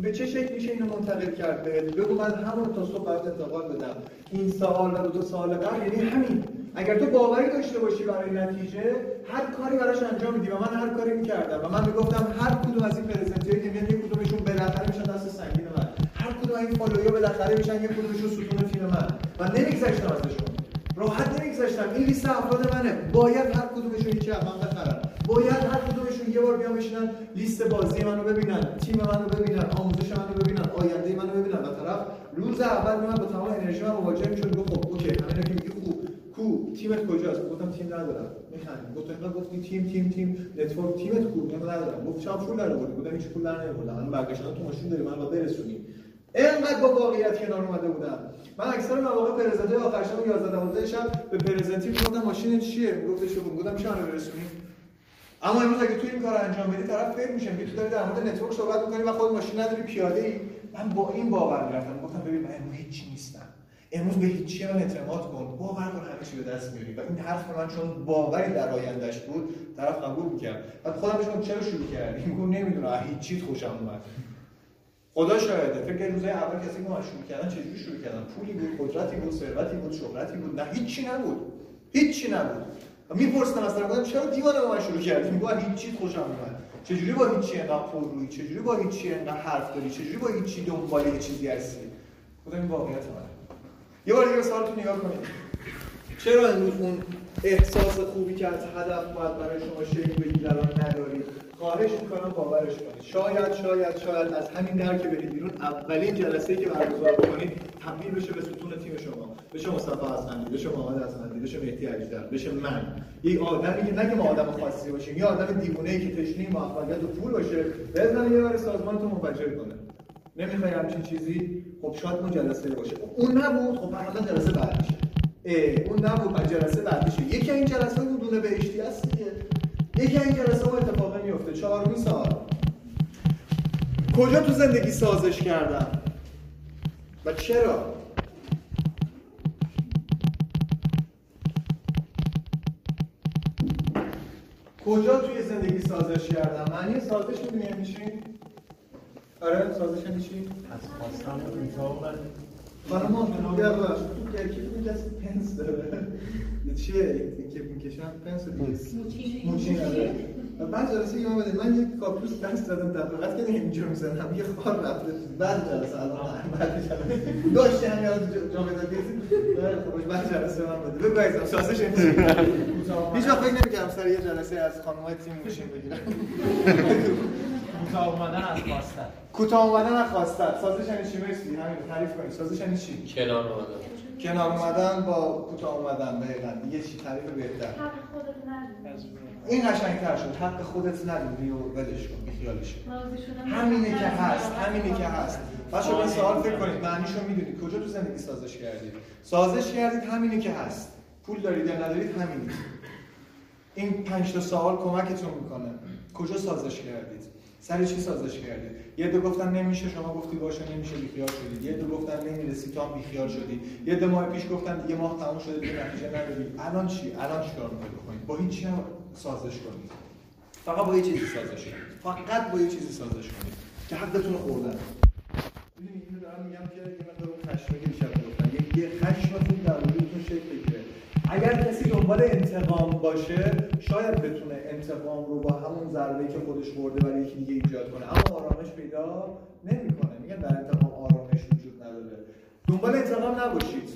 به چه شکل میشه اینو منتقل کرد بهت بگو من همون تا صبح بعد انتقال بدم. این سال و دو سال قبل یعنی همین. اگر تو باوری داشته باشی برای نتیجه هر کاری براش انجام میدی و من هر کاری می‌کردم و من می‌گفتم هر کدوم از این پرزنتری که میان یک کدومشون بالاخره میشن دست سنگین من. هر کدوم این follow یا بالاخره میشن یک کدومشون ستون تیم من. و نمیگذشتم ازشون. راحت نمیگذاشتم این لیست افراد منه. باید هر کدومشون هیچ من بخرن. باید هر کدومشون یه بار بیان بشینن لیست بازی منو ببینن تیم منو ببینن آموزش منو ببینن آینده منو ببینن. و طرف روز اول من با تمام انرژی من مواجه می‌شد گفت خب OK همین که میگی خوب کو تیمت کجاست؟ گفتم تیم ندارم. میخندیم. گفت انقدر گفتی تیم تیم تیم. network تیمت خوب ندارم. گفت چند پول در آوردی. گفتم هیچ پول در نیاوردم الان برگشتن تو ماشین داری من با برسونیم اینقدر با واقعیت کنار اومده بودم. من اکثر مواقع present ای آخر شب 11 12 شب به present ی می‌گفتم ماشین چیه؟ میگفتش شو گفتم میشه منو برسونی. اما امروز اگه تو این کار انجام بدی طرف فکر میشه که تو داری در مورد network صحبت می‌کنی و خود ماشین نداری پیاده ای من با این باور می‌رفتم. گفتم ببین من امروز هیچی نیستم. امروز به هیچی من اعتماد کن. باور کن همه چی به دست میاری. و این حرف من چون باوری در آیندهش بود طرف قبول می‌کرد. بعد خودم بهش چرا شروع کردی؟ میگم نمی‌دونم. هیچ چیز خوشم اومد. خدا شاهده. فکر روزای اول کسی که ما شروع کردن چجوری شروع کردن؟ پولی بود قدرتی بود ثروتی بود شهرتی بود. نه هیچی نبود. هیچی نبود. میپرسیدم از طرف چرا دیوانه با من شروع کردیم با هیچ چیز خوشم اومد چجوری با هیچی انقدر پر روی چجوری با هیچی انقدر حرف داری؟ چجوری با هیچی دنبال یه چیزی هستی؟ خدا این واقعیت من یه بار دیگه سوالتون نگاه کنید. چرا امروز اون احساس خوبی که از هدف باید برای شما شکل بگیره الان ندارید خواهش می‌کنم باورش کنید. شاید شاید شاید از همین در که برید بیرون اولین جلسه که برگزار کنید تبدیل بشه به ستون تیم شما. بشه مصطفی حسنی بشه محمد حسنی بشه مهدی اجدر بشه من. یک آدمی که نگه ما آدم خاصی باشیم یه آدم دیوونه ای که تشنه موفقیت و پول باشه بزنه یه بار سازمان تو منفجر کنه. نمی‌خوای همچین چیزی؟ خب شاید اون جلسه باشه. اون نبود خب مثلا جلسه بعدش. اون نبود جلسه بعدش یکی این جلسه اون دونه بهشتی دیگه یکی این جلسه ها اتفاقی میفته چهارمی سال. کجا تو زندگی سازش کردم؟ و چرا؟ کجا توی زندگی سازش کردم؟ معنی سازش می‌دونی یعنی چی؟ آره سازش یعنی چی؟ از خواستم انتظار تو ترکیب کسی پنس داره چیه این که می‌کشن پنس دیگه موچین و بعد جلسه ایمان بده من یک کاکتوس دست زدم تبلیغات که اینجا می‌زنم یه خار رفته بعد جلسه الان بعد جلسه داشتی همین الان جا بده خوبش بعد جلسه من بده بگو عزیزم سازش این هیچ وقت فکر نمی‌کردم سر یه جلسه از خانم‌های تیم موشین بگیرم کوتاه اومدن از خواستن کوتاه اومدن از خواستن سازش یعنی چی مرسی؟ همین تعریف کنید. سازش یعنی چی؟ کنار اومدن. کنار اومدن با کوتاه اومدن دقیقاً. یه چی؟ تعریف بهتر. حق خودت این قشنگتر شد. حق خودت نداری و ولش کن. راضی شدن همینه که هست همینه که هست. بچه‌ها به سوال فکر کنید. معنیشو می‌دونید. کجا تو زندگی سازش کردید؟ سازش کردید همینه که هست. پول دارید یا ندارید همینید این پنج تا سوال کمکتون می‌کنه. کجا سازش کردید؟ سر چی سازش کردید یه دو گفتن نمیشه شما گفتی باشه نمیشه بیخیال شدید یه دو گفتن نمی‌رسی تو هم بیخیال شدی. یه دو ماه پیش گفتن دیگه ماه تموم شده دیگه نتیجه نداری الان چی؟ الان چیکار می‌خواید بکنید با هیچ چی سازش کنید فقط با یه چیزی سازش کنید فقط با یه چیزی سازش کنید که حقتون خوردن. ببینید اینو دارم میگم که یه مقدار خشمه که دیشب گفتم یه یه خشمتون در وجودتون شکل بگیره. اگر کسی دنبال انتقام باشه شاید بتونه انتقام رو با همون ضربه‌ای که خودش برده برای یکی دیگه ایجاد کنه. اما آرامش پیدا نمی‌کنه. میگن در انتقام آرامش وجود نداره. دنبال انتقام نباشید.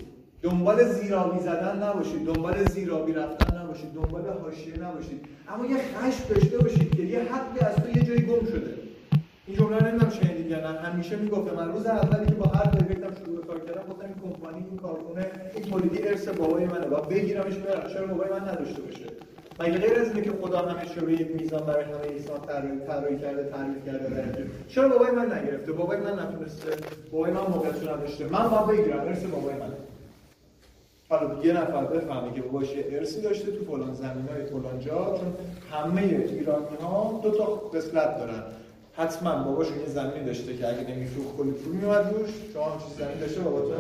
دنبال زیرابی زدن نباشید. دنبال زیرابی رفتن نباشید. دنبال حاشیه نباشید. اما یه خشم داشته باشید که یه حقی از تو یه جایی گم شده. این جمله نمی‌دونم شنیدید یا نه. همیشه می‌گفته من روز اولی که با هر پروژکتم شروع به کار کردم گفتم این کمپانی این کارخونه این تولیدی ارث بابای منه. و بگیرمش برم چرا بابای من نداشته باشه؟ مگه غیر از اینه که خدا همه رو یک میزان برای همه انسان طراحی طراحی کرده تعریف کرده درجه چرا بابای من نگرفته؟ بابای من نتونسته بابای من موقعیتشو نداشته. من باید بگیرم ارث بابای منه. حالا یه نفر بفهمه که باباش یه ارثی داشته تو فلان زمینای فلان جا چون همه ایرانی ها دو تا قسمت دارن. حتما باباشون یه زمین داشته که اگه نمیفروخت کلی پول میومد روش. شما هم چیز زمین داشته باباتون؟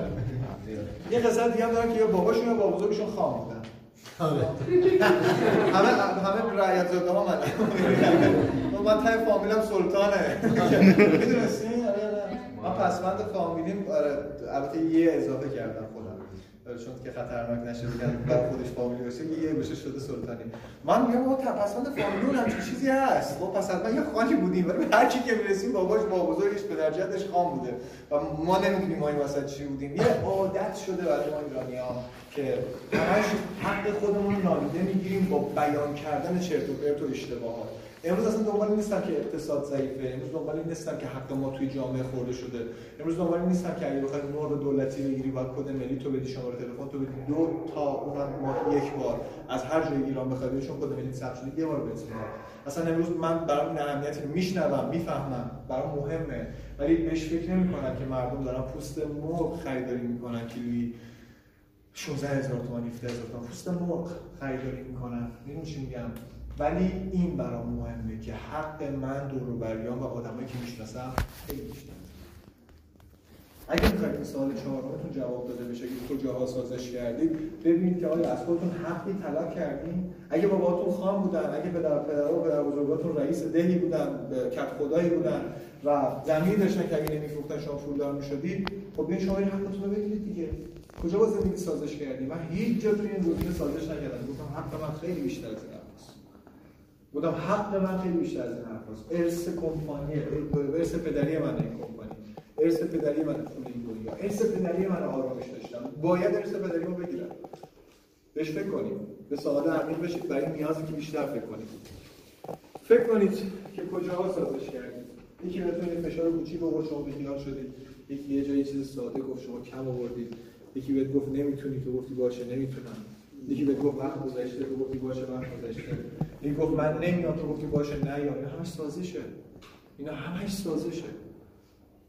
یه قسمت دیگه هم دارن که یا باباشون یا بابا بزرگشون خام بودن. همه همه رعیت زاده ها من من تای فامیلم سلطانه. می‌دونستی؟ من پسوند فامیلیم. آره البته یه اضافه کردم خودم. چون که خطرناک نشه بگن بر خودش فامیلی باشه یه بشه شده سلطانی. من میگم بابا پسوند فامیلی اون همچین چیزی هست؟ با پس حتما یه خالی بودیم. ولی هر کی که می‌رسیم باباش با بزرگش به درجتش خام بوده. و ما نمی‌دونیم ما این وسط چی بودیم. یه عادت شده برای ما ایرانی ها که همش حق خودمون نادیده می‌گیریم با بیان کردن چرت و پرت و اشتباهات. امروز اصلا دنبال نیستم که اقتصاد ضعیفه. امروز دنبال نیستم که حق ما توی جامعه خورده شده. امروز دنبال نیستم که اگه بخوای نور دولتی بگیری باید کد ملی تو بدی شماره تلفن تو بدی. دو تا اونم ما یک بار از هر جای ایران بخوای چون کد ملی ثبت شده یه بار بدی اصلا امروز من برام این اهمیتی رو میشنوم می‌فهمم. برام مهمه. ولی بهش فکر نمی‌کنم که مردم دارن پوست مرغ خریداری می‌کنن کیلویی 16000 تومان 17000 تومان پوست مرغ خریداری می‌کنن. می‌دونی چی میگم؟ ولی این برام مهمه که حق من دور بریان و آدمایی که می‌شناسم خیلی بیشتر اگه می‌خواید این سوال چهارمتون جواب داده بشه که کجاها سازش کردید ببینید که آیا از خودتون حقی طلب کردین. اگه باباتون خان بودن اگه پدر پدر و پدر بزرگاتون رئیس دهی بودن کت خدایی بودن و زمین داشتن که اگه نمیفروختن شما پولدار می‌شدید خب بیاین شما این حقتون رو بگیرید دیگه. کجا با زندگی سازش کردیم؟ من هیچ جا توی این زمینه سازش نکردم. گفتم حق من خیلی بیشتر از این گفتم حق من خیلی بیشتر از این حرفاست ارث کمپانی ارث پدری من این کمپانی. ارث پدری من پول این دنیا. ارث پدری من آرامش داشتم. باید ارث پدری رو بگیرم. بهش فکر کنیم. به سوال عمیق بشید برای نیازی که بیشتر فکر کنید فکر کنید که کجاها سازش کردید یکی بهتون فشار کوچیک آورد شما بیخیال شدید. یکی یه جایی چیز ساده گفت شما کم آوردید. یکی بهت گفت نمی‌تونی تو گفتی باشه نمی‌تونم. یکی بهت گفت وقت گذشته تو گفتی باشه وقت گذشته. یکی گفت من نمیام تو گفتی باشه نه یا اینا همش سازشه اینا همش سازشه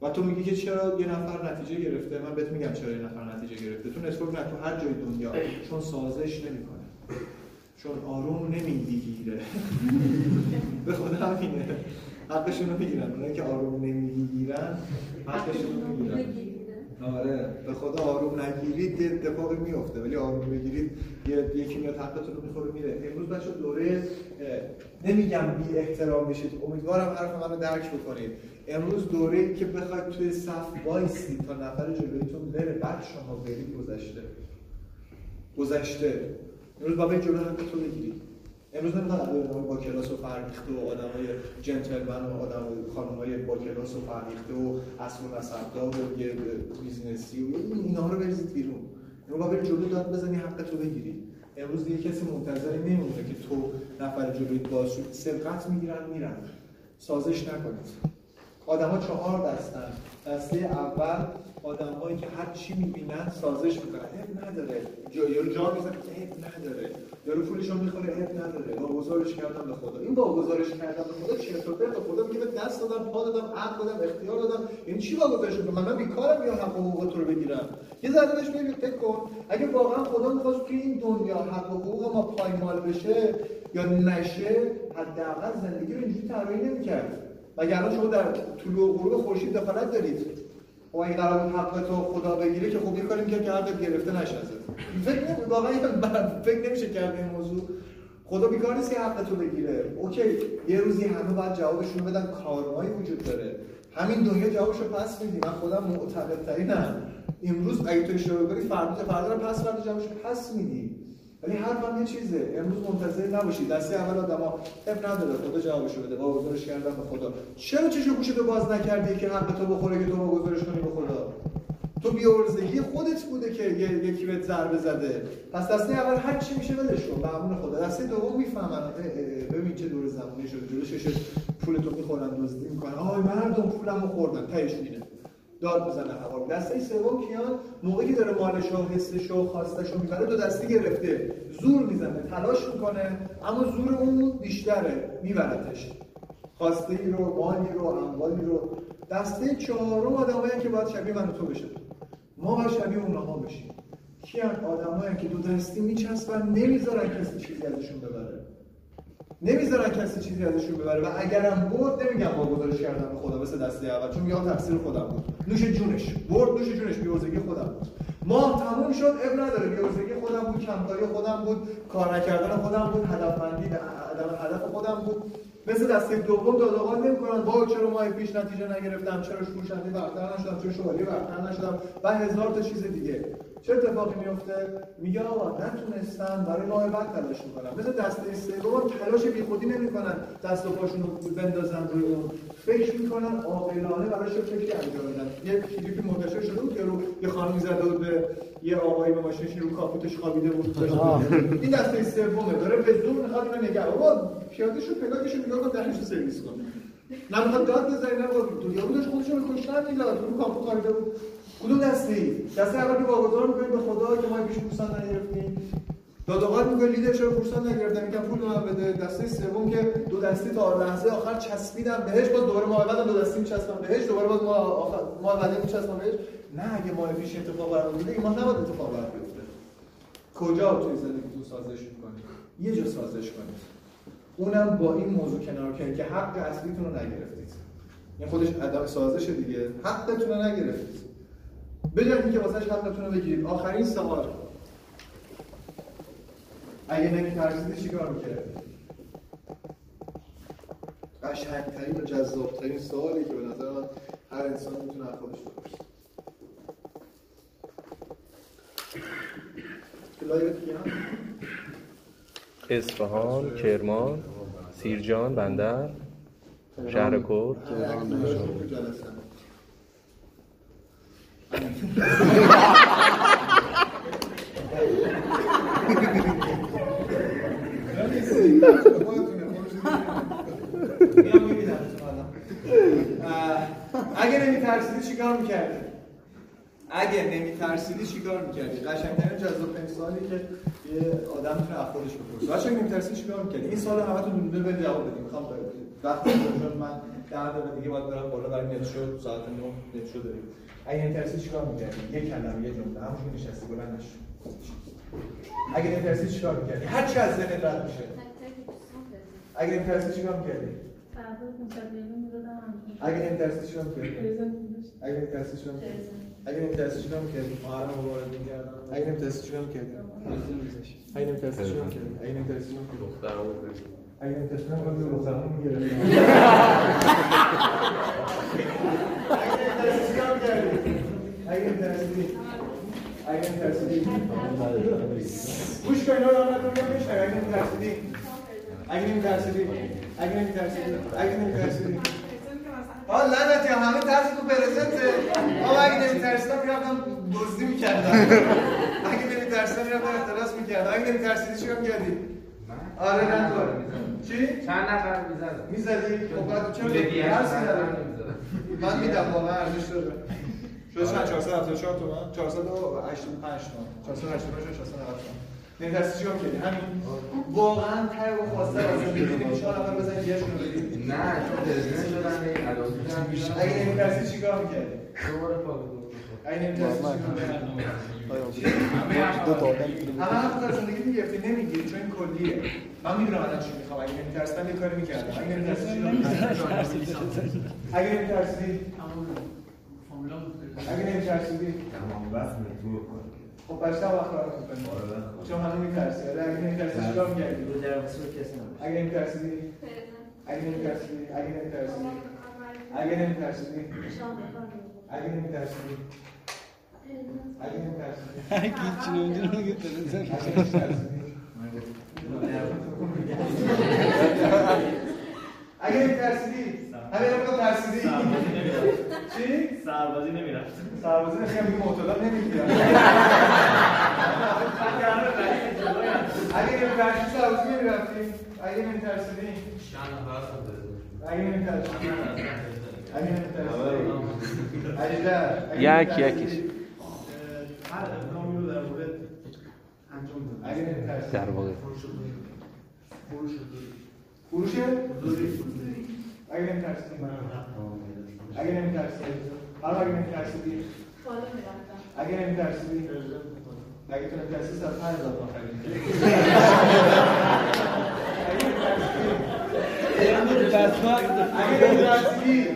و تو میگی که چرا یه نفر نتیجه گرفته؟ من بهت میگم چرا یه نفر نتیجه گرفته. تو نتورک نه تو هر جای دنیا. چون سازش نمی‌کنه. چون آروم نمی‌گیره. *laughs* به خدا همینه. حقشون رو می‌گیرن. اونایی که آروم نمی‌گیرن حقشون رو می‌گیرن. آره به خدا آروم نگیرید یه اتفاقی میفته ولی آروم بگیرید یه یکی میاد حقتون رو می‌خوره میره. امروز بچه دوره نمیگم بی احترام بشید. امیدوارم حرف منو درک بکنید. امروز دوره که بخواید توی صف وایسی تا نفر جلویتون بره بعد شما برید گذشته. گذشته. امروز باید جلو حقتون بگیرید. امروز نمی‌خواد آدم با کلاس و فرهیخته و آدمای جنتلمن و آدم خانمای با کلاس و فرهیخته و اصل و نسبدار و یه business ی و اینا رو بریزید بیرون. رو با بری جلو داد بزنی حق تو بگیری. امروز دیگه کسی منتظری نمیمونه که تو نفر جلوی باز شد می‌گیرن میرن. سازش نکنید. آدما چهار دستن. دسته اول آدمایی که هر چی می‌بینن سازش می‌کنن. عیب نداره. جا یارو جا می‌زنه. عیب نداره. یارو پولشو می‌خوره. عیب نداره. واگذارش کردم به خدا. این واگذارش کردم به خدا چرت و پرت خدا میگه به دست دادم پا دادم عقل دادم اختیار دادم. این چی واگذارش می‌کنم من بیکارم یا حق حقوق تو رو بگیرم؟ یه ذره بهش فکر کن. اگه واقعا خدا می‌خواست توی این دنیا حق حقوق ما پایمال بشه یا نشه حداقل زندگی رو اینجوری طراحی نمی‌کرد. مگر شما در طلوع غروب خورشید دخالت دارید؟ و این قرار بود حق تو خدا بگیره که خوب یه کاری که حقت گرفته نشه فکر نمی واقعا فکر نمیشه کرد این موضوع. خدا بیکار نیست که حق تو بگیره. اوکی یه روزی همه باید جوابشون بدن. کارمایی وجود داره. همین دنیا جوابشو پس میدی. من خودم معتقدترینم. امروز اگه تو اشتباه کنی فردا فردا پس فردا جوابشو پس میدی. ولی حرفم یه چیزه. امروز منتظر نباشید دسته اول آدما اف نداره. خدا جوابشو بده. با گزارش کردن به خدا. چرا چشو گوشتو باز نکردی که حق تو بخوره که تو با گزارش کنی به خدا؟ تو بیورزگی خودت بوده که یکی بهت ضربه زده. پس دسته اول هر چی میشه ولش کن. به خدا. دسته دوم می‌فهمن. ببین چه دور زمانی شده. جلوش پول تو می‌خورن. دزدی می‌کنن. آهای مردم پولمو خوردن. تهش میره داد بزنه هوا دسته سوم کیان موقعی که داره مالش و حسش و خواستش رو می‌بره دو دستی گرفته. زور می‌زنه تلاش می‌کنه اما زور اون بیشتره میبرتش خواسته ای رو مالی رو اموالی رو. دسته چهارم آدمایی که باید شبیه من تو بشه ما باید شبیه اونها بشیم. کیان آدمایی که دو دستی میچسبن نمی‌ذارن کسی چیزی ازشون ببره. نمی‌ذارن کسی چیزی ازشون ببره و اگرم برد نمیگم با گزارش کردن به خدا مثل دسته اول چون یا تقصیر خودم بود. نوش جونش. برد نوش جونش بیوزگی خودم بود. ما تموم شد اب نداره بیوزگی خودم بود کمکاری خودم بود کار نکردن خودم بود هدفمندی هدف خودم بود. مثل دسته دوم دادگاه نمی‌کنن. با چرا ماه پیش نتیجه نگرفتم؟ چرا فروشنده برتر نشدم؟ چرا شوالیه برتر نشدم؟ و هزار تا چیز دیگه. چه اتفاقی میفته؟ میگه آقا نتونستن برای راه بعد تلاش می‌کنن مثل دسته سوم تلاش بیخودی نمی‌کنن دست و پاشون رو بندازن روی اون. فکر می‌کنن عاقلانه براش فکری انجام بدن یه کلیپی منتشر شده بود که رو یه خانمی زده بود به یه آقایی به ماشینش رو کاپوتش خوابیده بود. این دسته سومه. داره به زور می‌خواد اینو نگه آقا پیادهشو پلاکشو نگاه کن دهنشو سرویس کن. نه می‌خواد داد بزنی نه تو یارو داشت خودشو میکشتن میلاد رو کاپوت خاریده بود. کدوم دسته ای دسته اول که واگذار می‌کنید به خدا که ما پیش پورسان نگرفتیم. دادگاه میگه لیدر چرا پورسان نگرفتم میگم پول من بده. دسته سوم که دو دستی تا لحظه آخر چسبیدم بهش باز دوباره ماه بعد دو دستی میچسبم بهش دوباره باز ما آخر ماه بعد میچسبم بهش. نه اگه ماه پیش اتفاق برام بوده این ماه نباید اتفاق برام بیفته کجا توی زندگیتون سازش می‌کنید یه جا سازش کنید اونم با این موضوع کنار کنید که حق اصلیتون رو نگرفتید. این خودش ادب سازش دیگه. حقتون رو نگرفتید. بجز که واسه حقتون رو بگیرید آخرین سوال. اگه نمیترسیدی چیکار می‌کردی؟ قشنگترین و جذابترین سوالی که به نظر من هر انسان می‌تونه از خودش بپرسه. اصفهان، کرمان، سیرجان، بندر، شهر کرد اگه نمیترسیدی چیکار می‌کردی؟ اگه نمیترسیدی چیکار می‌کردی؟ قشنگترین جذاب سوالی که یه آدم می‌تونه از خودش بپرسه. بچه‌ها نمیترسیدی چیکار می‌کردی؟ این سوال همتون دونه به جواب بدید. می‌خوام وقتی من در دقیقه دیگه باید برم بالا برای نت شد ساعت 9 نت شد داریم. اگه نمیترسیدی چیکار می‌کردی؟ یه کلمه یه جمله همونجوری نشستی بلند نشو. اگه نمیترسیدی چیکار می‌کردی؟ هر چی از ذهنت رد میشه. اگه نمیترسیدی چیکار می‌کردی؟ اگه نمیترسیدی چیکار می‌کردی؟ اگه نمیترسیدی چیکار می‌کردی؟ اگه نمیترسیدی چیکار می‌کردی؟ محرم مبارک می‌کردم. اگه نمیترسیدی چیکار می‌کردی؟ اگه نمیترسیدی چیکار می‌کردی؟ اگه نمیترسیدی چیکار می‌کردی؟ دخترمو اگر تشنه خود رو زمان می‌گرفتم اگر تصدیق اگر تصدیق گوش کنید رو اگر این اگر این اگر این اگر این تصدیق آه لعنتی همه ترس تو پرزنته. آه اگه نمیترسیدم می‌رفتم می می‌کردم. اگه نمیترسیدم می‌رفتم می می‌کردم. اگه نمیترسیدی چی آره نکنه چی؟ چند نفر می‌زدن؟ می‌زدی؟ خب بعد چرا. من میدم واقعا ارزش داره. شده چند؟ 474 تومن 485 تومن 485 490 تومن نمیترسی چیکار کردی همین. واقعا ته و خواسته از زندگی نمیشه نفر بزنی دیگه شونو بدی نه چون پرزنت شدن بودن اگه نمیترسی چیکار می‌کردی؟ دوباره پاک اگه نمیترسی چیکار می‌کردی همه در زندگی می‌گرفتی نمی‌گیری چون این کلیه من می‌دونم الان چی می‌خوام اگه نمیترسیدم یه کاری می‌کردم اگه نمیترسی چیکار می‌کردی؟ اگه نمیترسیدی اگه نمیترسیدی تمام وقت تو خب چند وقت کار می‌کنی چون همه میترسی آره اگه نمیترسی چیکار می‌کردی اگه نمیترسیدی اگه نمیترسیدی اگه نمیترسیدی اگه نمیترسیدی اگه نمیترسیدی Gitçin öncünü getirdin sen. Again tersi değil. Hayır o tersi değil. Şey? Sarbazine biraz. Sarbazine şey bir motorda ne bileyim ya. Again tersi sarbazine biraz değil. Again tersi değil. Şanlı bazı Again tersi. Again tersi. Ajda. Yak yak iş. هر اقدامی رو در مورد انجام داد اگر در واقع. فروش فروش حضوری. اگر این ترسید من اگر این ترسید حالا اگر این ترسیدی اگر این ترسیدی اگر تو ترسید از هر ازاد ما خریدی اگر ترسیدی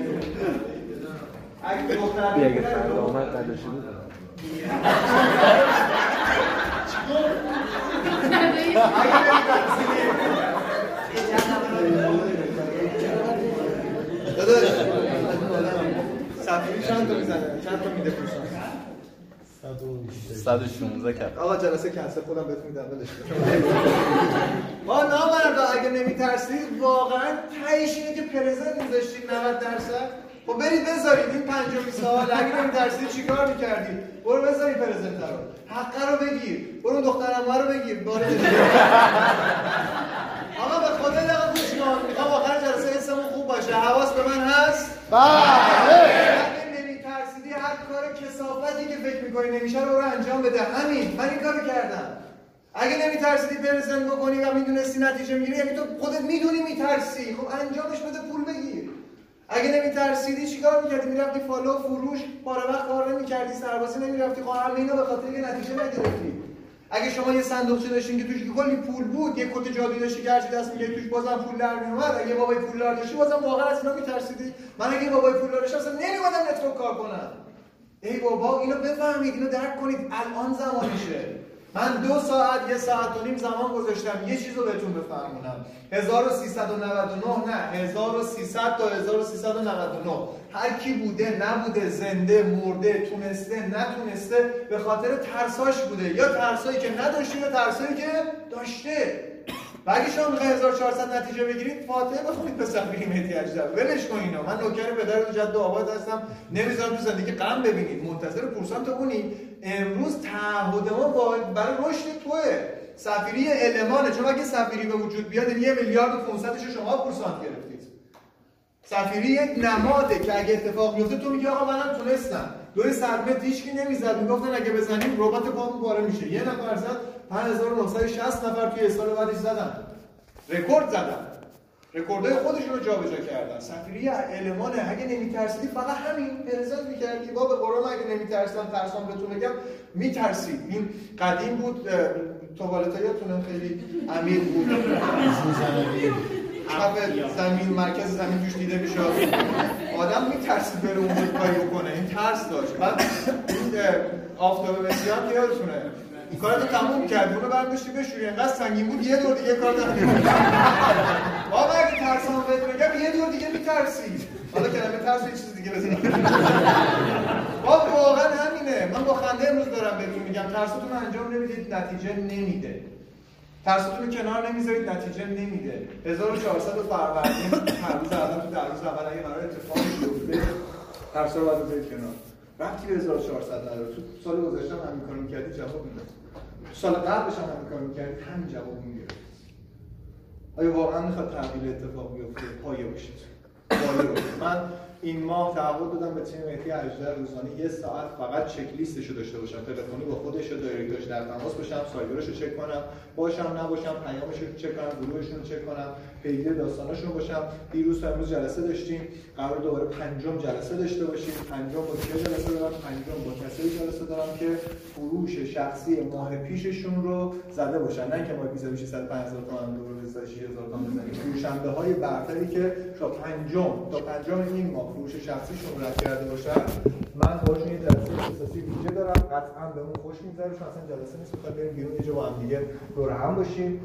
اگر دختر اگر سلامت داداش سفیری چند می‌زنه چند تا میده پوشان 116 کرد. آقا جلسه کنسل خودم بهت میدم ولش ما نامردا اگه نمیترسید واقعا تهش اینه که پرزنت میذاشتید 90 درصد. خب برید بذارید این پنجمی سال اگه نمیترسید چیکار می‌کردی؟ برو بذاری پرزنت رو. حقه رو بگیر. برو اون دخترمه رو بگیر. بار آقا به خدا دقیقه گوش کن. می‌خوام آخر جلسه حسمون خوب باشه. حواس به من هست؟ بله. نمیترسیدی هر کار کسافتی که فکر می‌کنی نمیشه رو برو انجام بده. همین. من این کارو کردم. اگه نمیترسیدی present بکنی و می‌دونستی نتیجه می‌گیری یعنی تو خودت می‌دونی میترسی. خب انجامش بده پول بگیر. اگه نمیترسیدی چیکار می‌کردی؟ می‌رفتی follow فروش پاره وقت کار نمی‌کردی سربازی نمی‌رفتی همه اینا به خاطر یه نتیجه نگرفتی. اگه شما یه صندوقچه داشتین که توش کلی پول بود یه کت جادویی داشتی که هرچی دست میگه توش بازم پول در میومد اگه بابای پولدار داشتی بازم واقعا از اینا میترسیدی. من اگه بابای پولدار داشتم اصلا نمیومدم network کار کنم. ای بابا اینو بفهمید اینو درک کنید. الان زمانشه. من دو ساعت یه ساعت و نیم زمان گذاشتم. یه چیز رو بهتون بفهمونم 1399 نه 1300 تا 1399 هر کی بوده نبوده زنده مرده تونسته نتونسته به خاطر ترساش بوده. یا ترسایی که نداشته یا ترسایی که داشته. و اگه شما می‌خواین 1400 نتیجه بگیرید فاتحه بخونید به سفیری مهدی اجدر. ولش کن اینو. من نوکر پدر و جد آباد هستم. نمی‌ذارم تو زندگی غم ببینید منتظر پورسان تو بونید امروز تعهد ما برای رشد توه. سفیری المانه چون اگه سفیری به وجود بیاد یه میلیارد و 500 شما پورسانت گرفتید. سفیری یک نماده که اگه اتفاق میفته تو میگی آقا منم تونستم. دوی سرمت هیچکی نمی‌زد. می‌گفتن اگه بزنیم ربات پاره میشه. یه نفر زد 5960 نفر توی سال بعدش زدن. رکورد زدن. رکوردهای خودشون رو جابجا کردن. سفیری المانه اگه نمیترسیدی فقط همین پرزنت می‌کردی. با به قرآن اگه نمیترسیدم ترسام بهتون بگم میترسید. این قدیم بود اه، توالتایاتون خیلی عمیق بود. کف زمین مرکز زمین توش دیده می‌شد. آدم میترسید بره اون کاری بکنه. این ترس داشت. بعد آفتاب بسیار یادتونه کارتو تموم کردی اونو برداشتی بشوری انقدر سنگین بود. یه دور دیگه کار بابا *laughs* اگه ترسام بهت بگم یه دور دیگه میترسید حالا کلمه ترس یه چیز دیگه بزنم بابا واقعا همینه. من با خنده امروز دارم بهتون میگم. ترستون انجام نمی‌دید نتیجه نمیده. ترستون کنار نمی‌ذارید نتیجه نمیده. 1400 فروردین. هر روز اول تو در روز اول اگه قرار اتفاقی بیفته ترسا رو باید کنار. وقتی به 1400 نداره تو سال گذشته هم همین کارو می‌کردی؟ جواب می‌داد سال قبلش هم همین کارو می‌کردی همین جواب می‌گرفت آیا واقعا می‌خواد تغییر اتفاق بیفته؟ پایه باشید. من این ماه تعهد دادم به تیم مهدی اجدر روزانه. یه ساعت فقط چک لیستش داشته باشم. تلفنی با خودش و دایرکتورش در تماس باشم سایبرش رو چک کنم. باشم نباشم پیامش رو چک کنم گروهشون رو چک کنم. پیگیر داستاناشون باشم. دیروز و امروز جلسه داشتیم. قرار دوباره پنجم جلسه داشته باشیم. پنجم با کی جلسه دارم؟ پنجم با کسایی جلسه دارم که فروش شخصی ماه پیششون رو زده باشن. نه که ما پیزا میشه 150000 تومان دور 26000 تومان بزنیم فروشنده های برتری که تا پنجم تا پنجم این ماه فروش شخصیشون رد کرده باشن من باشون یه جلسه اختصاصی ویژه دارم. قطعا بهمون خوش میگذره. چون اصلا جلسه نیست می‌خواد بریم بیرون یه با هم دیگه دور هم باشیم.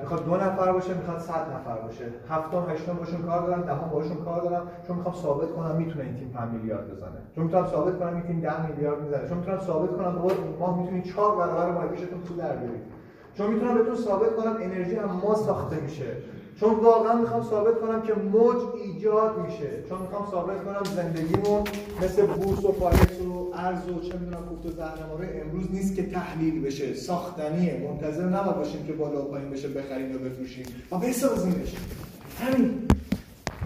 می‌خواد دو نفر باشه می‌خواد صد نفر باشه. هفتم هشتم باشون کار دارم دهم باشون کار دارم. چون می‌خوام ثابت کنم می‌تونه این تیم 5 میلیارد بزنه. چون می‌تونم ثابت کنم این تیم 10 میلیارد می‌زنه. چون می‌تونم ثابت کنم بابا ما می‌تونیم 4 برابر مارکتتون پول در بیاریم. چون می‌تونم بهتون ثابت کنم انرژی هم ما ساخته میشه. چون واقعا می‌خوام ثابت کنم که موج ایجاد میشه. چون می‌خوام ثابت کنم زندگیمون مثل بورس و فارکس و ارز و چه می‌دونم کوفت و زهرماره امروز نیست که تحلیل بشه. ساختنیه. منتظر نباید باشیم که بالا و پایین بشه بخریم یا بفروشیم. و بسازیمش. همین.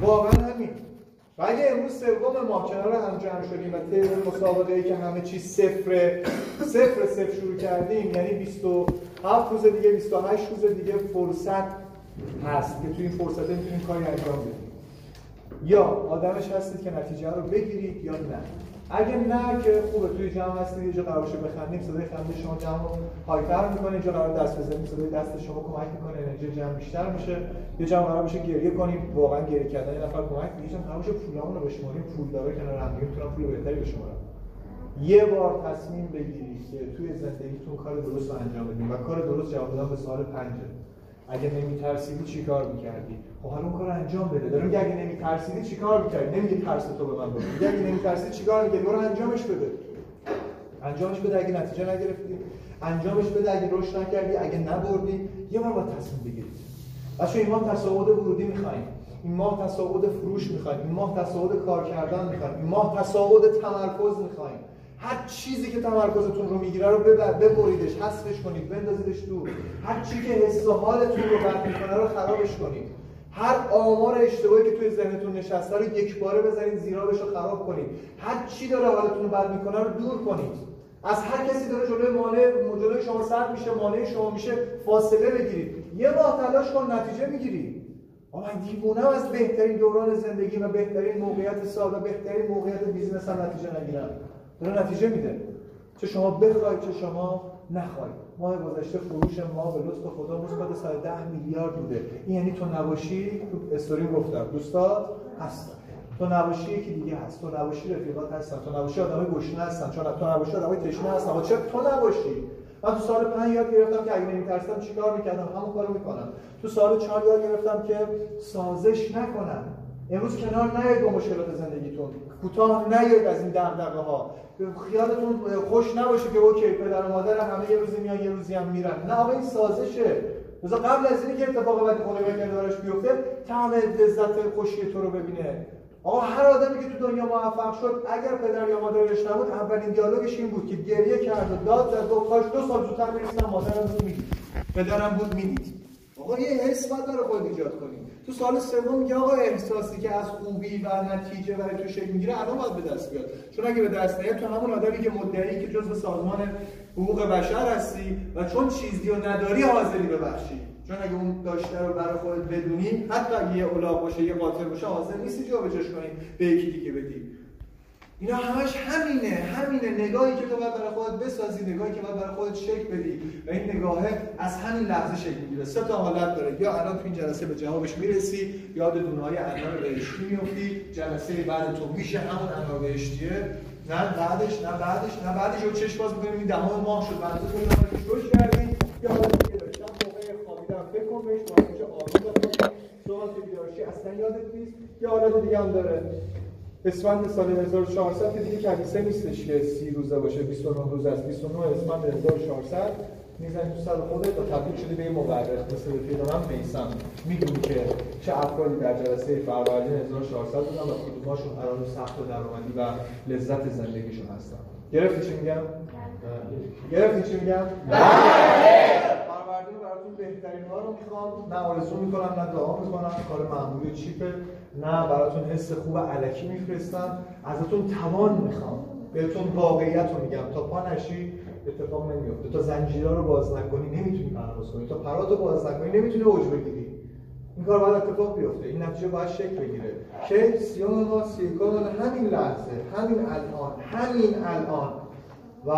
واقعا همین. و اگه امروز سوم ماه کنار هم جمع شدیم و طی مسابقه ای که همه چیز صفر صفر صفر شروع کردیم یعنی 27 روز دیگه 28 روز دیگه فرصت هست. که توی این فرصت می‌تونید کاری انجام بدید یا آدمش هستید که نتیجه رو بگیرید یا نه. اگه نه که خوبه توی جمع هستید یه جا قرار بخندیم صدای خنده شما جمع رو هایپر می‌کنه یه جا قرار دست بزنیم صدای دست شما کمک می‌کنه انرژی جمع بیشتر میشه. یه جمع قرار باشه گریه کنیم واقعا گریه کردن یه نفر کمک میشه قرار باشه پولامون رو بشماریم پول داره کنار هم دیگه می‌تونن پول بهتری بشمارن یه بار تصمیم بگیرید که توی زندگیتون کار درست رو انجام بدید و کار درست جواب دادن به سوال پنجه. اگه نمیترسیدی چیکار می‌کردی؟ خب حالا اون کار انجام بده. داره میگه اگه نمیترسیدی چیکار می‌کردی؟ نمیگه ترس تو به من بگو میگه اگه نمیترسیدی چیکار می‌کردی؟ برو انجامش بده. انجامش بده اگه نتیجه نگرفتی. انجامش بده اگه رشد نکردی اگه نبردی. یه بار باید تصمیم بگیرید بچه این ماه تصاعد ورودی می‌خوایم. این ماه تصاعد فروش می‌خوایم. این ماه تصاعد کار کردن می‌خوایم. این ماه تصاعد تمرکز می‌خوایم. هر چیزی که تمرکزتون رو می‌گیره رو ببر ببریدش حذفش کنید بندازیدش دور هر چیزی که حس حالتون رو بد می‌کنه رو خرابش کنید. هر آمار اشتباهی که توی ذهنتون نشسته رو یک باره بزنید زیرابش رو خراب کنید. هر چی داره حالتون رو بد می‌کنه رو دور کنید. از هر کسی داره جلوی مانع جلوی شما سرد میشه مانع شما میشه فاصله بگیرید. یه ماه تلاش کن نتیجه می‌گیری. آقا من از بهترین دوران زندگی و بهترین موقعیت سال و بهترین موقعیت business هم نتیجه نگیرم. داره نتیجه میده. چه شما بخواید چه شما نخواید ماه گذشته فروش ما به لطف خدا مثبت 110 میلیارد بوده. این یعنی تو نباشی تو استوری گفتم. دوستا هستن تو نباشی یکی دیگه هست. تو نباشی رفیقات هستن. تو نباشی آدمای گشنه هستن. چون تو نباشی آدمای تشنه هستن. چرا تو نباشی؟ من تو سال 5 یاد گرفتم که اگه نمیترسم چیکار می‌کردم؟ همون کارو می‌کنم. تو سال 4 یاد گرفتم که سازش نکنم. امروز کنار نیاید با مشکلات زندگیتون. کوتاه نیاید از این دغدغه ها خیالتون خوش نباشه که اوکی پدر و مادر همه یه روزی میان یه روزی هم میرن. نه آقا این سازشه. مثلا قبل از اینکه اتفاق بدی خونه کنارش بیفته طعم لذت خوشی تو رو ببینه. آقا هر آدمی که تو دنیا موفق شد اگر پدر یا مادرش نبود اولین دیالوگش این بود که گریه کرد و داد زد و کاش دو سال زودتر می‌رسیدم مادرم بود می‌دید. پدرم بود می‌دید. آقا یه حس باید داره خود ایجاد کنیم تو سال سوم میگه آقا احساسی که از خوبی و نتیجه برای تو شکل می‌گیره الان باید به دست بیاد. چون اگه به دست نیاد تو همون آدمی که مدعی که جزء سازمان حقوق بشر هستی و چون چیزی رو نداری حاضری ببخشی. چون اگه اون داشته رو برای خودت بدونی حتی اگه یه اولاغ باشه یه قاتل باشه حاضر نیستی جابجاش کنی به یکی دیگه بدی. اینا همش همینه همینه. نگاهی که تو باید برای خودت بسازی نگاهی که باید برای خودت شکل بدی. و این نگاهه از همین لحظه شکل می‌گیره. سه تا حالت داره. یا الان تو این جلسه به جوابش می‌رسی یاد دونهای انار بهشتی میفتی جلسه بعد تو میشه همون انار بهشتیه. نه بعدش نه بعدش نه بعدش. رو چشم باز می‌کنیم این دهم ماه شد. بعد تو رو روش کردی. یا داشتم موقع خوابیدن فکر کن بهش میشه آروم که بیدارشی اصلا یادت نیست. یا حالت دیگه هم داره. اسفند سال 1400 که دیگه کلیسه نیستش که 30 روزه باشه 29 روز است. 29 اسفند 1400 می‌زنی تو سر خودت و تبدیل شده به یه مورخ مثل رفیق من میسم. می‌دونی که چه افرادی در جلسه فروردین 1400 بودن و کدوماشون قرار سخت و درآمدی و لذت زندگیشون هستن. گرفتی چی میگم؟ گرفتی چی میگم؟ فروردین براتون بهترین ها رو می‌خوام. نه آرزو می‌کنم نه دعا می‌کنم. کار معمولی چیپه. نه براتون حس خوب علکی میفرستم. ازتون توان می‌خوام. بهتون واقعیت رو میگم. تا پا نشی اتفاق نمیفته تا زنجیرها رو باز نکنی نمی‌تونی پرواز کنی. تا پرات رو باز نکنی نمی‌تونی اوج بگیری. این کار باید اتفاق بیفته. این نتیجه باید شکل بگیره. که سیون ما سیکون همین لحظه همین الان همین الان و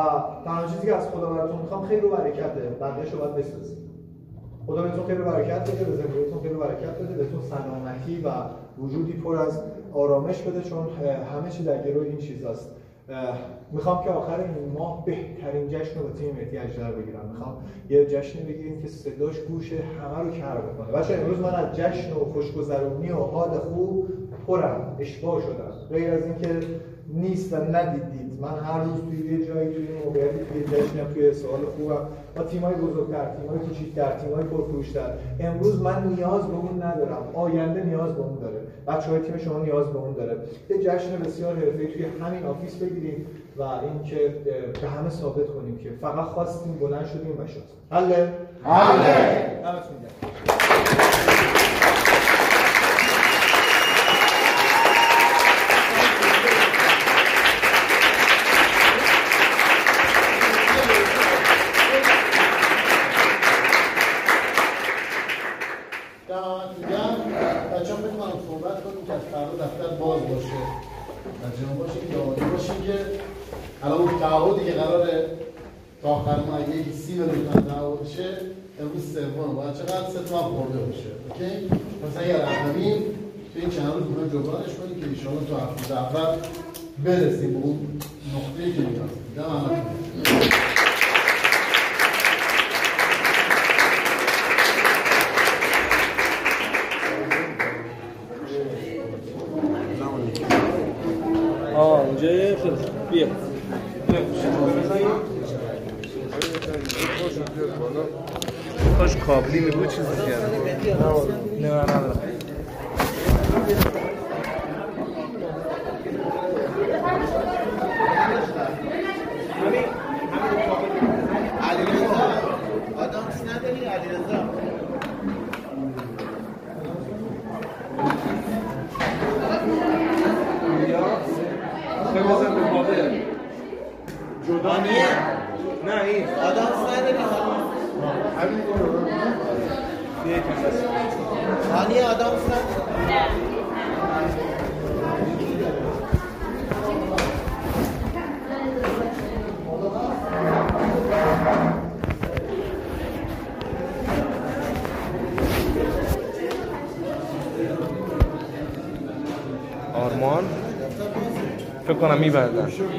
تنها چیزی که از خدا براتون می‌خوام خیر و برکته. بقیه‌شو باید بسازید خدا بهتون خیر و برکت بده به زندگیتون خیر و برکت بده بهتون سلامتی و وجودی پر از آرامش بده چون همه چی در گروه این چیزاست. می‌خوام که آخر این ماه بهترین جشن رو با تیم مهدی اجدر بگیرم. می‌خوام یه جشن بگیریم که صداش گوش همه رو کر بکنه. بچه امروز من از جشن و خوشگذرونی و حال خوب پرم اشباع شدم. غیر از اینکه نیست و ندیدید. من هر روز توی یه جایی توی موقعیتی توی جشنم توی حال خوبم. با تیمای بزرگتر تیمای کوچیکتر تیمای پرفروشتر امروز من نیاز به اون ندارم. آینده نیاز به اون داره. بچه های تیم شما نیاز به اون داره. یه جشن بسیار حرفه‌ای توی همین office بگیریم و اینکه به همه ثابت کنیم که فقط خواستیم بلند شدیم و شد حله؟ حله! دمتون گرم دعوت میگم بچه ها بکنم صحبت کنیم که از فردا دفتر باز باشه و جناب باشیم که آماده باشیم که الان تعهدی که قراره تا آخر ماه یکی سی میلیون تومن تعهد شه امروز سوم باید چقدر؟ سه تومن خورده باشه. اوکی؟ پس اگر رقمیم تو این چند روز می‌خوایم جبرانش کنیم که انشاءالله تو هفته اول برسیم به اون نقطه‌ای که نیاز دم کاش کابلی میبود چیزی کرد نه نه نه آدامس نداری علیرضا بگذار به بابه جدانیه نه این آدامس نداری همین رو هانی آدامس نداری آرمان فکر کنم میبردن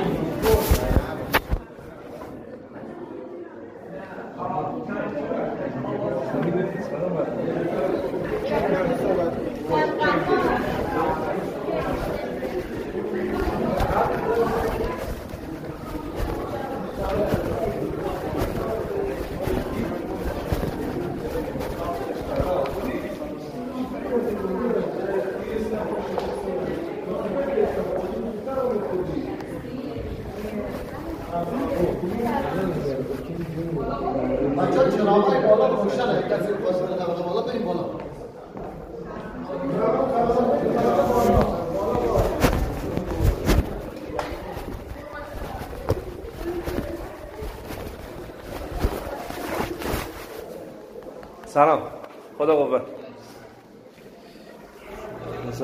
سلام. خدا قوت.